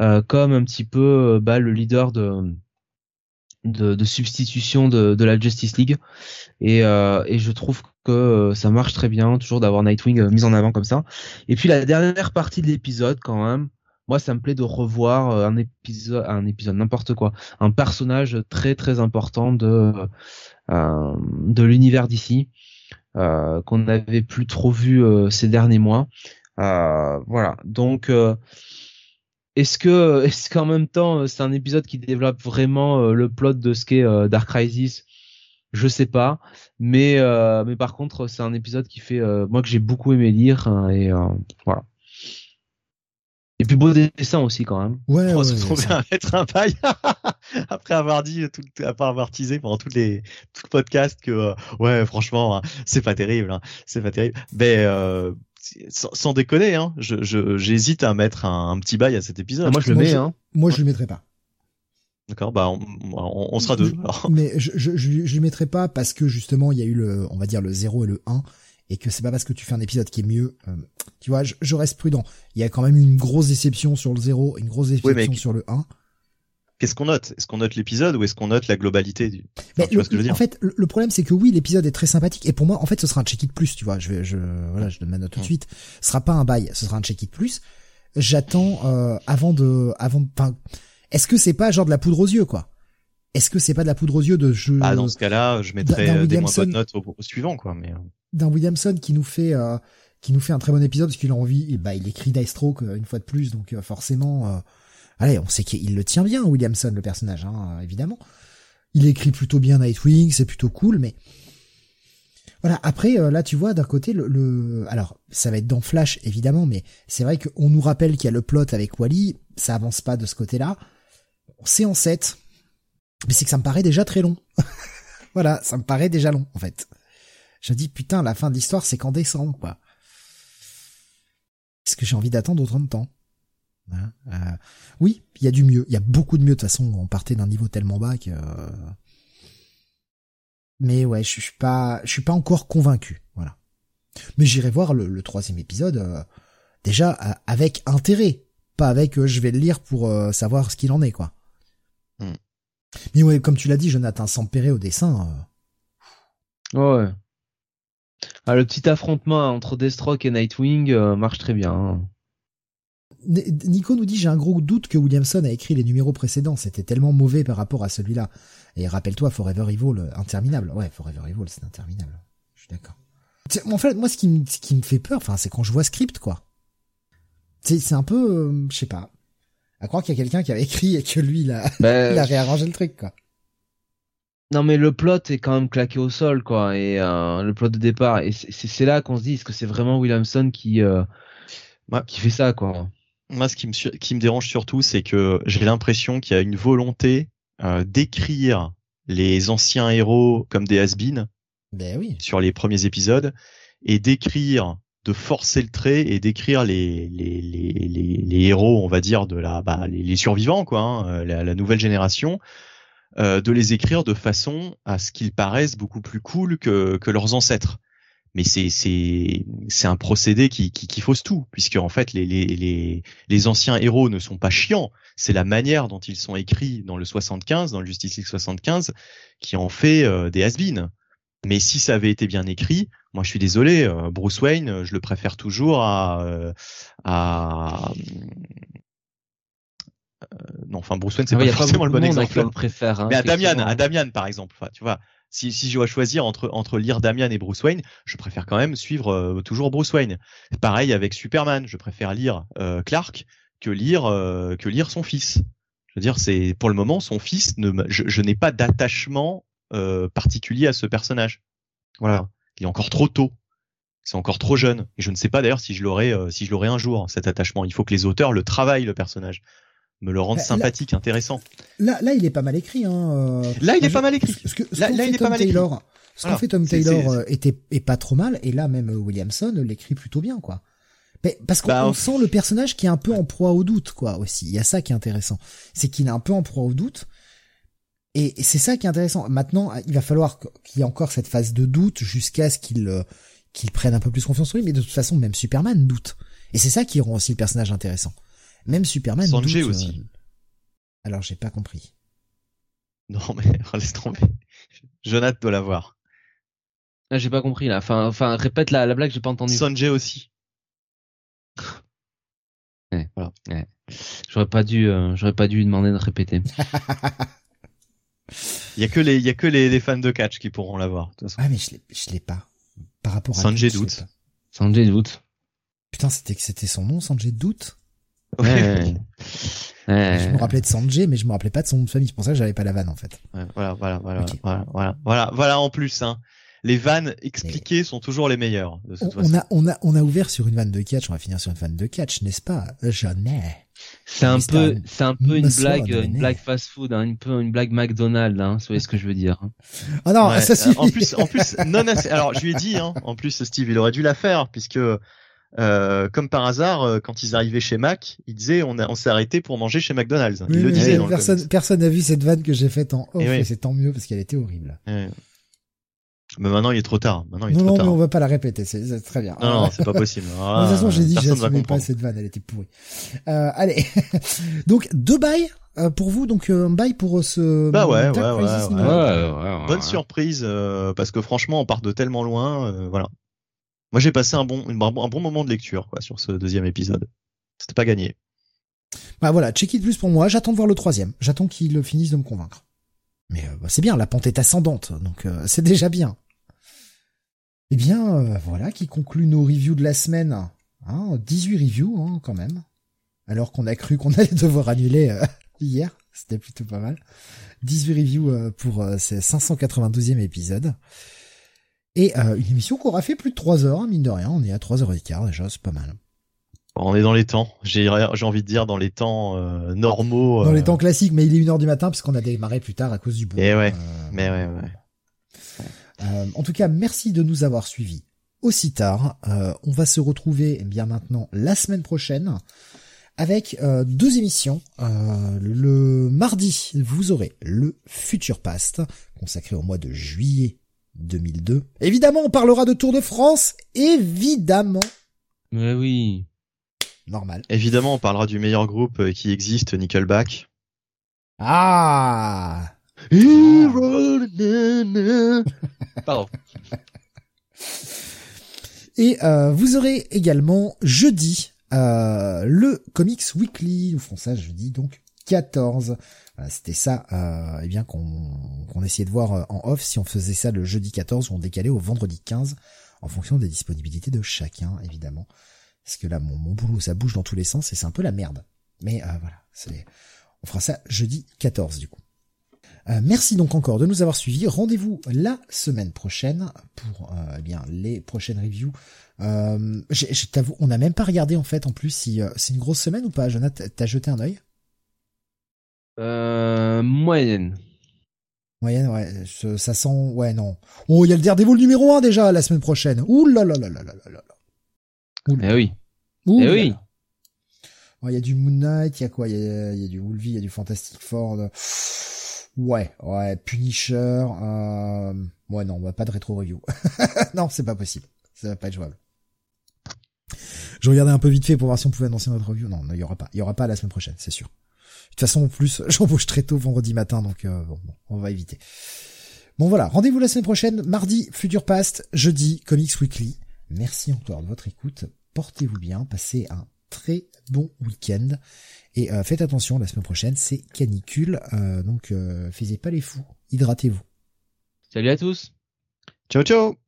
Euh, comme un petit peu euh, bah, le leader de, de, de substitution de, de, la Justice League. Et, euh, et je trouve que ça marche très bien toujours d'avoir Nightwing mis en avant comme ça. Et puis la dernière partie de l'épisode quand même moi ça me plaît de revoir un épisode un épisode n'importe quoi un personnage très très important de euh, de l'univers d'ici euh, qu'on n'avait plus trop vu ces derniers mois. Voilà. Donc est-ce que est-ce qu'en même temps euh, c'est un épisode qui développe vraiment euh, le plot de ce qu'est euh, Dark Crisis? Je sais pas mais mais par contre c'est un épisode qui fait moi que j'ai beaucoup aimé lire hein, et voilà et puis beau dessin aussi quand même. Ouais, on se trouver à mettre un paille après avoir dit tout, après avoir teasé pendant tous les tout le podcast que ouais franchement hein, c'est pas terrible, hein, c'est pas terrible. Mais sans, déconner, hein, je, j'hésite à mettre un, petit bail à cet épisode. Ah, moi, je le mets. Hein. Moi, je le mettrai pas. D'accord, bah on, on, sera deux. Mais je, je, je, je, mettrai pas parce que justement il y a eu le, on va dire le 0 et le 1 et que c'est pas parce que tu fais un épisode qui est mieux. Euh, tu vois, je, je, reste prudent. Il y a quand même une grosse déception sur le 0, une grosse déception sur le 1 qu'est-ce qu'on note? Est-ce qu'on note l'épisode ou est-ce qu'on note la globalité du enfin, tu vois ce que je veux dire? En fait, le, problème c'est que oui, l'épisode est très sympathique et pour moi, en fait, ce sera un check-it plus, tu vois. Je vais, je, voilà, je donne ma note tout de suite. Ce sera pas un bail, ce sera un check-it plus. J'attends euh, avant de, avant, enfin, est-ce que c'est pas genre de la poudre aux yeux, quoi? Est-ce que c'est pas de la poudre aux yeux de jeu Ah, dans ce cas-là, je mettrais euh, des moins bonnes notes au, suivant, quoi. Mais euh. d'un Williamson qui nous fait. qui nous fait un très bon épisode parce qu'il a envie, bah il écrit Stroke une fois de plus, donc forcément Allez, on sait qu'il le tient bien, Williamson, le personnage, hein, évidemment. Il écrit plutôt bien Nightwing, c'est plutôt cool, mais voilà. Après, euh, là, tu vois, d'un côté, le, alors, ça va être dans Flash, évidemment, mais c'est vrai qu'on nous rappelle qu'il y a le plot avec Wally, ça avance pas de ce côté-là. C'est en 7, mais c'est que ça me paraît déjà très long. voilà, ça me paraît déjà long, en fait. Je dis, putain, la fin de l'histoire, c'est qu'en décembre, quoi. Est-ce que j'ai envie d'attendre autant de temps? Hein, euh, oui, il y a du mieux. Il y a beaucoup de mieux. De toute façon, on partait d'un niveau tellement bas que. Mais ouais, je suis pas, je suis pas encore convaincu. Voilà. Mais j'irai voir le, troisième épisode euh, déjà avec intérêt, pas avec euh, je vais le lire pour savoir ce qu'il en est quoi. Hmm. Mais ouais, comme tu l'as dit, Jonathan Sampéré au dessin. Ouais. Ah, le petit affrontement entre Deathstroke et Nightwing marche très bien. Hein. Nico nous dit j'ai un gros doute que Williamson a écrit les numéros précédents, c'était tellement mauvais par rapport à celui-là. Et rappelle-toi Forever Evil, interminable. Ouais, Forever Evil, c'est interminable. Je suis d'accord. En fait, moi, ce qui, me, qui me fait peur, enfin, c'est quand je vois script, quoi. C'est un peu, euh, je sais pas. À croire qu'il y a quelqu'un qui avait écrit et que lui, il a, ben, il a réarrangé le truc, quoi. Non, mais le plot est quand même claqué au sol, quoi. Et euh, le plot de départ, et c'est là qu'on se dit, est-ce que c'est vraiment Williamson qui, euh, qui fait ça, quoi? Moi, ce qui me, qui me dérange surtout, c'est que j'ai l'impression qu'il y a une volonté euh, d'écrire les anciens héros comme des has ben oui. sur les premiers épisodes et d'écrire de forcer le trait et d'écrire les, les, les, les, héros, on va dire, de la, bah, les, survivants, quoi, hein, la, nouvelle génération, euh, de les écrire de façon à ce qu'ils paraissent beaucoup plus cool que, que leurs ancêtres. Mais c'est c'est c'est un procédé qui, qui, qui fausse tout, puisque en fait les, les, les, les anciens héros ne sont pas chiants, c'est la manière dont ils sont écrits dans le 75, dans le Justice League 75, qui en fait euh, des has Mais si ça avait été bien écrit, moi je suis désolé, euh, Bruce Wayne, euh, je le préfère toujours à à non, enfin Bruce Wayne c'est ah pas forcément le bon exemple. Le préfère, hein, mais à Damian, à Damian par exemple, tu vois. Si, si je dois choisir entre entre lire Damian et Bruce Wayne, je préfère quand même suivre toujours Bruce Wayne. Pareil avec Superman, je préfère lire Clark que lire euh, que lire son fils. Je veux dire, c'est pour le moment son fils. Ne, je, n'ai pas d'attachement euh, particulier à ce personnage. Voilà, il est encore trop tôt. C'est encore trop jeune. Et je ne sais pas d'ailleurs si je l'aurai euh, si je l'aurai un jour cet attachement. Il faut que les auteurs le travaillent le personnage, me le rendent bah, sympathique, intéressant. Là, là, il est pas mal écrit. Hein. Là, il est pas mal écrit. Ce que, là, il est pas mal Taylor, écrit. Ce qu'en fait Tom Taylor était est pas trop mal, et là même Williamson l'écrit plutôt bien, quoi. Mais parce qu'on bah, sent le personnage qui est un peu en proie au doute, quoi, aussi. Il y a ça qui est intéressant. C'est qu'il est un peu en proie au doute. Et c'est ça qui est intéressant. Maintenant, il va falloir qu'il y ait encore cette phase de doute jusqu'à ce qu'il euh, qu'il prenne un peu plus confiance en lui. Mais de toute façon, même Superman doute. Et c'est ça qui rend aussi le personnage intéressant. Même Superman Sanjay doute. aussi. Euh, alors, j'ai pas compris. Non, mais laisse tomber. Jonathan doit l'avoir. Ah, j'ai pas compris là. Enfin, enfin, répète la, la blague, j'ai pas entendu. Sanjay aussi. voilà. J'aurais pas dû, euh, j'aurais pas dû lui demander de répéter. Il y a que les, il y a que les, les, fans de catch qui pourront l'avoir. Ah mais je l'ai, je l'ai pas. Par rapport à Sanjay Doute. Sanjay Doute. Putain, c'était c'était son nom, Sanjay Doute? Ouais. ouais. Je me rappelais de Sanjay, mais je me rappelais pas de son nom de famille. C'est pour ça que j'avais pas la vanne en fait. Ouais, voilà, voilà, voilà, voilà, voilà, voilà, voilà, en plus, hein les vannes expliquées sont toujours les meilleures. De toute on, a, on a, on a ouvert sur une vanne de catch, on va finir sur une vanne de catch, n'est-ce pas Jamais. C'est un peu, c'est un peu une blague, une blague fast-food, hein, une peu une blague McDonald's, hein, vous voyez ce que je veux dire. Hein. Oh non, ça suffit. En plus, en plus, non, alors je lui ai dit, hein, en plus, Steve, il aurait dû la faire puisque. Euh, comme par hasard, euh, quand ils arrivaient chez Mac, ils disaient on, on s'est arrêté pour manger chez McDonald's. il le disait. Personne, personne n'a vu cette vanne que j'ai faite en off, et, c'est tant mieux parce qu'elle était horrible. Mais maintenant, il est trop tard. Maintenant, il est non, trop non, tard. mais on va pas la répéter. C'est très bien. Non, non c'est pas possible. de toute façon, j'ai dit, j'assumais pas cette vanne. Elle était pourrie. Euh, allez. Donc, deux bails euh, pour vous. Donc, euh, un bail pour euh, ce. Bah ouais, ouais, ouais, ouais, Bonne surprise parce que franchement, on part de tellement loin. voilà. Moi, j'ai passé un bon, un bon moment de lecture quoi sur ce deuxième épisode. C'était pas gagné. Bah voilà, check it plus pour moi. J'attends de voir le troisième. J'attends qu'il finisse de me convaincre. Mais bah, c'est bien, la pente est ascendante, donc c'est déjà bien. Eh bien, euh, voilà qui conclut nos reviews de la semaine. Hein, 18 reviews hein, quand même. Alors qu'on a cru qu'on allait devoir annuler euh, hier. C'était plutôt pas mal. 18 reviews euh, pour ce 592e épisode. Et une émission qu'on aura fait plus de 3 heures, hein, mine de rien. On est à 3h15 déjà, c'est pas mal. On est dans les temps. J'ai envie de dire dans les temps normaux. Dans les temps classiques, mais il est 1h du matin puisqu'on a démarré plus tard à cause du boulot. Et eh ouais, mais ouais, ouais. Euh, en tout cas, merci de nous avoir suivis aussi tard. Euh, on va se retrouver eh bien maintenant la semaine prochaine avec euh, deux émissions. le mardi, vous aurez le Future Past, consacré au mois de juillet 2002. Évidemment, on parlera de Tour de France, évidemment. Mais oui. Normal. Évidemment, on parlera du meilleur groupe qui existe, Nickelback. Ah Pardon. Et euh, vous aurez également jeudi euh, le Comics Weekly. Nous ferons ça jeudi donc 14. C'était ça, euh, eh bien qu'on qu'on essayait de voir euh, en off si on faisait ça le jeudi 14 ou on décalait au vendredi 15 en fonction des disponibilités de chacun évidemment. Parce que là mon, mon boulot ça bouge dans tous les sens et c'est un peu la merde. Mais euh, voilà, c'est on fera ça jeudi 14 du coup. Euh, merci donc encore de nous avoir suivis. Rendez-vous la semaine prochaine pour euh, eh bien les prochaines reviews. Euh, je t'avoue, on n'a même pas regardé en fait en plus si euh, c'est une grosse semaine ou pas. Jonathan, t'as jeté un œil? Euh, Moyenne. Moyenne, ouais. Ça sent, ouais, non. Oh, il y a le Daredevil numéro 1 déjà la semaine prochaine. Ouh là là là là là là là. Eh oui. Ouh Eh là oui. là. Il y a du Moon Knight, il y a quoi Il y a, y a du Wolvie, il y a du Fantastic Four. de- Ouais, ouais, Punisher. Euh... Ouais, non, bah, pas de rétro review. non, c'est pas possible. Ça va pas être jouable. Je regardais un peu vite fait pour voir si on pouvait annoncer notre review. Non, il y aura pas. Il y aura pas la semaine prochaine, c'est sûr. De toute façon, en plus, j'embauche très tôt vendredi matin, donc euh, bon, bon, on va éviter. Bon voilà, rendez-vous la semaine prochaine, mardi, Future Past, jeudi, Comics Weekly. Merci encore de votre écoute. Portez-vous bien, passez un très bon week-end. Et euh, faites attention, la semaine prochaine, c'est canicule. euh, donc, euh, faisez pas les fous. Hydratez-vous. Salut à tous. Ciao ciao